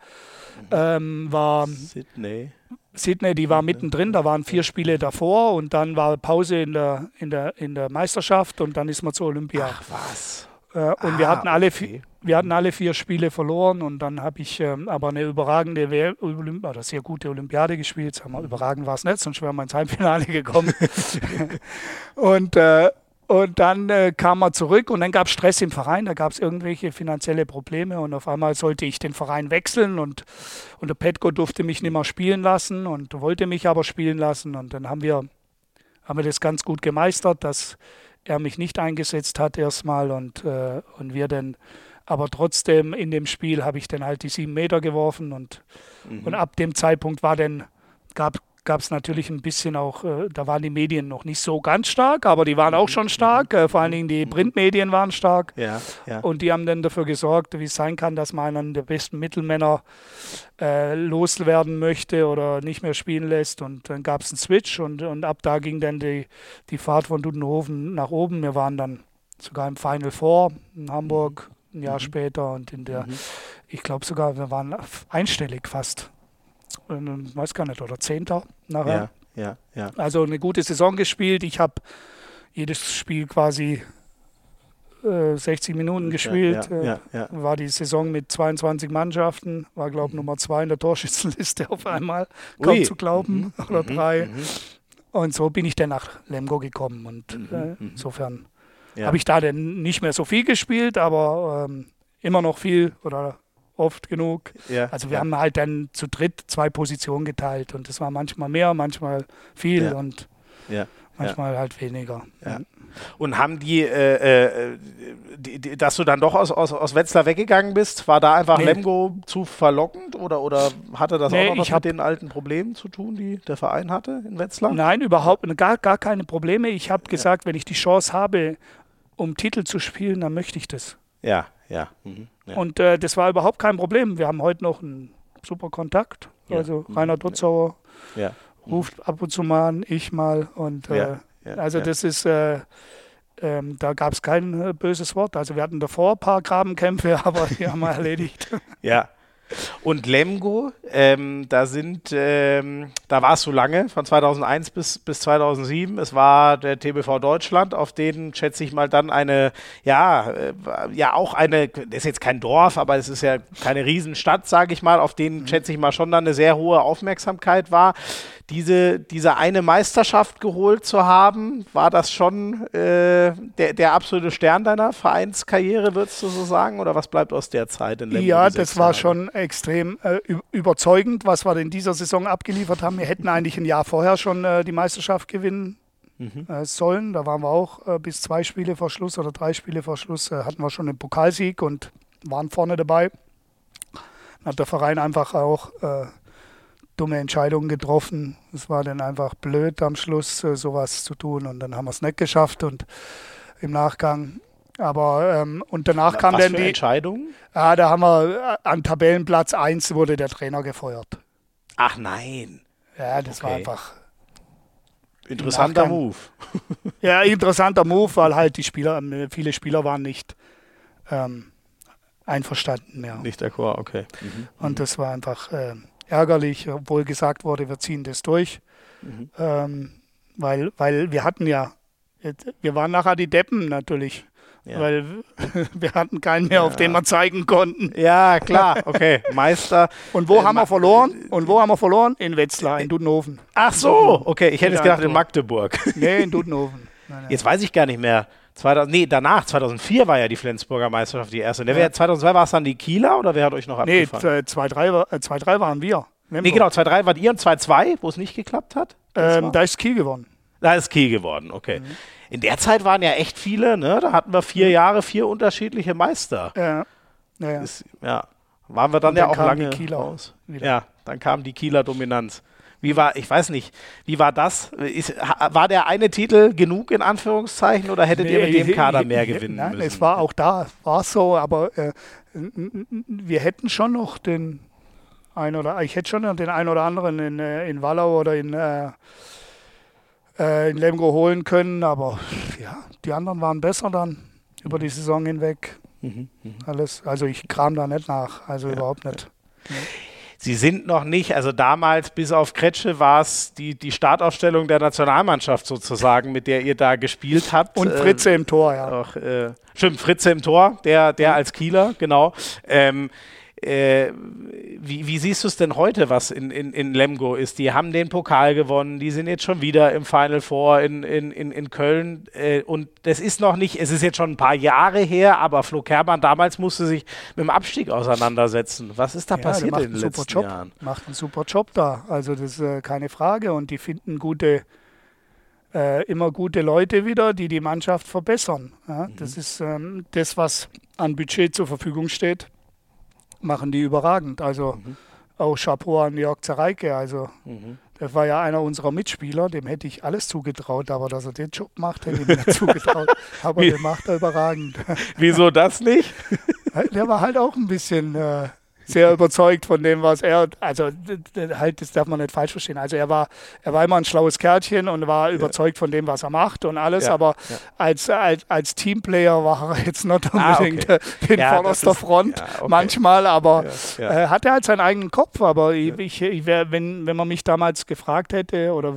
[SPEAKER 2] ähm, war Sydney. Sydney, die war mittendrin, da waren vier Spiele davor und dann war Pause in der, in der, in der Meisterschaft und dann ist man zur Olympiade.
[SPEAKER 1] Ach was.
[SPEAKER 2] Äh, und ah, wir, hatten alle okay. wir hatten alle vier Spiele verloren und dann habe ich ähm, aber eine überragende Olymp oder sehr gute Olympiade gespielt. Sagen wir, überragend war es nicht, sonst wären wir ins Halbfinale gekommen. und äh, und dann äh, kam er zurück und dann gab es Stress im Verein, da gab es irgendwelche finanzielle Probleme und auf einmal sollte ich den Verein wechseln und, und der Petko durfte mich nicht mehr spielen lassen und wollte mich aber spielen lassen und dann haben wir, haben wir das ganz gut gemeistert, dass er mich nicht eingesetzt hat erstmal und, äh, und wir dann aber trotzdem in dem Spiel habe ich dann halt die sieben Meter geworfen und, mhm. und ab dem Zeitpunkt war dann, gab, gab es natürlich ein bisschen auch, äh, da waren die Medien noch nicht so ganz stark, aber die waren auch schon stark. Äh, vor allen Dingen die Printmedien waren stark. Ja, ja. Und die haben dann dafür gesorgt, wie es sein kann, dass man einen der besten Mittelmänner äh, loswerden möchte oder nicht mehr spielen lässt. Und dann gab es einen Switch und, und ab da ging dann die, die Fahrt von Dudenhofen nach oben. Wir waren dann sogar im Final Four in Hamburg ein Jahr mhm. später und in der, mhm. ich glaube sogar, wir waren einstellig fast weiß gar nicht, oder Zehnter nachher. Ja, ja, ja. Also eine gute Saison gespielt. Ich habe jedes Spiel quasi äh, 60 Minuten gespielt. Ja, ja, ja, war die Saison mit 22 Mannschaften, war glaube ich mhm. Nummer zwei in der Torschützenliste auf einmal, kaum Ui. zu glauben, mhm. oder mhm. drei. Mhm. Und so bin ich dann nach Lemgo gekommen und mhm. äh, mhm. insofern habe ich da dann nicht mehr so viel gespielt, aber ähm, immer noch viel oder oft genug. Ja, also wir ja. haben halt dann zu dritt zwei Positionen geteilt und das war manchmal mehr, manchmal viel ja. und manchmal halt weniger.
[SPEAKER 1] Und haben die, äh, äh, die, die, dass du dann doch aus, aus, aus Wetzlar weggegangen bist, war da einfach nee. Lemgo zu verlockend oder, oder hatte das nee, auch noch was mit den alten Problemen zu tun, die der Verein hatte in Wetzlar?
[SPEAKER 2] Nein, überhaupt gar, gar keine Probleme. Ich habe gesagt, wenn ich die Chance habe, um Titel zu spielen, dann möchte ich das.
[SPEAKER 1] Ja, ja. Mhm.
[SPEAKER 2] Ja. Und äh, das war überhaupt kein Problem. Wir haben heute noch einen super Kontakt. Ja. Also mhm. Rainer Dutzauer ja. ruft ab und zu mal an, ich mal. Und äh, also das ist, äh, ähm, da gab es kein äh, böses Wort. Also wir hatten davor ein paar Grabenkämpfe, aber die haben wir erledigt.
[SPEAKER 1] Ja, und Lemgo, ähm, da sind, ähm, da war es so lange, von 2001 bis, bis 2007. Es war der TBV Deutschland, auf den schätze ich mal dann eine, ja, äh, ja auch eine, das ist jetzt kein Dorf, aber es ist ja keine Riesenstadt, sage ich mal, auf den mhm. schätze ich mal schon dann eine sehr hohe Aufmerksamkeit war. Diese, diese eine Meisterschaft geholt zu haben, war das schon äh, der, der absolute Stern deiner Vereinskarriere, würdest du so sagen? Oder was bleibt aus der Zeit in
[SPEAKER 2] Lemgo? Ja, das war schon extrem äh, überzeugend, was wir in dieser Saison abgeliefert haben. Wir hätten eigentlich ein Jahr vorher schon äh, die Meisterschaft gewinnen mhm. Äh, sollen. Da waren wir auch äh, bis zwei Spiele vor Schluss oder drei Spiele vor Schluss, äh, hatten wir schon einen Pokalsieg und waren vorne dabei. Dann hat der Verein einfach auch dumme Entscheidungen getroffen. Es war dann einfach blöd am Schluss äh, sowas zu tun und dann haben wir es nicht geschafft und im Nachgang. Aber ähm, und danach
[SPEAKER 1] Was
[SPEAKER 2] kam dann
[SPEAKER 1] die
[SPEAKER 2] Entscheidung. Ja, da haben wir äh, an Tabellenplatz 1 wurde der Trainer gefeuert.
[SPEAKER 1] Ach nein.
[SPEAKER 2] Ja, das okay. war einfach
[SPEAKER 1] interessanter Move.
[SPEAKER 2] ja, interessanter Move, weil halt die Spieler, äh, viele Spieler waren nicht ähm, einverstanden mehr.
[SPEAKER 1] Nicht d'accord, okay.
[SPEAKER 2] Mhm. Und das war einfach äh, ärgerlich, obwohl gesagt wurde, wir ziehen das durch. Mhm. Ähm, weil, weil wir hatten ja, wir waren nachher die Deppen natürlich. Ja. Weil wir hatten keinen mehr, ja. auf den wir zeigen konnten.
[SPEAKER 1] Ja, klar, okay. Meister.
[SPEAKER 2] Und wo äh, haben wir verloren? Und wo haben wir verloren? In Wetzlar, in Dudenhofen.
[SPEAKER 1] Ach so, okay. Ich hätte es gedacht in Magdeburg.
[SPEAKER 2] Nee, in Dudenhofen.
[SPEAKER 1] Nein, nein. Jetzt weiß ich gar nicht mehr. 2000, nee, danach, 2004 war ja die Flensburger Meisterschaft die erste. Ja. 2002 war es dann die Kieler oder wer hat euch noch abgefangen?
[SPEAKER 2] Nee, 2-3 äh, waren wir.
[SPEAKER 1] Nee, genau, 2-3 wart ihr und 2-2, wo es nicht geklappt hat?
[SPEAKER 2] Ähm, da ist Kiel gewonnen.
[SPEAKER 1] Da ist Kiel geworden, okay. Mhm. In der Zeit waren ja echt viele, ne? Da hatten wir vier mhm. Jahre, vier unterschiedliche Meister.
[SPEAKER 2] Ja.
[SPEAKER 1] Ja, ja. Ist, ja. Waren wir dann, dann ja auch lange raus. Ja, dann kam die Kieler Dominanz. Wie war, ich weiß nicht, wie war das? Ist, war der eine Titel genug in Anführungszeichen oder hättet nee, ihr mit dem Kader mehr gewinnen nein, müssen?
[SPEAKER 2] Es war auch da, war so, aber äh, wir hätten schon noch den ein oder ich hätte schon den einen oder anderen in, äh, in Wallau oder in, äh, äh, in Lemgo holen können, aber ja, die anderen waren besser dann über die Saison hinweg. Mhm, mh. Alles, also ich kram da nicht nach, also ja, überhaupt nicht. Ja.
[SPEAKER 1] Sie sind noch nicht, also damals bis auf Kretsche war es die, die Startaufstellung der Nationalmannschaft sozusagen, mit der ihr da gespielt habt.
[SPEAKER 2] Und Fritze äh, im Tor, ja.
[SPEAKER 1] Auch, äh, stimmt, Fritze im Tor, der, der als Kieler, genau. Ähm, äh, wie, wie, siehst du es denn heute, was in, in, in Lemgo ist? Die haben den Pokal gewonnen, die sind jetzt schon wieder im Final Four in, in, in, in Köln. Äh, und das ist noch nicht, es ist jetzt schon ein paar Jahre her, aber Flo Kermann damals musste sich mit dem Abstieg auseinandersetzen. Was ist da ja, passiert in den letzten
[SPEAKER 2] Job,
[SPEAKER 1] Jahren?
[SPEAKER 2] Macht einen super Job da, also das ist äh, keine Frage. Und die finden gute, äh, immer gute Leute wieder, die die Mannschaft verbessern. Ja? Mhm. Das ist ähm, das, was an Budget zur Verfügung steht machen die überragend. Also mhm. auch Chapeau an Jörg Zereike. Also mhm. der war ja einer unserer Mitspieler, dem hätte ich alles zugetraut, aber dass er den Job macht, hätte ich mir nicht zugetraut. Aber Wie? den macht er überragend.
[SPEAKER 1] Wieso das nicht?
[SPEAKER 2] der war halt auch ein bisschen. Äh, sehr überzeugt von dem, was er, also halt, das darf man nicht falsch verstehen. Also er war, er war immer ein schlaues Kärtchen und war überzeugt von dem, was er macht und alles, ja, aber ja. Als, als, als Teamplayer war er jetzt nicht unbedingt ah, okay. in vorderster Front okay. manchmal, aber äh, hat er halt seinen eigenen Kopf. Aber ich, ich, ich wär, wenn, wenn man mich damals gefragt hätte, oder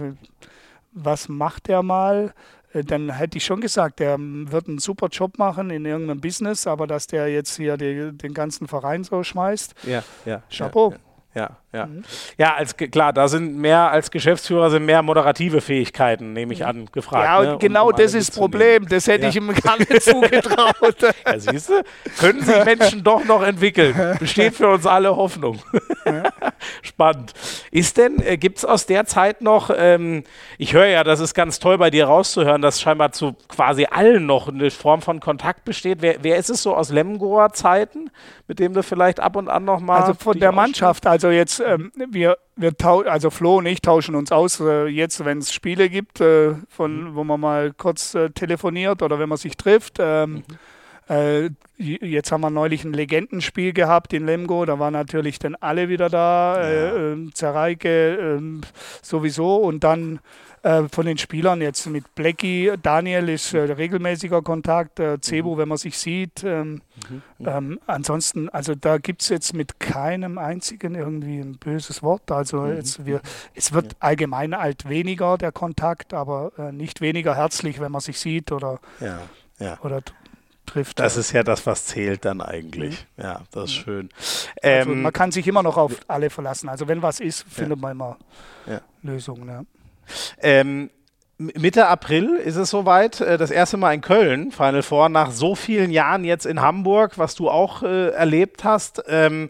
[SPEAKER 2] was macht er mal, äh, dann hätte ich schon gesagt, der wird einen super Job machen in irgendeinem Business, aber dass der jetzt hier die, den ganzen Verein so schmeißt,
[SPEAKER 1] ja, ja,
[SPEAKER 2] Chapeau.
[SPEAKER 1] Ja, ja, ja. Mhm. Ja, als, klar, da sind mehr als Geschäftsführer sind mehr moderative Fähigkeiten, nehme ich an, gefragt. Ja,
[SPEAKER 2] ne, genau um das ist das Problem. Das hätte ja. ich ihm gar nicht zugetraut.
[SPEAKER 1] ja, siehst du, können sich Menschen doch noch entwickeln. Besteht für uns alle Hoffnung. Ja. Spannend. Ist denn, äh, gibt es aus der Zeit noch, ähm, ich höre ja, das ist ganz toll bei dir rauszuhören, dass scheinbar zu quasi allen noch eine Form von Kontakt besteht. Wer, wer ist es so aus Lemgoer Zeiten, mit dem du vielleicht ab und an noch mal.
[SPEAKER 2] Also von der Mannschaft, also jetzt, ähm, wir, wir also Flo und ich tauschen uns aus, äh, jetzt, wenn es Spiele gibt, äh, von, mhm. wo man mal kurz äh, telefoniert oder wenn man sich trifft. Ähm, mhm äh, jetzt haben wir neulich ein Legendenspiel gehabt in Lemgo, da waren natürlich dann alle wieder da, ja. äh, äh, Zereike äh, sowieso und dann äh, von den Spielern jetzt mit Blackie, Daniel ist äh, regelmäßiger Kontakt, äh, Cebu, mhm. wenn man sich sieht. Ähm, mhm. mhm. ähm, ansonsten, also da gibt es jetzt mit keinem einzigen irgendwie ein böses Wort. Also mhm. jetzt wir, es wird ja. allgemein halt weniger der Kontakt, aber nicht weniger herzlich, wenn man sich sieht oder,
[SPEAKER 1] ja. Ja.
[SPEAKER 2] oder trifft.
[SPEAKER 1] Das ist ja das, was zählt dann eigentlich. Mhm. Ja, das ist schön.
[SPEAKER 2] Also ähm, man kann sich immer noch auf alle verlassen. Also wenn was ist, findet ja. man immer ja. Lösungen. Ja.
[SPEAKER 1] Ähm, Mitte April ist es soweit. Äh, das erste Mal in Köln, Final Four, nach so vielen Jahren jetzt in Hamburg, was du auch äh, erlebt hast. Ähm,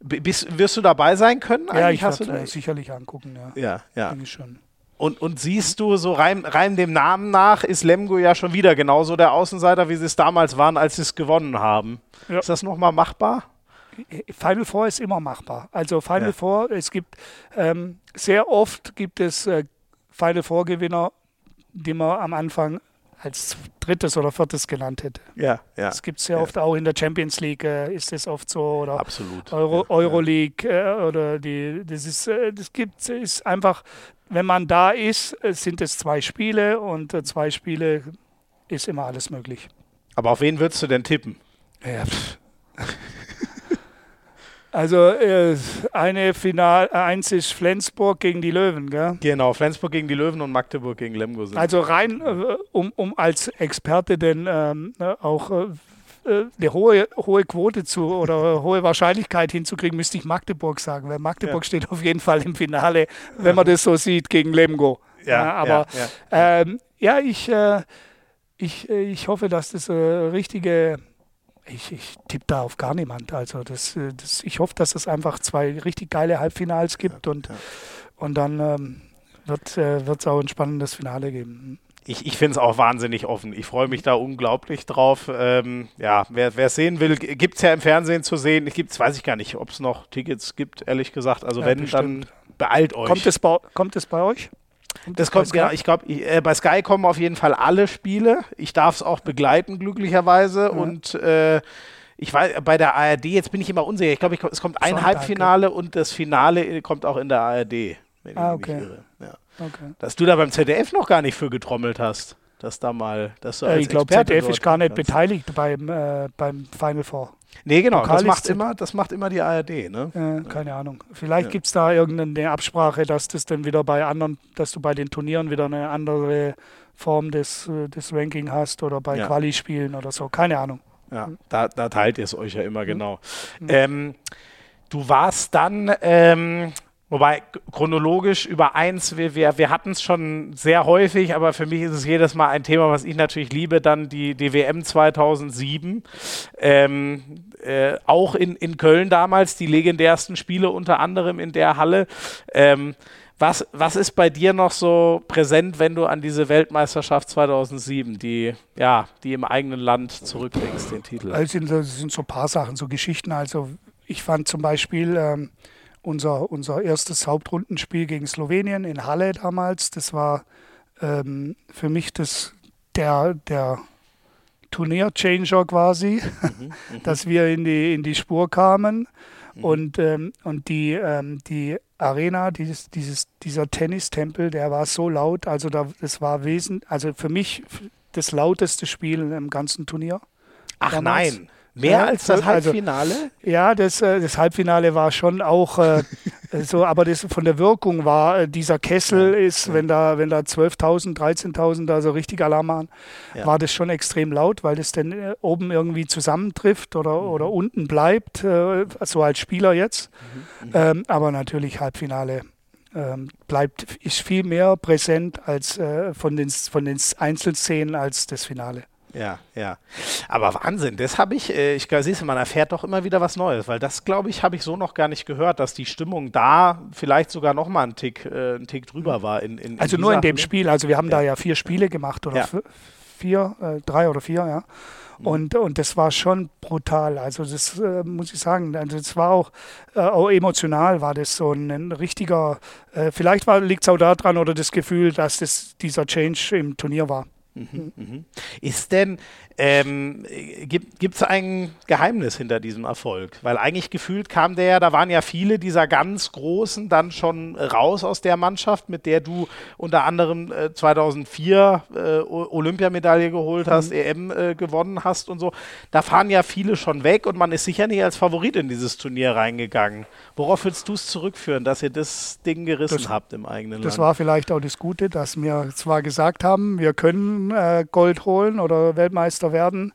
[SPEAKER 1] bist, wirst du dabei sein können?
[SPEAKER 2] Ja, ich werde es sicherlich angucken. Ja,
[SPEAKER 1] ja. ja. Denke schon. Und, und siehst du so rein, rein dem Namen nach, ist Lemgo ja schon wieder genauso der Außenseiter, wie sie es damals waren, als sie es gewonnen haben. Ja. Ist das nochmal machbar?
[SPEAKER 2] Final Four ist immer machbar. Also Final ja. Four, es gibt ähm, sehr oft gibt es äh, Final Four Gewinner, die man am Anfang als drittes oder viertes genannt hätte.
[SPEAKER 1] Ja, ja.
[SPEAKER 2] Das gibt es sehr ja. oft auch in der Champions League, äh, ist es oft so. Oder
[SPEAKER 1] Absolut.
[SPEAKER 2] Euro, ja, Euroleague äh, oder die, das ist, äh, das gibt, ist einfach, wenn man da ist, äh, sind es zwei Spiele und äh, zwei Spiele ist immer alles möglich.
[SPEAKER 1] Aber auf wen würdest du denn tippen?
[SPEAKER 2] Ja, Also äh, eine Final, äh, eins ist Flensburg gegen die Löwen, gell?
[SPEAKER 1] Genau, Flensburg gegen die Löwen und Magdeburg gegen Lemgo sind.
[SPEAKER 2] Also rein, äh, um, um als Experte denn ähm, auch äh, äh, eine hohe, hohe Quote zu oder hohe Wahrscheinlichkeit hinzukriegen, müsste ich Magdeburg sagen, weil Magdeburg ja. steht auf jeden Fall im Finale, wenn man das so sieht, gegen Lemgo. Ja, ja aber ja, ähm, ja ich, äh, ich, ich hoffe, dass das eine richtige ich, ich tippe da auf gar niemand. Also das, äh, das, ich hoffe, dass es einfach zwei richtig geile Halbfinals gibt ja, und, ja. und dann ähm, wird es äh, auch ein spannendes Finale geben.
[SPEAKER 1] Ich, ich finde es auch wahnsinnig offen. Ich freue mich da unglaublich drauf. Ähm, ja, wer es sehen will, gibt es ja im Fernsehen zu sehen. Ich gibt's, weiß ich gar nicht, ob es noch Tickets gibt, ehrlich gesagt. Also ja, wenn, bestimmt. dann beeilt euch.
[SPEAKER 2] Kommt es bei, kommt es bei euch?
[SPEAKER 1] Das kommt, genau, ich glaube, äh, bei Sky kommen auf jeden Fall alle Spiele. Ich darf es auch begleiten, glücklicherweise. Ja. Und äh, ich weiß, bei der ARD, jetzt bin ich immer unsicher. Ich glaube, es kommt ein Sonntag, Halbfinale ja. und das Finale kommt auch in der ARD,
[SPEAKER 2] wenn ah, ich okay. mich irre.
[SPEAKER 1] Ja. Okay. Dass du da beim ZDF noch gar nicht für getrommelt hast. Dass da mal, dass du
[SPEAKER 2] äh, Ich glaube, ZDF ist gar nicht kannst. beteiligt beim, äh, beim Final Four.
[SPEAKER 1] Nee, genau, das macht, immer, das macht immer die ARD, ne?
[SPEAKER 2] Äh, keine Ahnung. Vielleicht ja. gibt es da irgendeine Absprache, dass das dann wieder bei anderen, dass du bei den Turnieren wieder eine andere Form des, äh, des Ranking hast oder bei ja. Quali-Spielen oder so. Keine Ahnung.
[SPEAKER 1] Ja, da, da teilt ihr es euch ja immer mhm. genau. Mhm. Ähm, du warst dann ähm, Wobei chronologisch über eins, wir, wir, wir hatten es schon sehr häufig, aber für mich ist es jedes Mal ein Thema, was ich natürlich liebe, dann die, die WM 2007. Ähm, äh, auch in, in Köln damals, die legendärsten Spiele unter anderem in der Halle. Ähm, was, was ist bei dir noch so präsent, wenn du an diese Weltmeisterschaft 2007, die, ja, die im eigenen Land zurückdenkst, den Titel?
[SPEAKER 2] Also das sind so ein paar Sachen, so Geschichten. Also ich fand zum Beispiel... Ähm, unser, unser erstes Hauptrundenspiel gegen Slowenien in Halle damals. Das war ähm, für mich das, der, der Turnierchanger quasi, mhm, mhm, dass wir in die, in die Spur kamen. Mhm. Und, ähm, und die, ähm, die Arena, dieses, dieses, dieser Tennistempel, der war so laut, also da, das war wesentlich, also für mich das lauteste Spiel im ganzen Turnier.
[SPEAKER 1] Ach damals. nein. Mehr ja, als das also, Halbfinale? Also,
[SPEAKER 2] ja, das, äh, das Halbfinale war schon auch äh, so, aber das von der Wirkung war, äh, dieser Kessel ja, ist, ja. wenn da, wenn da 12.000, 13.000 da so richtig Alarm machen, war das schon extrem laut, weil das dann oben irgendwie zusammentrifft oder, mhm. oder unten bleibt, äh, so als Spieler jetzt. Mhm. Mhm. Ähm, aber natürlich Halbfinale. Ähm, bleibt, ist viel mehr präsent als äh, von, den, von den Einzelszenen als das Finale.
[SPEAKER 1] Ja, ja. Aber Wahnsinn, das habe ich, äh, ich siehst du, man erfährt doch immer wieder was Neues, weil das, glaube ich, habe ich so noch gar nicht gehört, dass die Stimmung da vielleicht sogar noch mal einen Tick, äh, einen Tick drüber war. In, in,
[SPEAKER 2] also in nur in dem Spiel, also wir haben ja. da ja vier Spiele gemacht oder ja. vier, äh, drei oder vier, ja. Mhm. Und, und das war schon brutal. Also das äh, muss ich sagen. Also das war auch, äh, auch emotional war das so ein, ein richtiger, äh, vielleicht liegt es auch daran oder das Gefühl, dass das dieser Change im Turnier war.
[SPEAKER 1] Mhm, mhm. Ist denn, ähm, gibt es ein Geheimnis hinter diesem Erfolg? Weil eigentlich gefühlt kam der ja, da waren ja viele dieser ganz Großen dann schon raus aus der Mannschaft, mit der du unter anderem äh, 2004 äh, Olympiamedaille geholt mhm. hast, EM äh, gewonnen hast und so. Da fahren ja viele schon weg und man ist sicher nicht als Favorit in dieses Turnier reingegangen. Worauf willst du es zurückführen, dass ihr das Ding gerissen das, habt im eigenen
[SPEAKER 2] das
[SPEAKER 1] Land?
[SPEAKER 2] Das war vielleicht auch das Gute, dass wir zwar gesagt haben, wir können äh, Gold holen oder Weltmeister werden.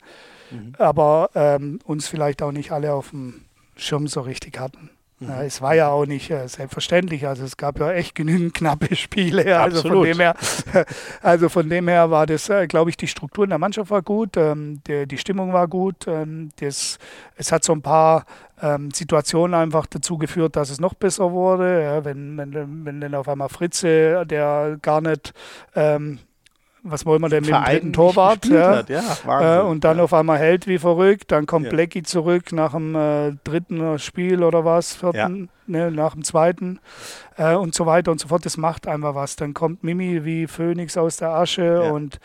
[SPEAKER 2] mhm. aber ähm, uns vielleicht auch nicht alle auf dem Schirm so richtig hatten. Mhm. Ja, es war ja auch nicht äh, selbstverständlich. Also es gab ja echt genügend knappe Spiele. Also von dem her, also von dem her war das, äh, glaube ich, die Struktur in der Mannschaft war gut, ähm, die, die, Stimmung war gut. Ähm, das, es hat so ein paar ähm, Situationen einfach dazu geführt, dass es noch besser wurde. Ja, wenn, wenn, wenn dann auf einmal Fritze, der gar nicht ähm, was wollen wir denn mit dem dritten Torwart? Ja. Hat, ja, äh, und dann ja. auf einmal hält wie verrückt, dann kommt ja. Blackie zurück nach dem äh, dritten Spiel oder was, vierten, ne, nach dem zweiten äh, und so weiter und so fort. Das macht einfach was. Dann kommt Mimi wie Phönix aus der Asche und,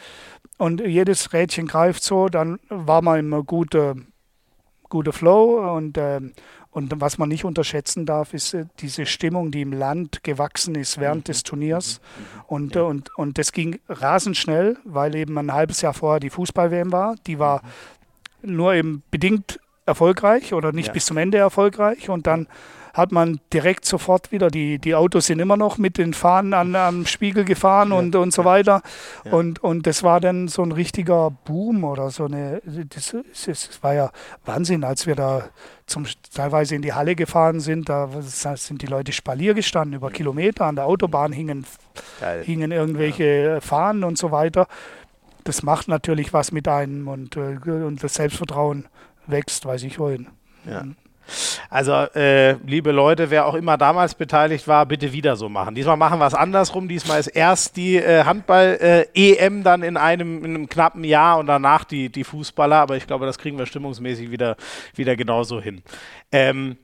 [SPEAKER 2] und jedes Rädchen greift so, dann war man immer guter guter Flow und ähm, und was man nicht unterschätzen darf, ist äh, diese Stimmung, die im Land gewachsen ist während des Turniers. Mhm. Mhm. Und, ja. und, und das ging rasend schnell, weil eben ein halbes Jahr vorher die Fußball-WM war. Die war mhm. nur eben bedingt erfolgreich oder nicht ja. bis zum Ende erfolgreich. Und dann hat man direkt sofort wieder, die, die Autos sind immer noch mit den Fahnen an, am Spiegel gefahren ja, und, und so weiter. Ja. Und, und das war dann so ein richtiger Boom oder so eine, das, das war ja Wahnsinn, als wir da zum, teilweise in die Halle gefahren sind, da sind die Leute Spalier gestanden über Kilometer, an der Autobahn hingen, hingen irgendwelche ja. Fahnen und so weiter. Das macht natürlich was mit einem und, äh, und das Selbstvertrauen wächst, weiß ich wohin.
[SPEAKER 1] Ja. Also, äh, liebe Leute, wer auch immer damals beteiligt war, bitte wieder so machen. Diesmal machen wir es andersrum. Diesmal ist erst die äh, Handball-EM äh, dann in einem, in einem, knappen Jahr und danach die, die Fußballer. Aber ich glaube, das kriegen wir stimmungsmäßig wieder, wieder genauso hin. Ähm,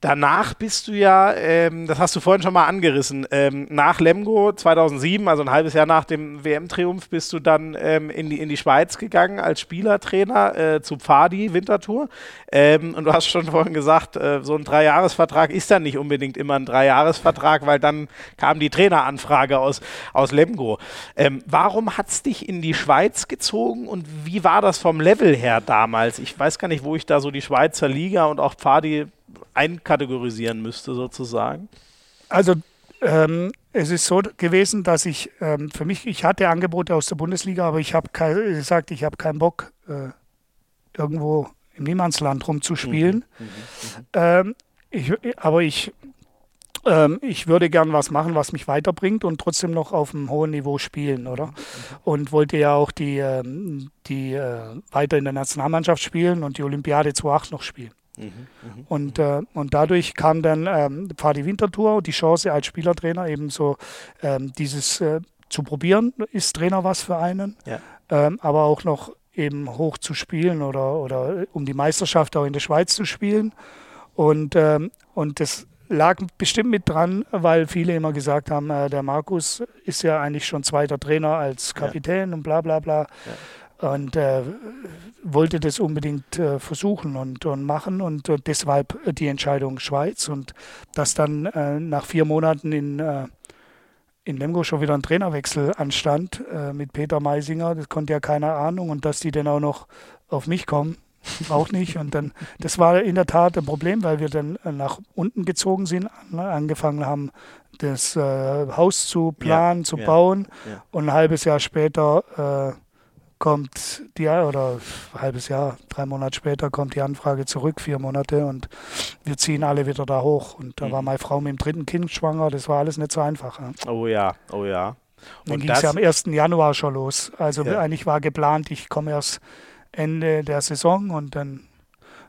[SPEAKER 1] Danach bist du ja, ähm, das hast du vorhin schon mal angerissen, ähm, nach Lemgo 2007, also ein halbes Jahr nach dem WM-Triumph, bist du dann ähm, in, die, in die Schweiz gegangen als Spielertrainer äh, zu Pfadi Winterthur. Ähm, und du hast schon vorhin gesagt, äh, so ein Dreijahresvertrag ist dann nicht unbedingt immer ein Dreijahresvertrag, weil dann kam die Traineranfrage aus, aus Lemgo. Ähm, warum hat es dich in die Schweiz gezogen und wie war das vom Level her damals? Ich weiß gar nicht, wo ich da so die Schweizer Liga und auch Pfadi einkategorisieren müsste, sozusagen?
[SPEAKER 2] Also ähm, es ist so gewesen, dass ich ähm, für mich, ich hatte Angebote aus der Bundesliga, aber ich habe gesagt, ich habe keinen Bock, äh, irgendwo im Niemandsland rumzuspielen. Mhm, mhm, mhm. ähm, ich, aber ich, ähm, ich würde gern was machen, was mich weiterbringt und trotzdem noch auf einem hohen Niveau spielen, oder? Mhm, und wollte ja auch die, ähm, die äh, weiter in der Nationalmannschaft spielen und die Olympiade 2008 noch spielen. Mhm, und, äh, und dadurch kam dann ähm, Pfadi Wintertour die Chance als Spielertrainer eben so ähm, dieses äh, zu probieren, ist Trainer was für einen, ja. ähm, aber auch noch eben hoch zu spielen oder, oder um die Meisterschaft auch in der Schweiz zu spielen. Und, ähm, und das lag bestimmt mit dran, weil viele immer gesagt haben, äh, der Markus ist ja eigentlich schon zweiter Trainer als Kapitän ja. und bla bla bla. Ja und äh, wollte das unbedingt äh, versuchen und, und machen und, und, deshalb die Entscheidung Schweiz und dass dann äh, nach vier Monaten in, äh, in Lemgo schon wieder ein Trainerwechsel anstand äh, mit Peter Meisinger, das konnte ja keine Ahnung und dass die dann auch noch auf mich kommen, auch nicht und dann, das war in der Tat ein Problem, weil wir dann äh, nach unten gezogen sind, angefangen haben, das Haus zu planen, ja, zu ja, bauen ja. und ein halbes Jahr später kommt die, oder ein halbes Jahr, drei Monate später kommt die Anfrage zurück, vier Monate und wir ziehen alle wieder da hoch. Und da mhm. war meine Frau mit dem dritten Kind schwanger, das war alles nicht so einfach.
[SPEAKER 1] Ja. Oh ja, oh ja.
[SPEAKER 2] Und dann ging es ja am 1. Januar schon los. Also ja. eigentlich war geplant, ich komme erst Ende der Saison und dann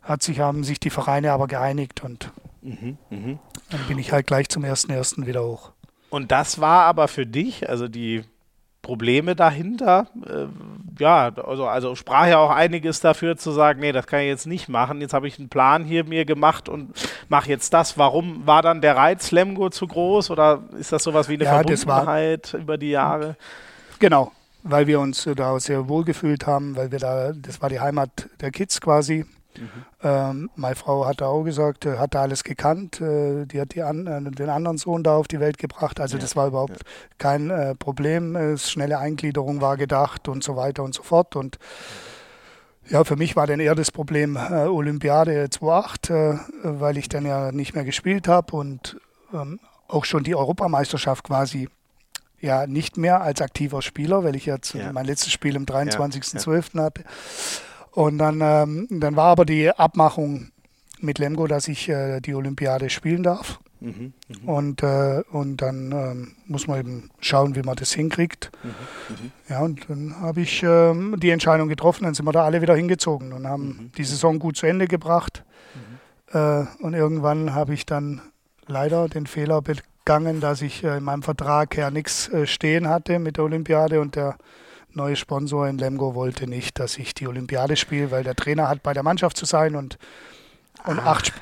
[SPEAKER 2] hat sich, haben sich die Vereine aber geeinigt und mhm, mh. dann bin ich halt gleich zum 1.1. wieder hoch.
[SPEAKER 1] Und das war aber für dich, also die Probleme dahinter. Ja, also, also sprach ja auch einiges dafür zu sagen, nee, das kann ich jetzt nicht machen. Jetzt habe ich einen Plan hier mir gemacht und mache jetzt das. Warum war dann der Reiz Lemgo zu groß oder ist das sowas wie eine ja, Verbundenheit über die Jahre?
[SPEAKER 2] Genau, weil wir uns da sehr wohl gefühlt haben, weil wir da, das war die Heimat der Kids quasi. Mhm. Ähm, meine Frau hat auch gesagt, äh, hat da alles gekannt. Äh, die hat die an, äh, den anderen Sohn da auf die Welt gebracht. Also ja. das war überhaupt ja. kein Problem. Schnelle Eingliederung war gedacht und so weiter und so fort. Und ja, für mich war dann eher das Problem Olympiade 2.8, weil ich dann ja nicht mehr gespielt habe und ähm, auch schon die Europameisterschaft quasi ja nicht mehr als aktiver Spieler, weil ich jetzt ja. mein letztes Spiel am 23.12. hatte. Und dann, ähm, dann war aber die Abmachung mit Lemgo, dass ich äh, die Olympiade spielen darf. Mhm, mh. und, äh, und dann ähm, muss man eben schauen, wie man das hinkriegt. Mhm, mh. Ja, und dann habe ich ähm, die Entscheidung getroffen, dann sind wir da alle wieder hingezogen und haben mhm. die Saison gut zu Ende gebracht. Mhm. Äh, und irgendwann habe ich dann leider den Fehler begangen, dass ich äh, in meinem Vertrag ja nichts äh, stehen hatte mit der Olympiade und der neue Sponsor in Lemgo wollte nicht, dass ich die Olympiade spiele, weil der Trainer hat bei der Mannschaft zu sein und, und ah. acht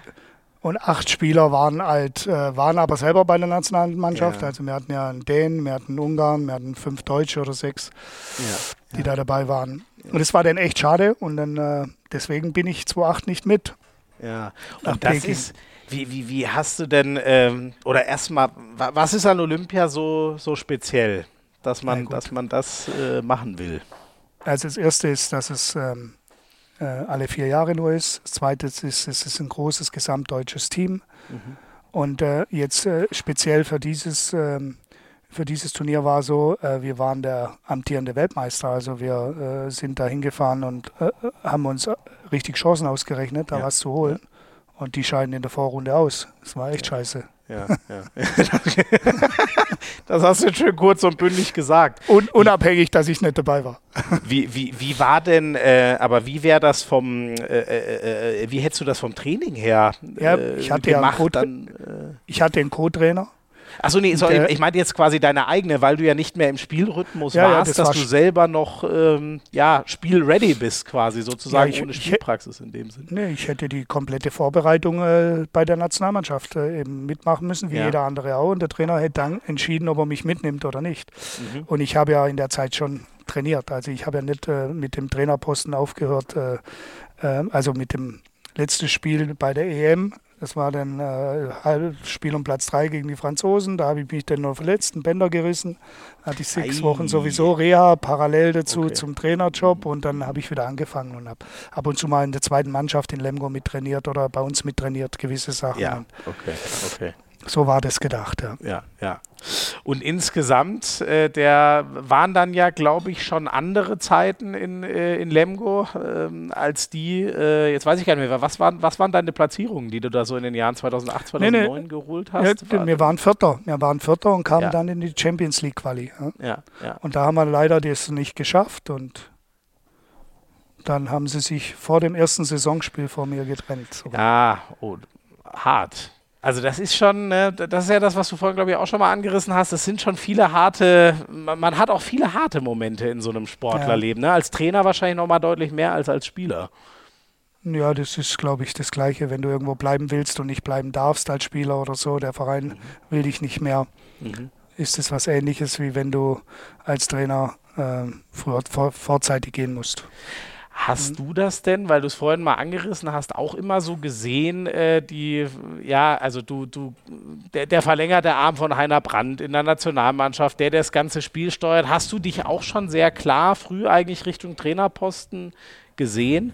[SPEAKER 2] und acht Spieler waren halt, waren aber selber bei der Nationalmannschaft. Ja. Also wir hatten ja einen Dänen, wir hatten Ungarn, wir hatten fünf Deutsche oder sechs, ja. die da dabei waren. Und das war dann echt schade und dann äh, deswegen bin ich 2008 nicht mit.
[SPEAKER 1] Ja, und das Peking. ist, wie, wie, wie hast du denn, ähm, oder erstmal, was ist an Olympia so, so speziell, dass man, dass man das äh, machen will?
[SPEAKER 2] Also das Erste ist, dass es ähm, äh, alle vier Jahre nur ist. Das Zweite ist, es ist ein großes gesamtdeutsches Team. Mhm. Und äh, jetzt äh, speziell für dieses, ähm, für dieses Turnier war so, äh, wir waren der amtierende Weltmeister. Also wir äh, sind da hingefahren und haben uns richtig Chancen ausgerechnet, da ja. was zu holen. Und die scheiden in der Vorrunde aus. Das war echt ja. scheiße. Ja, ja.
[SPEAKER 1] das hast du jetzt schön kurz und bündig gesagt.
[SPEAKER 2] Un unabhängig, dass ich nicht dabei war.
[SPEAKER 1] Wie, wie, wie war denn, äh, aber wie wäre das vom, äh, äh, äh, wie hättest du das vom Training her
[SPEAKER 2] ja, ich hatte gemacht? Ja einen äh? ich hatte einen Co-Trainer
[SPEAKER 1] Achso, nee, sorry, ich meinte jetzt quasi deine eigene, weil du ja nicht mehr im Spielrhythmus ja, warst, ja, das dass war du selber noch ähm, ja, spielready bist, quasi sozusagen, ja, ich, ohne Spielpraxis in dem Sinne.
[SPEAKER 2] Nee, ich hätte die komplette Vorbereitung äh, bei der Nationalmannschaft äh, eben mitmachen müssen, wie jeder andere auch. Und der Trainer hätte dann entschieden, ob er mich mitnimmt oder nicht. Mhm. Und ich habe ja in der Zeit schon trainiert. Also ich habe ja nicht äh, mit dem Trainerposten aufgehört, äh, äh, also mit dem letzten Spiel bei der EM das war dann äh, Spiel um Platz 3 gegen die Franzosen. Da habe ich mich dann noch verletzt, einen Bänder gerissen. Da hatte ich sechs Ei. Wochen sowieso Reha, parallel dazu okay. zum Trainerjob. Und dann habe ich wieder angefangen und habe ab und zu mal in der zweiten Mannschaft in Lemgo mittrainiert oder bei uns mittrainiert, gewisse Sachen.
[SPEAKER 1] Ja, okay, okay.
[SPEAKER 2] So war das gedacht, ja.
[SPEAKER 1] Ja, ja. Und insgesamt, äh, der waren dann ja, glaube ich, schon andere Zeiten in, äh, in Lemgo ähm, als die, äh, jetzt weiß ich gar nicht mehr, was waren, was waren deine Platzierungen, die du da so in den Jahren 2008, 2009 nee, nee. geholt hast?
[SPEAKER 2] Ja, wir waren Vierter, wir waren Vierter und kamen ja. dann in die Champions League Quali. Ja? Ja, ja. Und da haben wir leider das nicht geschafft und dann haben sie sich vor dem ersten Saisonspiel vor mir getrennt.
[SPEAKER 1] Sogar. Ja, oh, hart. Also das ist schon, ne, das ist ja das, was du vorhin, glaube ich, auch schon mal angerissen hast. Es sind schon viele harte, man hat auch viele harte Momente in so einem Sportlerleben. Ja. Ne? Als Trainer wahrscheinlich noch mal deutlich mehr als als Spieler.
[SPEAKER 2] Ja, das ist, glaube ich, das Gleiche, wenn du irgendwo bleiben willst und nicht bleiben darfst als Spieler oder so. Der Verein mhm. will dich nicht mehr. Mhm. Ist es was Ähnliches, wie wenn du als Trainer äh, früher vor, vorzeitig gehen musst.
[SPEAKER 1] Hast mhm. du das denn, weil du es vorhin mal angerissen hast, auch immer so gesehen, äh, die, ja, also du, du, der, der verlängerte Arm von Heiner Brandt in der Nationalmannschaft, der das ganze Spiel steuert, hast du dich auch schon sehr klar früh eigentlich Richtung Trainerposten gesehen?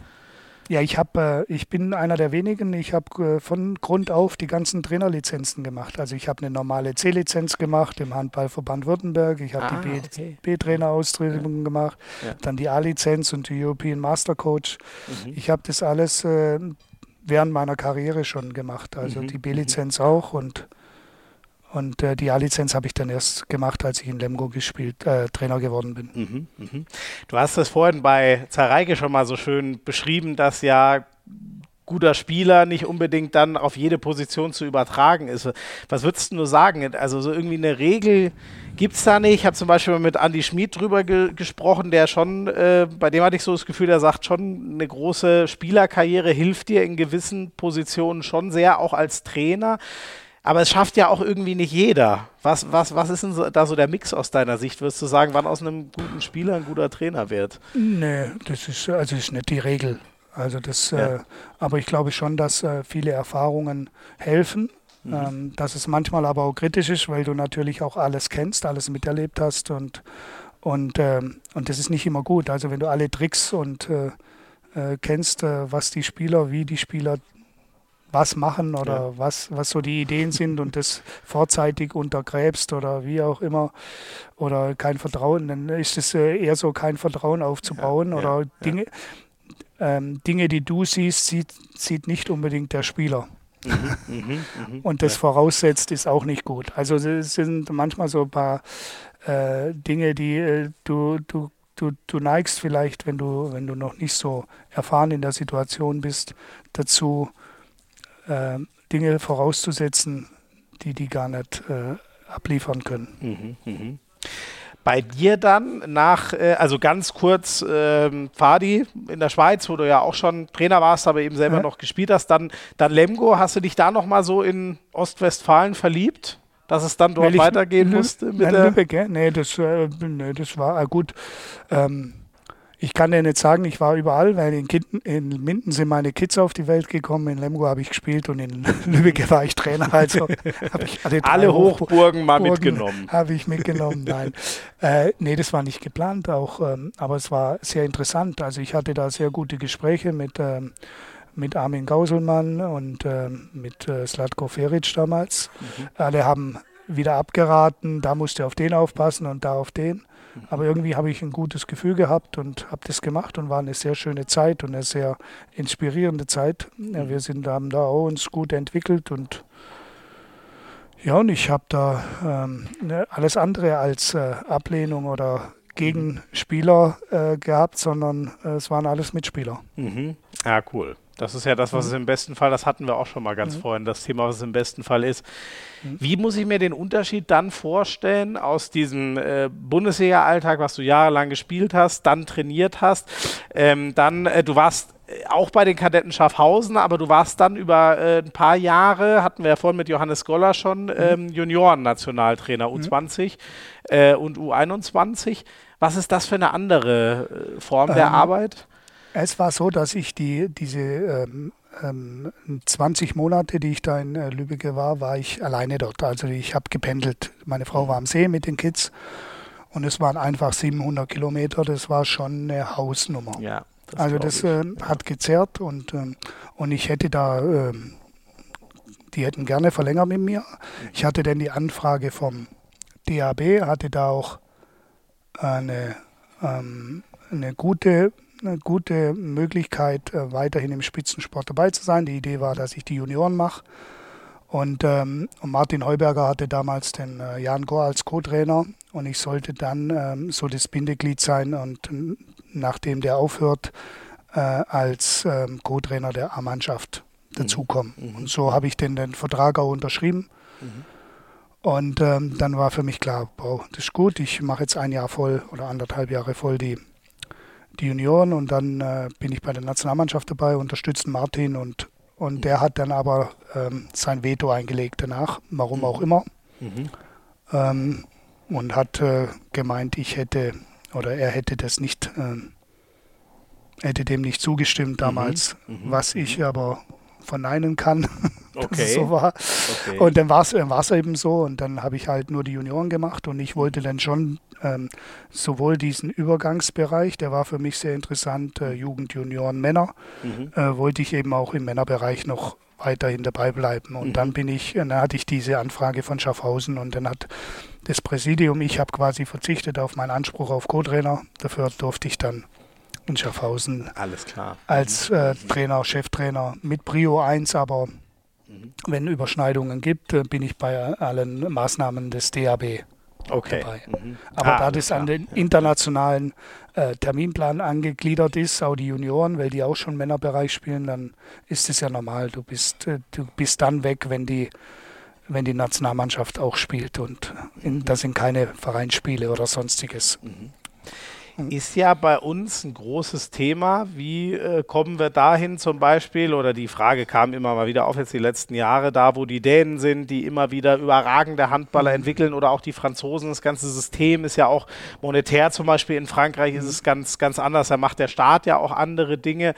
[SPEAKER 2] Ja, ich habe, äh, ich bin einer der wenigen. Ich habe äh, von Grund auf die ganzen Trainerlizenzen gemacht. Also ich habe eine normale C-Lizenz gemacht im Handballverband Württemberg. Ich habe ah, die okay. B-Trainer-Ausbildung ja. gemacht, ja. dann die A-Lizenz und die European Master Coach. Mhm. Ich habe das alles äh, während meiner Karriere schon gemacht. Also mhm. die B-Lizenz mhm. auch und und äh, die A-Lizenz habe ich dann erst gemacht, als ich in Lemgo gespielt, äh, Trainer geworden bin. Mhm,
[SPEAKER 1] mh. Du hast es vorhin bei Zareike schon mal so schön beschrieben, dass ja guter Spieler nicht unbedingt dann auf jede Position zu übertragen ist. Was würdest du nur sagen? Also so irgendwie eine Regel gibt es da nicht. Ich habe zum Beispiel mit Andy Schmid drüber ge gesprochen, der schon, äh, bei dem hatte ich so das Gefühl, der sagt schon, eine große Spielerkarriere hilft dir in gewissen Positionen schon sehr, auch als Trainer. Aber es schafft ja auch irgendwie nicht jeder. Was, was, was ist denn so, da so der Mix aus deiner Sicht? Würdest du sagen, wann aus einem guten Spieler ein guter Trainer wird?
[SPEAKER 2] Nee, das ist, also ist nicht die Regel. Also das, ja. äh, aber ich glaube schon, dass äh, viele Erfahrungen helfen. Mhm. Ähm, dass es manchmal aber auch kritisch ist, weil du natürlich auch alles kennst, alles miterlebt hast und, und, ähm, und das ist nicht immer gut. Also wenn du alle Tricks und äh, äh kennst, äh, was die Spieler, wie die Spieler was machen oder ja. was, was so die Ideen sind und das vorzeitig untergräbst oder wie auch immer oder kein Vertrauen, dann ist es äh, eher so kein Vertrauen aufzubauen ja, oder ja, Dinge. ähm, Dinge, die du siehst, sieht, sieht nicht unbedingt der Spieler. Mhm, mh, mh. Und das voraussetzt, ist auch nicht gut. Also es sind manchmal so ein paar äh, Dinge, die äh, du, du, du, du neigst vielleicht, wenn du, wenn du noch nicht so erfahren in der Situation bist, dazu, äh, Dinge vorauszusetzen, die die gar nicht äh, abliefern können. Mhm, mh
[SPEAKER 1] bei dir dann nach, äh, also ganz kurz, ähm, Fadi in der Schweiz, wo du ja auch schon Trainer warst, aber eben selber ja. noch gespielt hast, dann, dann Lemgo, hast du dich da nochmal so in Ostwestfalen verliebt? Dass es dann dort weitergehen musste?
[SPEAKER 2] Mit der Lübeck, nee, das, äh, nee, das war äh, gut. Ähm, ich kann dir nicht sagen, ich war überall, weil in, Kitten, in Minden sind meine Kids auf die Welt gekommen, in Lemgo habe ich gespielt und in Lübeck war ich Trainer. Also habe ich
[SPEAKER 1] alle, alle Hochburgen mal mitgenommen.
[SPEAKER 2] Habe ich mitgenommen, nein. äh, nee, das war nicht geplant auch, ähm, aber es war sehr interessant. Also ich hatte da sehr gute Gespräche mit, ähm, mit Armin Gauselmann und ähm, mit äh, Slatko Feric damals. Mhm. Alle haben wieder abgeraten, da musst du auf den aufpassen und da auf den. Aber irgendwie habe ich ein gutes Gefühl gehabt und habe das gemacht und war eine sehr schöne Zeit und eine sehr inspirierende Zeit. Ja, wir sind, haben da auch uns gut entwickelt und ja, und ich habe da ähm, ne, alles andere als äh, Ablehnung oder Gegenspieler äh, gehabt, sondern äh, es waren alles Mitspieler.
[SPEAKER 1] Mhm. Ja, cool. Das ist ja das, was mhm. es im besten Fall, das hatten wir auch schon mal ganz mhm. vorhin, das Thema, was es im besten Fall ist. Mhm. Wie muss ich mir den Unterschied dann vorstellen aus diesem äh, Bundesliga-Alltag, was du jahrelang gespielt hast, dann trainiert hast, ähm, dann, äh, du warst äh, auch bei den Kadetten Schaffhausen, aber du warst dann über äh, ein paar Jahre, hatten wir ja vorhin mit Johannes Goller schon, mhm. ähm, Junioren-Nationaltrainer U20 mhm. äh, und U21. Was ist das für eine andere äh, Form ähm, der Arbeit?
[SPEAKER 2] Es war so, dass ich die, diese ähm, 20 Monate, die ich da in äh, Lübeck war, war ich alleine dort. Also ich habe gependelt. Meine Frau war am See mit den Kids und es waren einfach 700 Kilometer. Das war schon eine Hausnummer. Ja, das also das äh, hat gezerrt und, ähm, und ich hätte da, äh, die hätten gerne verlängert mit mir. Ich hatte dann die Anfrage vom DAB, hatte da auch eine, ähm, eine gute eine gute Möglichkeit, äh, weiterhin im Spitzensport dabei zu sein. Die Idee war, dass ich die Junioren mache. Und, ähm, Martin Heuberger hatte damals den äh, Jan Gohr als Co-Trainer und ich sollte dann ähm, so das Bindeglied sein und nachdem der aufhört, äh, als ähm, Co-Trainer der A-Mannschaft dazukommen. Mhm. Und so habe ich den, den Vertrag auch unterschrieben. Mhm. Und ähm, dann war für mich klar, wow, das ist gut, ich mache jetzt ein Jahr voll oder anderthalb Jahre voll die die Junioren und dann äh, bin ich bei der Nationalmannschaft dabei, unterstützen Martin und, und der hat dann aber ähm, sein Veto eingelegt danach, warum mhm. auch immer. Mhm. Ähm, und hat äh, gemeint, ich hätte oder er hätte das nicht, äh, hätte dem nicht zugestimmt damals, mhm. mhm. was ich mhm. aber verneinen kann, okay. dass es so war. Okay. Und dann war es eben so und dann habe ich halt nur die Junioren gemacht und ich wollte dann schon ähm, sowohl diesen Übergangsbereich, der war für mich sehr interessant, äh, Jugend, Junioren, Männer, mhm. äh, wollte ich eben auch im Männerbereich noch weiterhin dabei bleiben. Und mhm. dann bin ich, dann hatte ich diese Anfrage von Schaffhausen und dann hat das Präsidium, ich habe quasi verzichtet auf meinen Anspruch auf Co-Trainer. Dafür durfte ich dann in Schaffhausen
[SPEAKER 1] Alles klar.
[SPEAKER 2] als äh, Trainer, Cheftrainer mit Prio 1, aber mhm. wenn Überschneidungen gibt, äh, bin ich bei allen Maßnahmen des DAB okay. dabei. Mhm. Aber ah, da das klar. an den internationalen äh, Terminplan angegliedert ist, auch die Junioren, weil die auch schon Männerbereich spielen, dann ist es ja normal. Du bist, äh, du bist dann weg, wenn die, wenn die Nationalmannschaft auch spielt und in, das sind keine Vereinsspiele oder sonstiges. Mhm.
[SPEAKER 1] Mhm. ist ja bei uns ein großes Thema. Wie äh, kommen wir dahin zum Beispiel? Oder die Frage kam immer mal wieder auf jetzt die letzten Jahre, da wo die Dänen sind, die immer wieder überragende Handballer mhm. entwickeln oder auch die Franzosen. Das ganze System ist ja auch monetär zum Beispiel in Frankreich ist mhm. es ganz, ganz anders. Da macht der Staat ja auch andere Dinge.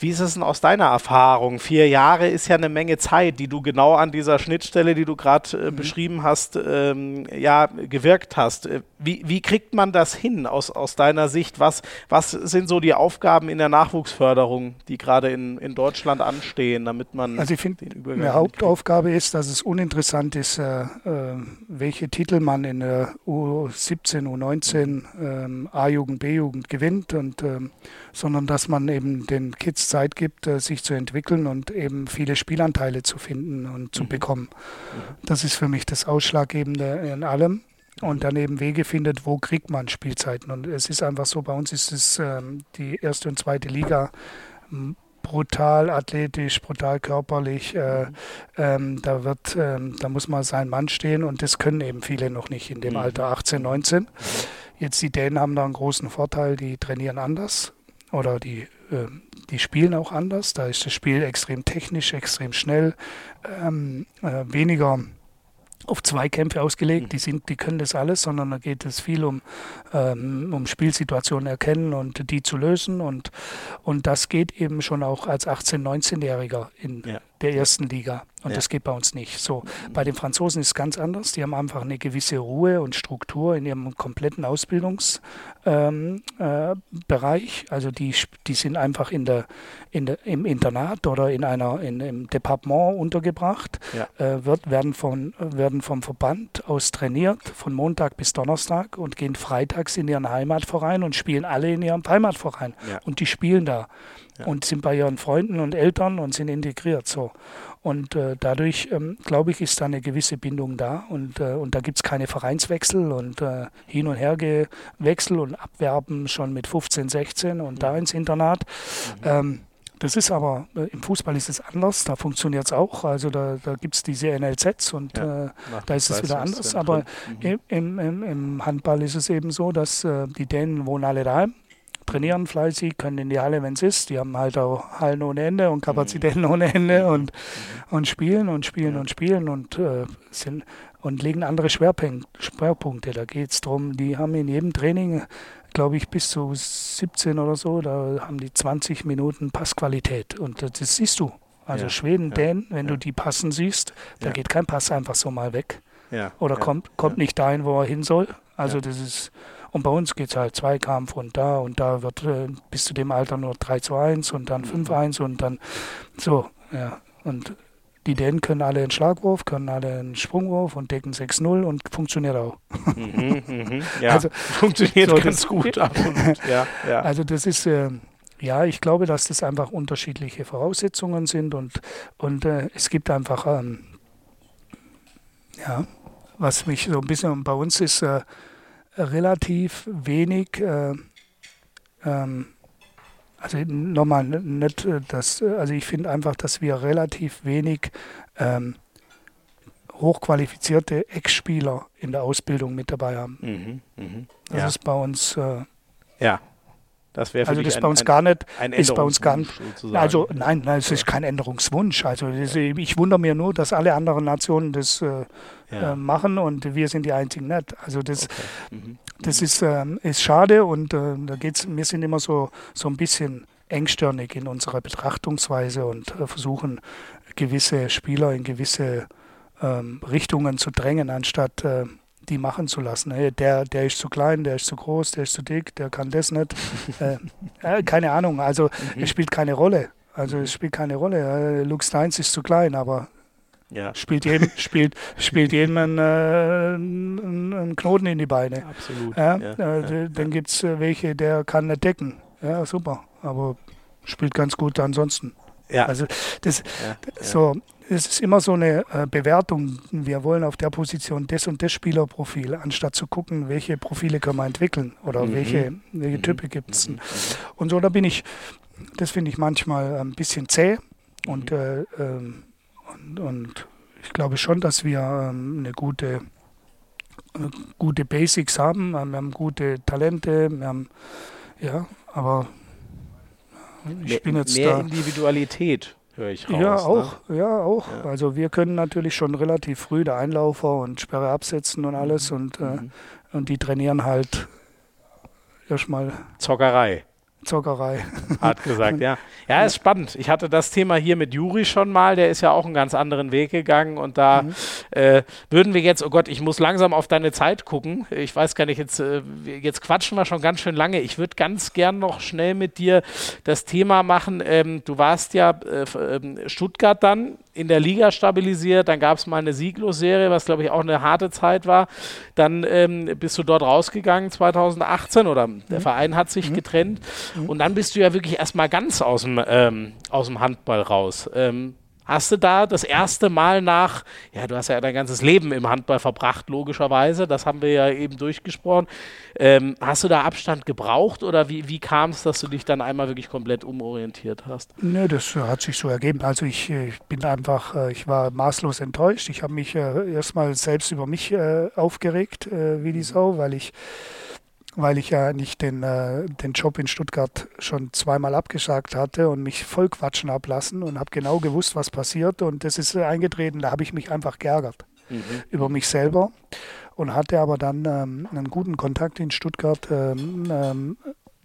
[SPEAKER 1] Wie ist es denn aus deiner Erfahrung? Vier Jahre ist ja eine Menge Zeit, die du genau an dieser Schnittstelle, die du gerade äh, mhm. beschrieben hast, ähm, ja, gewirkt hast. Äh, wie, wie kriegt man das hin aus, aus deiner deiner Sicht, was, was sind so die Aufgaben in der Nachwuchsförderung, die gerade in, in Deutschland anstehen, damit man.
[SPEAKER 2] Also ich finde, eine Hauptaufgabe ist, dass es uninteressant ist, äh, äh, welche Titel man in der U17, U19, ähm, A-Jugend, B-Jugend gewinnt, und, ähm, sondern dass man eben den Kids Zeit gibt, äh, sich zu entwickeln und eben viele Spielanteile zu finden und zu mhm. bekommen. Mhm. Das ist für mich das Ausschlaggebende in allem und dann eben Wege findet, wo kriegt man Spielzeiten. Und es ist einfach so, bei uns ist es ähm, die erste und zweite Liga brutal athletisch, brutal körperlich. Äh, ähm, da wird, ähm, da muss man sein Mann stehen und das können eben viele noch nicht in dem mhm. Alter 18, 19. Mhm. Jetzt die Dänen haben da einen großen Vorteil, die trainieren anders oder die, äh, die spielen auch anders. Da ist das Spiel extrem technisch, extrem schnell, ähm, äh, weniger auf Zweikämpfe ausgelegt, die, sind, die können das alles, sondern da geht es viel um, ähm, um Spielsituationen erkennen und die zu lösen. Und, und das geht eben schon auch als 18-, 19-Jähriger in ja. Der ersten Liga. Und ja. das geht bei uns nicht. So, bei den Franzosen ist es ganz anders. Die haben einfach eine gewisse Ruhe und Struktur in ihrem kompletten Ausbildungsbereich. Ähm, äh, also die, die sind einfach in der, in der, im Internat oder in einer, in, im Departement untergebracht, ja. äh, wird, werden, von, werden vom Verband aus trainiert, von Montag bis Donnerstag und gehen freitags in ihren Heimatverein und spielen alle in ihrem Heimatverein. Ja. Und die spielen da und sind bei ihren Freunden und Eltern und sind integriert. So. Und äh, dadurch, ähm, glaube ich, ist da eine gewisse Bindung da. Und, äh, und da gibt es keine Vereinswechsel und äh, Hin- und Hergewechsel und Abwerben schon mit 15, 16 und mhm. da ins Internat. Mhm. Ähm, das ist aber, äh, im Fußball ist es anders, da funktioniert es auch. Also da, da gibt es diese NLZs und ja, äh, da ist es wieder anders. Aber mhm. im, im, im, Handball ist es eben so, dass äh, die Dänen wohnen alle daheim trainieren fleißig, können in die Halle, wenn es ist. Die haben halt auch Hallen ohne Ende und Kapazitäten mhm. ohne Ende und, mhm. und spielen und spielen und spielen und äh, sind und legen andere Schwerpunkte. Da geht es darum, die haben in jedem Training, glaube ich, bis zu 17 oder so, da haben die 20 Minuten Passqualität. Und das siehst du. Also ja, Schweden, ja, Dänen, wenn ja. du die passen siehst, da geht kein Pass einfach so mal weg. Oder kommt, kommt nicht dahin, wo er hin soll. Also das ist und bei uns geht es halt Zweikampf und da und da wird äh, bis zu dem Alter nur 3 zu 1 und dann 5 zu 1 und dann so, ja. Und die Dänen können alle einen Schlagwurf, können alle einen Sprungwurf und decken 6-0 und funktioniert auch. Mhm,
[SPEAKER 1] mh, ja, also, funktioniert so, ganz gut.
[SPEAKER 2] ja, ja. Also das ist, äh, ja, ich glaube, dass das einfach unterschiedliche Voraussetzungen sind und, und äh, es gibt einfach, ähm, ja, was mich so ein bisschen bei uns ist, äh, relativ wenig, äh, ähm, also nochmal nicht äh, das, also ich finde einfach, dass wir relativ wenig ähm, hochqualifizierte Ex-Spieler in der Ausbildung mit dabei haben. Mhm, mh. Das ja. ist bei uns äh,
[SPEAKER 1] ja.
[SPEAKER 2] Das wäre also das ein, bei uns ein, gar nicht, ein ist bei uns gar nicht, also nein, nein, es ist kein Änderungswunsch. Also das, ich wundere mir nur, dass alle anderen Nationen das äh, ja. äh, machen und wir sind die einzigen nicht. Also das, okay. mhm. das ist, äh, ist schade und äh, da geht's, wir sind immer so, so ein bisschen engstirnig in unserer Betrachtungsweise und äh, versuchen gewisse Spieler in gewisse ähm, Richtungen zu drängen, anstatt äh, die machen zu lassen. Hey, der, der ist zu klein, der ist zu groß, der ist zu dick, der kann das nicht. äh, keine Ahnung, also mhm. es spielt keine Rolle. Also es spielt keine Rolle. Äh, Luke Steins ist zu klein, aber ja. spielt jedem, spielt, spielt jedem einen, äh, einen, Knoten in die Beine.
[SPEAKER 1] Absolut.
[SPEAKER 2] Ja, ja, äh, dann gibt es äh, welche, der kann nicht decken. Ja, super. Aber spielt ganz gut ansonsten. Ja. Also das so, es ist immer so eine äh, Bewertung. Wir wollen auf der Position das und das Spielerprofil, anstatt zu gucken, welche Profile können wir entwickeln oder mhm. welche, welche mhm. Typen gibt es. Mhm. Und so, da bin ich, das finde ich manchmal ein bisschen zäh und, mhm. äh, ähm, und, und, ich glaube schon, dass wir ähm, eine gute, äh, gute Basics haben. Wir haben gute Talente, wir haben, ja, aber
[SPEAKER 1] ich mehr, bin jetzt mehr da. Individualität höre ich raus.
[SPEAKER 2] Ja, auch. Ne? Ja, auch. Ja. Also wir können natürlich schon relativ früh der Einlaufer und Sperre absetzen und alles mhm. und, äh, mhm. und die trainieren halt erstmal.
[SPEAKER 1] Zockerei.
[SPEAKER 2] Zockerei.
[SPEAKER 1] Hat gesagt, ja. Ja, ist spannend. Ich hatte das Thema hier mit Juri schon mal, der ist ja auch einen ganz anderen Weg gegangen und da mhm. äh, würden wir jetzt, oh Gott, ich muss langsam auf deine Zeit gucken. Ich weiß gar nicht, jetzt, äh, jetzt quatschen wir schon ganz schön lange. Ich würde ganz gern noch schnell mit dir das Thema machen. Ähm, du warst ja äh, ähm, Stuttgart dann in der Liga stabilisiert, dann gab es mal eine Sieglos-Serie, was glaube ich auch eine harte Zeit war. Dann ähm, bist du dort rausgegangen 2018 oder der mhm. Verein hat sich mhm. getrennt mhm. und dann bist du ja wirklich erstmal ganz aus dem, ähm, aus dem Handball raus. Ähm, Hast du da das erste Mal nach, ja, du hast ja dein ganzes Leben im Handball verbracht, logischerweise, das haben wir ja eben durchgesprochen. Ähm, hast du da Abstand gebraucht oder wie, wie kam es, dass du dich dann einmal wirklich komplett umorientiert hast?
[SPEAKER 2] Ne, das hat sich so ergeben. Also ich, äh, ich bin einfach, äh, ich war maßlos enttäuscht. Ich habe mich äh, erstmal selbst über mich äh, aufgeregt, äh, wie die Sau, weil ich weil ich ja nicht den, äh, den Job in Stuttgart schon zweimal abgesagt hatte und mich voll quatschen habe lassen und habe genau gewusst, was passiert. Und das ist eingetreten, da habe ich mich einfach geärgert mhm. über mich selber und hatte aber dann ähm, einen guten Kontakt in Stuttgart ähm, ähm,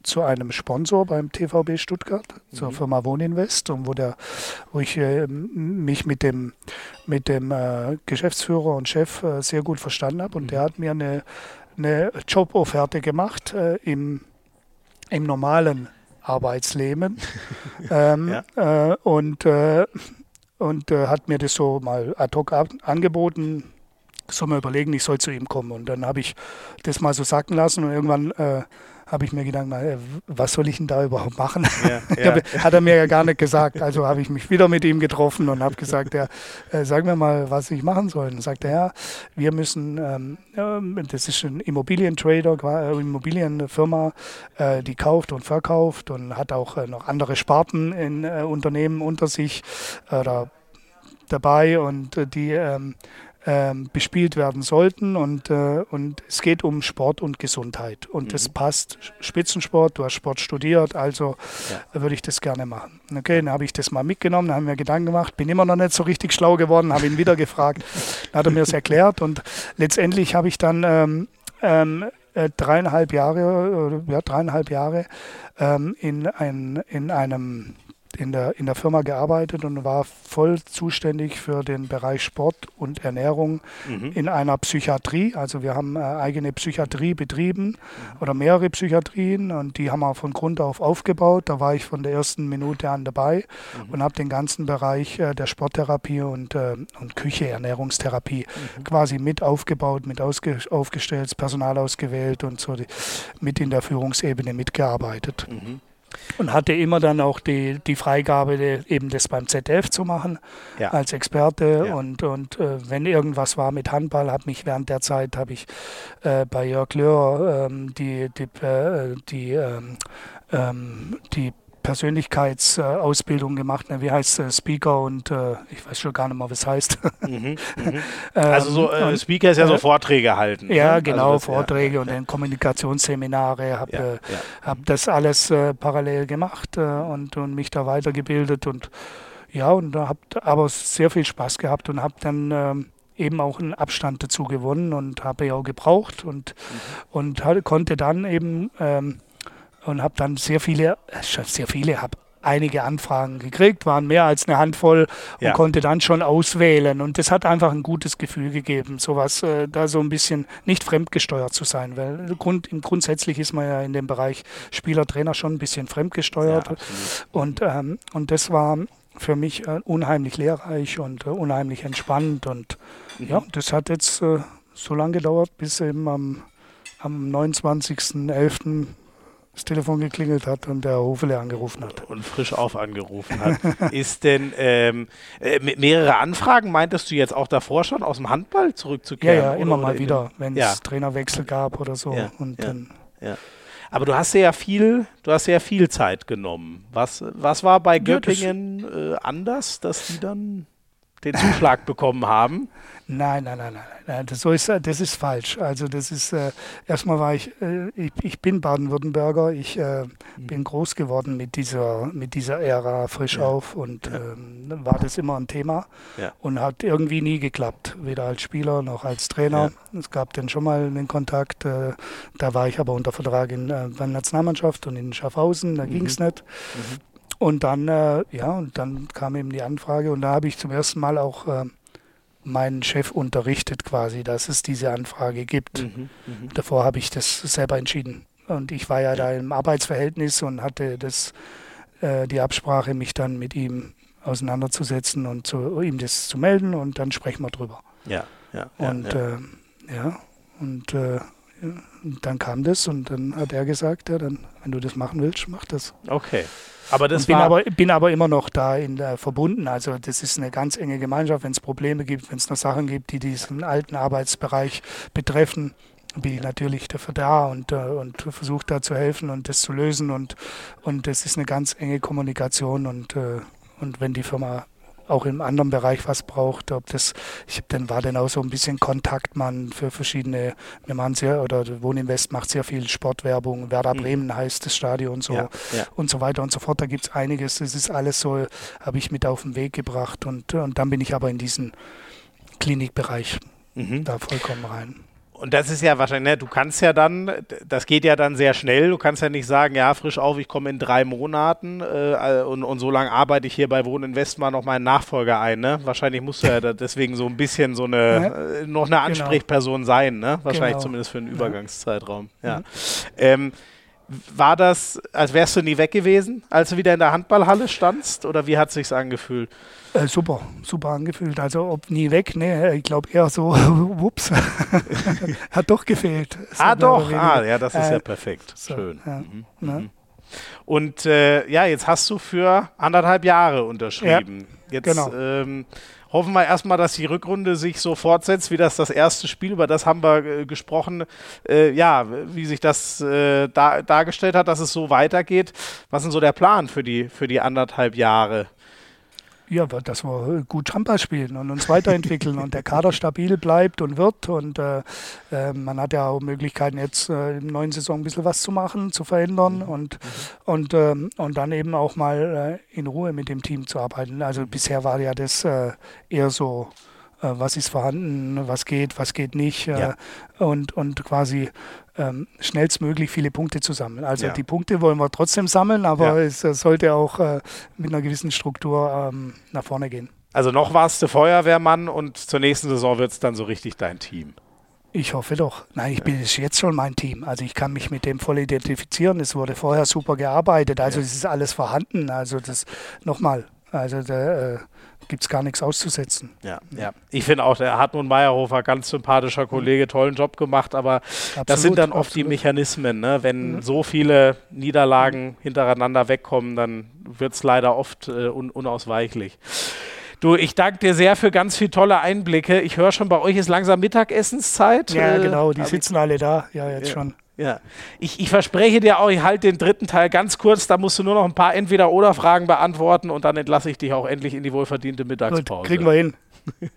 [SPEAKER 2] zu einem Sponsor beim TVB Stuttgart, mhm. zur Firma Wohninvest, und wo, der, wo ich äh, mich mit dem, mit dem äh, Geschäftsführer und Chef äh, sehr gut verstanden habe. Und mhm. der hat mir eine eine Jobofferte gemacht äh, im, im normalen Arbeitsleben ähm, ja. äh, und, äh, und äh, hat mir das so mal ad hoc angeboten. Soll man überlegen, ich soll zu ihm kommen. Und dann habe ich das mal so sacken lassen und irgendwann äh, habe ich mir gedacht, äh, was soll ich denn da überhaupt machen? Ja, ja. hat er mir ja gar nicht gesagt. Also habe ich mich wieder mit ihm getroffen und habe gesagt, ja, äh, sag mir mal, was ich machen soll. Und sagte er, ja, wir müssen, ähm, äh, das ist ein Immobilientrader, äh, Immobilienfirma, äh, die kauft und verkauft und hat auch äh, noch andere Sparten in Unternehmen unter sich oder dabei und die ähm, ähm, bespielt werden sollten. Und, äh, und es geht um Sport und Gesundheit. Und mhm. das passt. Spitzensport, du hast Sport studiert, also ja. würde ich das gerne machen. Okay, dann habe ich das mal mitgenommen, dann haben wir Gedanken gemacht, bin immer noch nicht so richtig schlau geworden, habe ihn wieder gefragt, dann hat er mir das erklärt und letztendlich habe ich dann ähm, ähm, äh, dreieinhalb Jahre, ja, dreieinhalb Jahre ähm, in, ein, in einem in der, in der Firma gearbeitet und war voll zuständig für den Bereich Sport und Ernährung mhm. in einer Psychiatrie. Also wir haben äh, eigene Psychiatrie betrieben mhm. oder mehrere Psychiatrien und die haben wir von Grund auf aufgebaut. Da war ich von der ersten Minute an dabei mhm. und habe den ganzen Bereich äh, der Sporttherapie und, äh, und Küche, Ernährungstherapie mhm. quasi mit aufgebaut, mit aufgestellt, Personal ausgewählt und so die, mit in der Führungsebene mitgearbeitet. Und hatte immer dann auch die, die Freigabe, die, eben das beim ZDF zu machen ja. als Experte. Ja. Und, und äh, wenn irgendwas war mit Handball, habe mich während der Zeit habe ich äh, bei Jörg Löhr ähm, die, die, äh, die, ähm, ähm die Persönlichkeitsausbildung gemacht. Ne? Wie heißt äh, Speaker und äh, ich weiß schon gar nicht mehr, was heißt. Mhm,
[SPEAKER 1] mhm. also so äh, Speaker ist ja so äh, Vorträge halten.
[SPEAKER 2] Ja, ne? genau, also das, Vorträge ja, und dann Kommunikationsseminare. Habe ja, äh, ja. hab das alles äh, parallel gemacht und, und mich da weitergebildet und ja, und da habe aber sehr viel Spaß gehabt und habe dann ähm, eben auch einen Abstand dazu gewonnen und habe ja auch gebraucht und, mhm. und hatte, konnte dann eben ähm, und habe dann sehr viele, äh, sehr viele, habe einige Anfragen gekriegt, waren mehr als eine Handvoll und ja. konnte dann schon auswählen. Und das hat einfach ein gutes Gefühl gegeben, sowas, äh, da so ein bisschen nicht fremdgesteuert zu sein, weil Grund, grundsätzlich ist man ja in dem Bereich Spieler, Trainer schon ein bisschen fremdgesteuert. Ja, und, ähm, und das war für mich äh, unheimlich lehrreich und äh, unheimlich entspannt. Und mhm. ja, das hat jetzt äh, so lange gedauert, bis eben am, am 29.11 das Telefon geklingelt hat und der Hofele angerufen hat.
[SPEAKER 1] Und frisch auf angerufen hat. ist denn ähm, äh, mehrere Anfragen, meintest du jetzt auch davor schon aus dem Handball zurückzukehren?
[SPEAKER 2] Ja, ja, immer oder, mal wieder, wenn es ja. Trainerwechsel gab oder so. Ja, und
[SPEAKER 1] ja,
[SPEAKER 2] dann
[SPEAKER 1] ja. Aber du hast ja viel, du hast ja viel Zeit genommen. Was, was war bei Göppingen äh, anders, dass die dann den Zuschlag bekommen haben.
[SPEAKER 2] Nein, nein, nein, nein, nein. Das, so ist, das ist falsch. Also das ist, äh, erstmal war ich, äh, ich, ich, bin Baden-Württemberger, ich äh, mhm. bin groß geworden mit dieser, mit dieser Ära frisch ja. auf und ja. ähm, war das immer ein Thema ja. und hat irgendwie nie geklappt, weder als Spieler noch als Trainer. Es gab dann schon mal einen Kontakt, äh, da war ich aber unter Vertrag in äh, der Nationalmannschaft und in Schaffhausen, da mhm. ging es nicht. Mhm. Und dann, äh, ja, und dann kam eben die Anfrage und da habe ich zum ersten Mal auch meinen Chef unterrichtet quasi, dass es diese Anfrage gibt. Mhm, mh. Davor habe ich das selber entschieden. Und ich war ja, ja. da im Arbeitsverhältnis und hatte das, äh, die Absprache, mich dann mit ihm auseinanderzusetzen und zu, ihm das zu melden und dann sprechen wir drüber.
[SPEAKER 1] Ja, ja.
[SPEAKER 2] Und
[SPEAKER 1] ja,
[SPEAKER 2] äh, ja und äh, und dann kam das und dann hat er gesagt, ja, dann, wenn du das machen willst, mach das.
[SPEAKER 1] Okay. Aber das
[SPEAKER 2] bin, aber, bin aber immer noch da in der, verbunden. Also das ist eine ganz enge Gemeinschaft. Wenn es Probleme gibt, wenn es noch Sachen gibt, die diesen alten Arbeitsbereich betreffen, bin ich natürlich dafür da und, äh, und versuche da zu helfen und das zu lösen. Und, und das ist eine ganz enge Kommunikation. Und, äh, und wenn die Firma auch im anderen Bereich was braucht. Ob das, ich dann war dann auch so ein bisschen Kontaktmann für verschiedene, wir machen sehr, oder Wohninvest macht sehr viel Sportwerbung, Werder mhm. Bremen heißt das Stadion so ja, ja. und so weiter und so fort. Da gibt es einiges. Das ist alles so, habe ich mit auf den Weg gebracht und, und dann bin ich aber in diesen Klinikbereich mhm. da vollkommen rein.
[SPEAKER 1] Und das ist ja wahrscheinlich, ne, du kannst ja dann, das geht ja dann sehr schnell, du kannst ja nicht sagen, ja, frisch auf, ich komme in drei Monaten äh, und, und so lange arbeite ich hier bei Wohnen mal noch meinen Nachfolger ein, ne? Wahrscheinlich musst du ja deswegen so ein bisschen so eine, ja. äh, noch eine genau. Ansprechperson genau. sein, ne? Wahrscheinlich genau. zumindest für einen Übergangszeitraum, ja. ja. Ähm, war das, als wärst du nie weg gewesen, als du wieder in der Handballhalle standst? Oder wie hat es sich angefühlt?
[SPEAKER 2] Äh, super, super angefühlt. Also ob nie weg, ne, ich glaube eher so, wups, hat doch gefehlt.
[SPEAKER 1] ah doch, ah, ja, das ist äh, ja perfekt. So, Schön. Ja, mhm. Ne? Mhm. Und äh, ja, jetzt hast du für anderthalb Jahre unterschrieben. Ja, jetzt genau. ähm, hoffen wir erstmal, dass die Rückrunde sich so fortsetzt, wie das das erste Spiel, über das haben wir äh, gesprochen, äh, ja, wie sich das äh, da, dargestellt hat, dass es so weitergeht. Was ist denn so der Plan für die, für die anderthalb Jahre?
[SPEAKER 2] Ja, dass wir gut Handball spielen und uns weiterentwickeln und der Kader stabil bleibt und wird. Und äh, äh, man hat ja auch Möglichkeiten, jetzt äh, in der neuen Saison ein bisschen was zu machen, zu verändern mhm. und, mhm. und, ähm, und dann eben auch mal äh, in Ruhe mit dem Team zu arbeiten. Also bisher war ja das äh, eher so äh, was ist vorhanden, was geht, was geht nicht ja. und, und quasi ähm, schnellstmöglich viele Punkte zu sammeln. Also ja. die Punkte wollen wir trotzdem sammeln, aber ja. es sollte auch äh, mit einer gewissen Struktur ähm, nach vorne gehen.
[SPEAKER 1] Also noch warst du Feuerwehrmann und zur nächsten Saison wird es dann so richtig dein Team.
[SPEAKER 2] Ich hoffe doch. Nein, ich bin jetzt schon mein Team. Also ich kann mich mit dem voll identifizieren. Es wurde vorher super gearbeitet. Also es ist alles vorhanden. Also das nochmal. Also da äh, gibt es gar nichts auszusetzen.
[SPEAKER 1] Ja, ja. Ich finde auch, der Hartmut Meyerhofer, ganz sympathischer Kollege, tollen Job gemacht, aber absolut, das sind dann oft absolut. die Mechanismen. Ne? Wenn mhm. so viele Niederlagen hintereinander wegkommen, dann wird es leider oft äh, un unausweichlich. Du, ich danke dir sehr für ganz viele tolle Einblicke. Ich höre schon, bei euch ist langsam Mittagessenszeit.
[SPEAKER 2] Ja, äh, genau, die sitzen alle da. Ja, jetzt ja. schon.
[SPEAKER 1] Ja, ich, ich verspreche dir auch, ich halte den dritten Teil ganz kurz. Da musst du nur noch ein paar Entweder-Oder-Fragen beantworten und dann entlasse ich dich auch endlich in die wohlverdiente Mittagspause.
[SPEAKER 2] Gut, kriegen wir hin.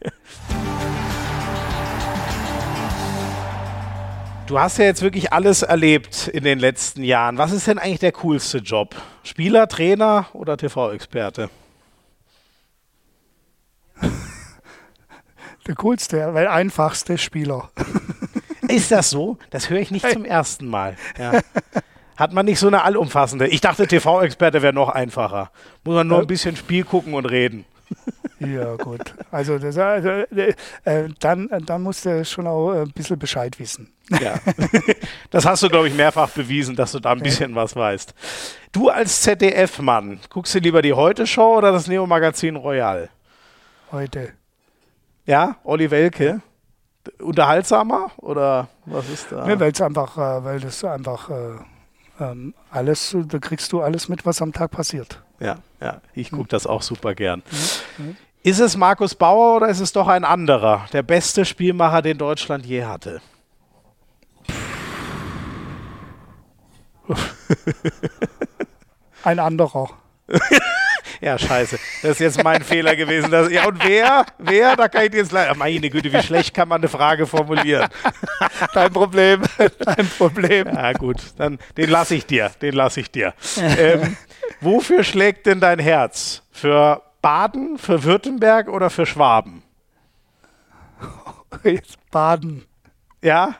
[SPEAKER 1] Du hast ja jetzt wirklich alles erlebt in den letzten Jahren. Was ist denn eigentlich der coolste Job? Spieler, Trainer oder TV-Experte?
[SPEAKER 2] Der coolste, weil einfachste Spieler.
[SPEAKER 1] Ist das so? Das höre ich nicht zum ersten Mal. Ja. Hat man nicht so eine allumfassende? Ich dachte, TV-Experte wäre noch einfacher. Muss man nur ein bisschen Spiel gucken und reden.
[SPEAKER 2] Ja, gut. Also, das, also äh, dann, dann musst du schon auch ein bisschen Bescheid wissen.
[SPEAKER 1] Ja. Das hast du, glaube ich, mehrfach bewiesen, dass du da ein bisschen was weißt. Du als ZDF-Mann, guckst du lieber die Heute-Show oder das Neo-Magazin Royal?
[SPEAKER 2] Heute.
[SPEAKER 1] Ja, Olli Welke unterhaltsamer oder was ist da?
[SPEAKER 2] Ja, weil es einfach, äh, weil das einfach äh, ähm, alles, da kriegst du alles mit, was am Tag passiert.
[SPEAKER 1] Ja, ja, ich gucke das auch super gern. Mhm. Ist es Markus Bauer oder ist es doch ein anderer, der beste Spielmacher, den Deutschland je hatte?
[SPEAKER 2] ein anderer.
[SPEAKER 1] Ja, scheiße. Das ist jetzt mein Fehler gewesen. Das, ja, und wer? Wer? Da kann ich dir jetzt leider. Meine Güte, wie schlecht kann man eine Frage formulieren?
[SPEAKER 2] Dein Problem. Dein Problem.
[SPEAKER 1] Ja, gut. Dann den lasse ich dir. Den lasse ich dir. ähm, wofür schlägt denn dein Herz? Für Baden, für Württemberg oder für Schwaben?
[SPEAKER 2] Jetzt Baden.
[SPEAKER 1] Ja?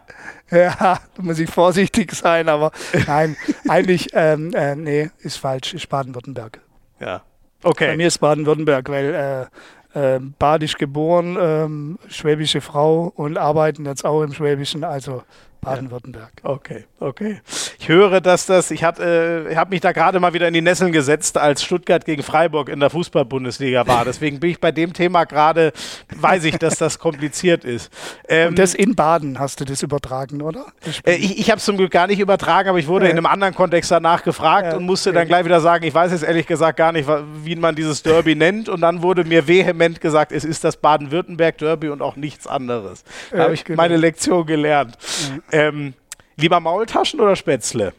[SPEAKER 2] Ja, da muss ich vorsichtig sein, aber nein, eigentlich, ähm, äh, nee, ist falsch, ist Baden-Württemberg.
[SPEAKER 1] Ja, okay.
[SPEAKER 2] Bei mir ist Baden-Württemberg, weil äh, äh, badisch geboren, ähm, schwäbische Frau und arbeiten jetzt auch im Schwäbischen, also Baden-Württemberg.
[SPEAKER 1] Okay, okay. Ich höre, dass das, ich habe äh, hab mich da gerade mal wieder in die Nesseln gesetzt, als Stuttgart gegen Freiburg in der Fußball-Bundesliga war. Deswegen bin ich bei dem Thema gerade, weiß ich, dass das kompliziert ist.
[SPEAKER 2] Ähm, Und das in Baden hast du das übertragen, oder?
[SPEAKER 1] Äh, ich ich habe es zum Glück gar nicht übertragen, aber ich wurde äh. in einem anderen Kontext danach gefragt und musste dann gleich wieder sagen, ich weiß jetzt ehrlich gesagt gar nicht, wie man dieses Derby nennt. Und dann wurde mir vehement gesagt, es ist das Baden-Württemberg-Derby und auch nichts anderes. Da habe ich genau. meine Lektion gelernt. Mhm. Ähm, lieber Maultaschen oder Spätzle?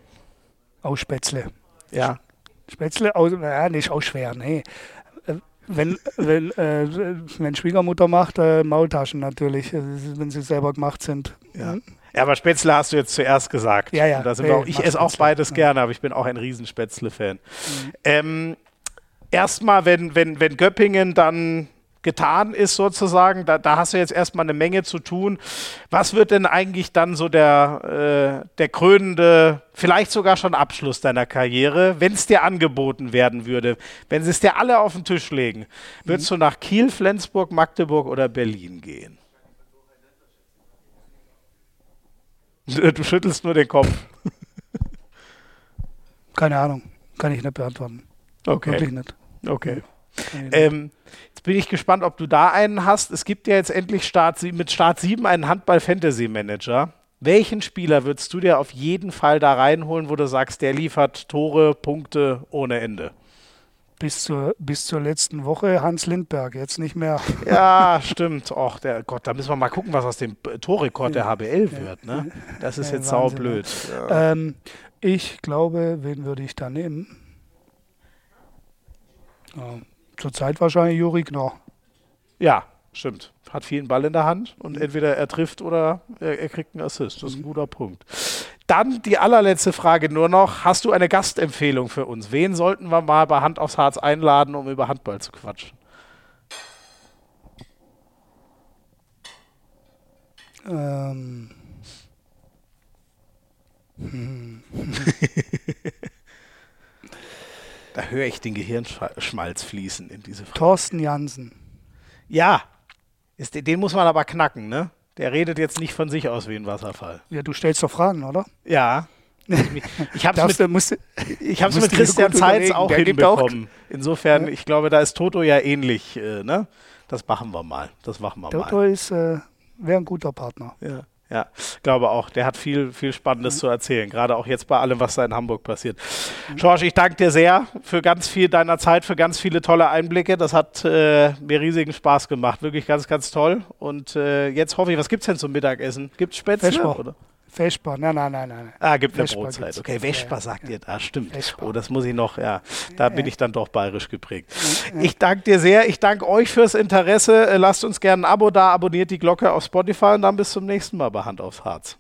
[SPEAKER 2] Auch Spätzle.
[SPEAKER 1] Ja.
[SPEAKER 2] Spätzle, aus, ja, nicht auch schwer, nee. Wenn, wenn, äh, wenn Schwiegermutter macht, äh, Maultaschen natürlich, äh, wenn sie selber gemacht sind.
[SPEAKER 1] Ja. Ja, aber Spätzle hast du jetzt zuerst gesagt.
[SPEAKER 2] Ja, ja.
[SPEAKER 1] Nee, auch, ich esse auch beides ja. gerne, aber ich bin auch ein Riesenspätzle-Fan. Mhm. Ähm, Erstmal, wenn, wenn, wenn Göppingen dann getan ist sozusagen. Da, da, hast du jetzt erstmal eine Menge zu tun. Was wird denn eigentlich dann so der, äh, der krönende, vielleicht sogar schon Abschluss deiner Karriere, wenn es dir angeboten werden würde? Wenn sie es dir alle auf den Tisch legen, würdest mhm. du nach Kiel, Flensburg, Magdeburg oder Berlin gehen? Du schüttelst nur den Kopf.
[SPEAKER 2] Keine Ahnung. Kann ich nicht beantworten.
[SPEAKER 1] Okay.
[SPEAKER 2] Wirklich nicht.
[SPEAKER 1] Okay. Ähm, jetzt bin ich gespannt, ob du da einen hast. Es gibt ja jetzt endlich Start, mit Start 7 einen Handball-Fantasy-Manager. Welchen Spieler würdest du dir auf jeden Fall da reinholen, wo du sagst, der liefert Tore, Punkte ohne Ende?
[SPEAKER 2] Bis zur, bis zur letzten Woche Hans Lindberg, jetzt nicht mehr.
[SPEAKER 1] Ja, stimmt. Och, der Gott, da müssen wir mal gucken, was aus dem Torrekord der HBL wird. Ne? Das ist jetzt saublöd.
[SPEAKER 2] Ja. Ähm, ich glaube, wen würde ich da nehmen? Ja. Zurzeit wahrscheinlich Juri Knorr.
[SPEAKER 1] Ja, stimmt. Hat viel Ball in der Hand und entweder er trifft oder er, er kriegt einen Assist. Das ist ein mhm. guter Punkt. Dann die allerletzte Frage nur noch. Hast du eine Gastempfehlung für uns? Wen sollten wir mal bei Hand aufs Harz einladen, um über Handball zu quatschen?
[SPEAKER 2] Ähm. Hm.
[SPEAKER 1] Da höre ich den Gehirnschmalz fließen in diese
[SPEAKER 2] Frage. Thorsten Jansen.
[SPEAKER 1] Ja, ist, den muss man aber knacken, ne? Der redet jetzt nicht von sich aus wie ein Wasserfall.
[SPEAKER 2] Ja, du stellst doch Fragen, oder?
[SPEAKER 1] Ja. Ich habe es mit, musst, ich hab's mit Christian Zeitz auch Der hinbekommen. Auch Insofern, ja. ich glaube, da ist Toto ja ähnlich. Äh, ne? Das machen wir mal. Das machen wir
[SPEAKER 2] Toto
[SPEAKER 1] mal.
[SPEAKER 2] ist, äh, wäre ein guter Partner.
[SPEAKER 1] Ja. Ja, glaube auch. Der hat viel, viel Spannendes mhm. zu erzählen, gerade auch jetzt bei allem, was da in Hamburg passiert. Mhm. George, ich danke dir sehr für ganz viel deiner Zeit, für ganz viele tolle Einblicke. Das hat äh, mir riesigen Spaß gemacht. Wirklich ganz, ganz toll. Und äh, jetzt hoffe ich, was gibt es denn zum Mittagessen? Gibt es Spätzle? Oder?
[SPEAKER 2] Vesper, nein, nein, nein, nein.
[SPEAKER 1] Ah, gibt eine Brotzeit. Okay, Vesper sagt ihr, ah, stimmt. Vesper. Oh, das muss ich noch, ja, da bin ich dann doch bayerisch geprägt. Ich danke dir sehr, ich danke euch fürs Interesse. Lasst uns gerne ein Abo da, abonniert die Glocke auf Spotify und dann bis zum nächsten Mal bei Hand aufs Harz.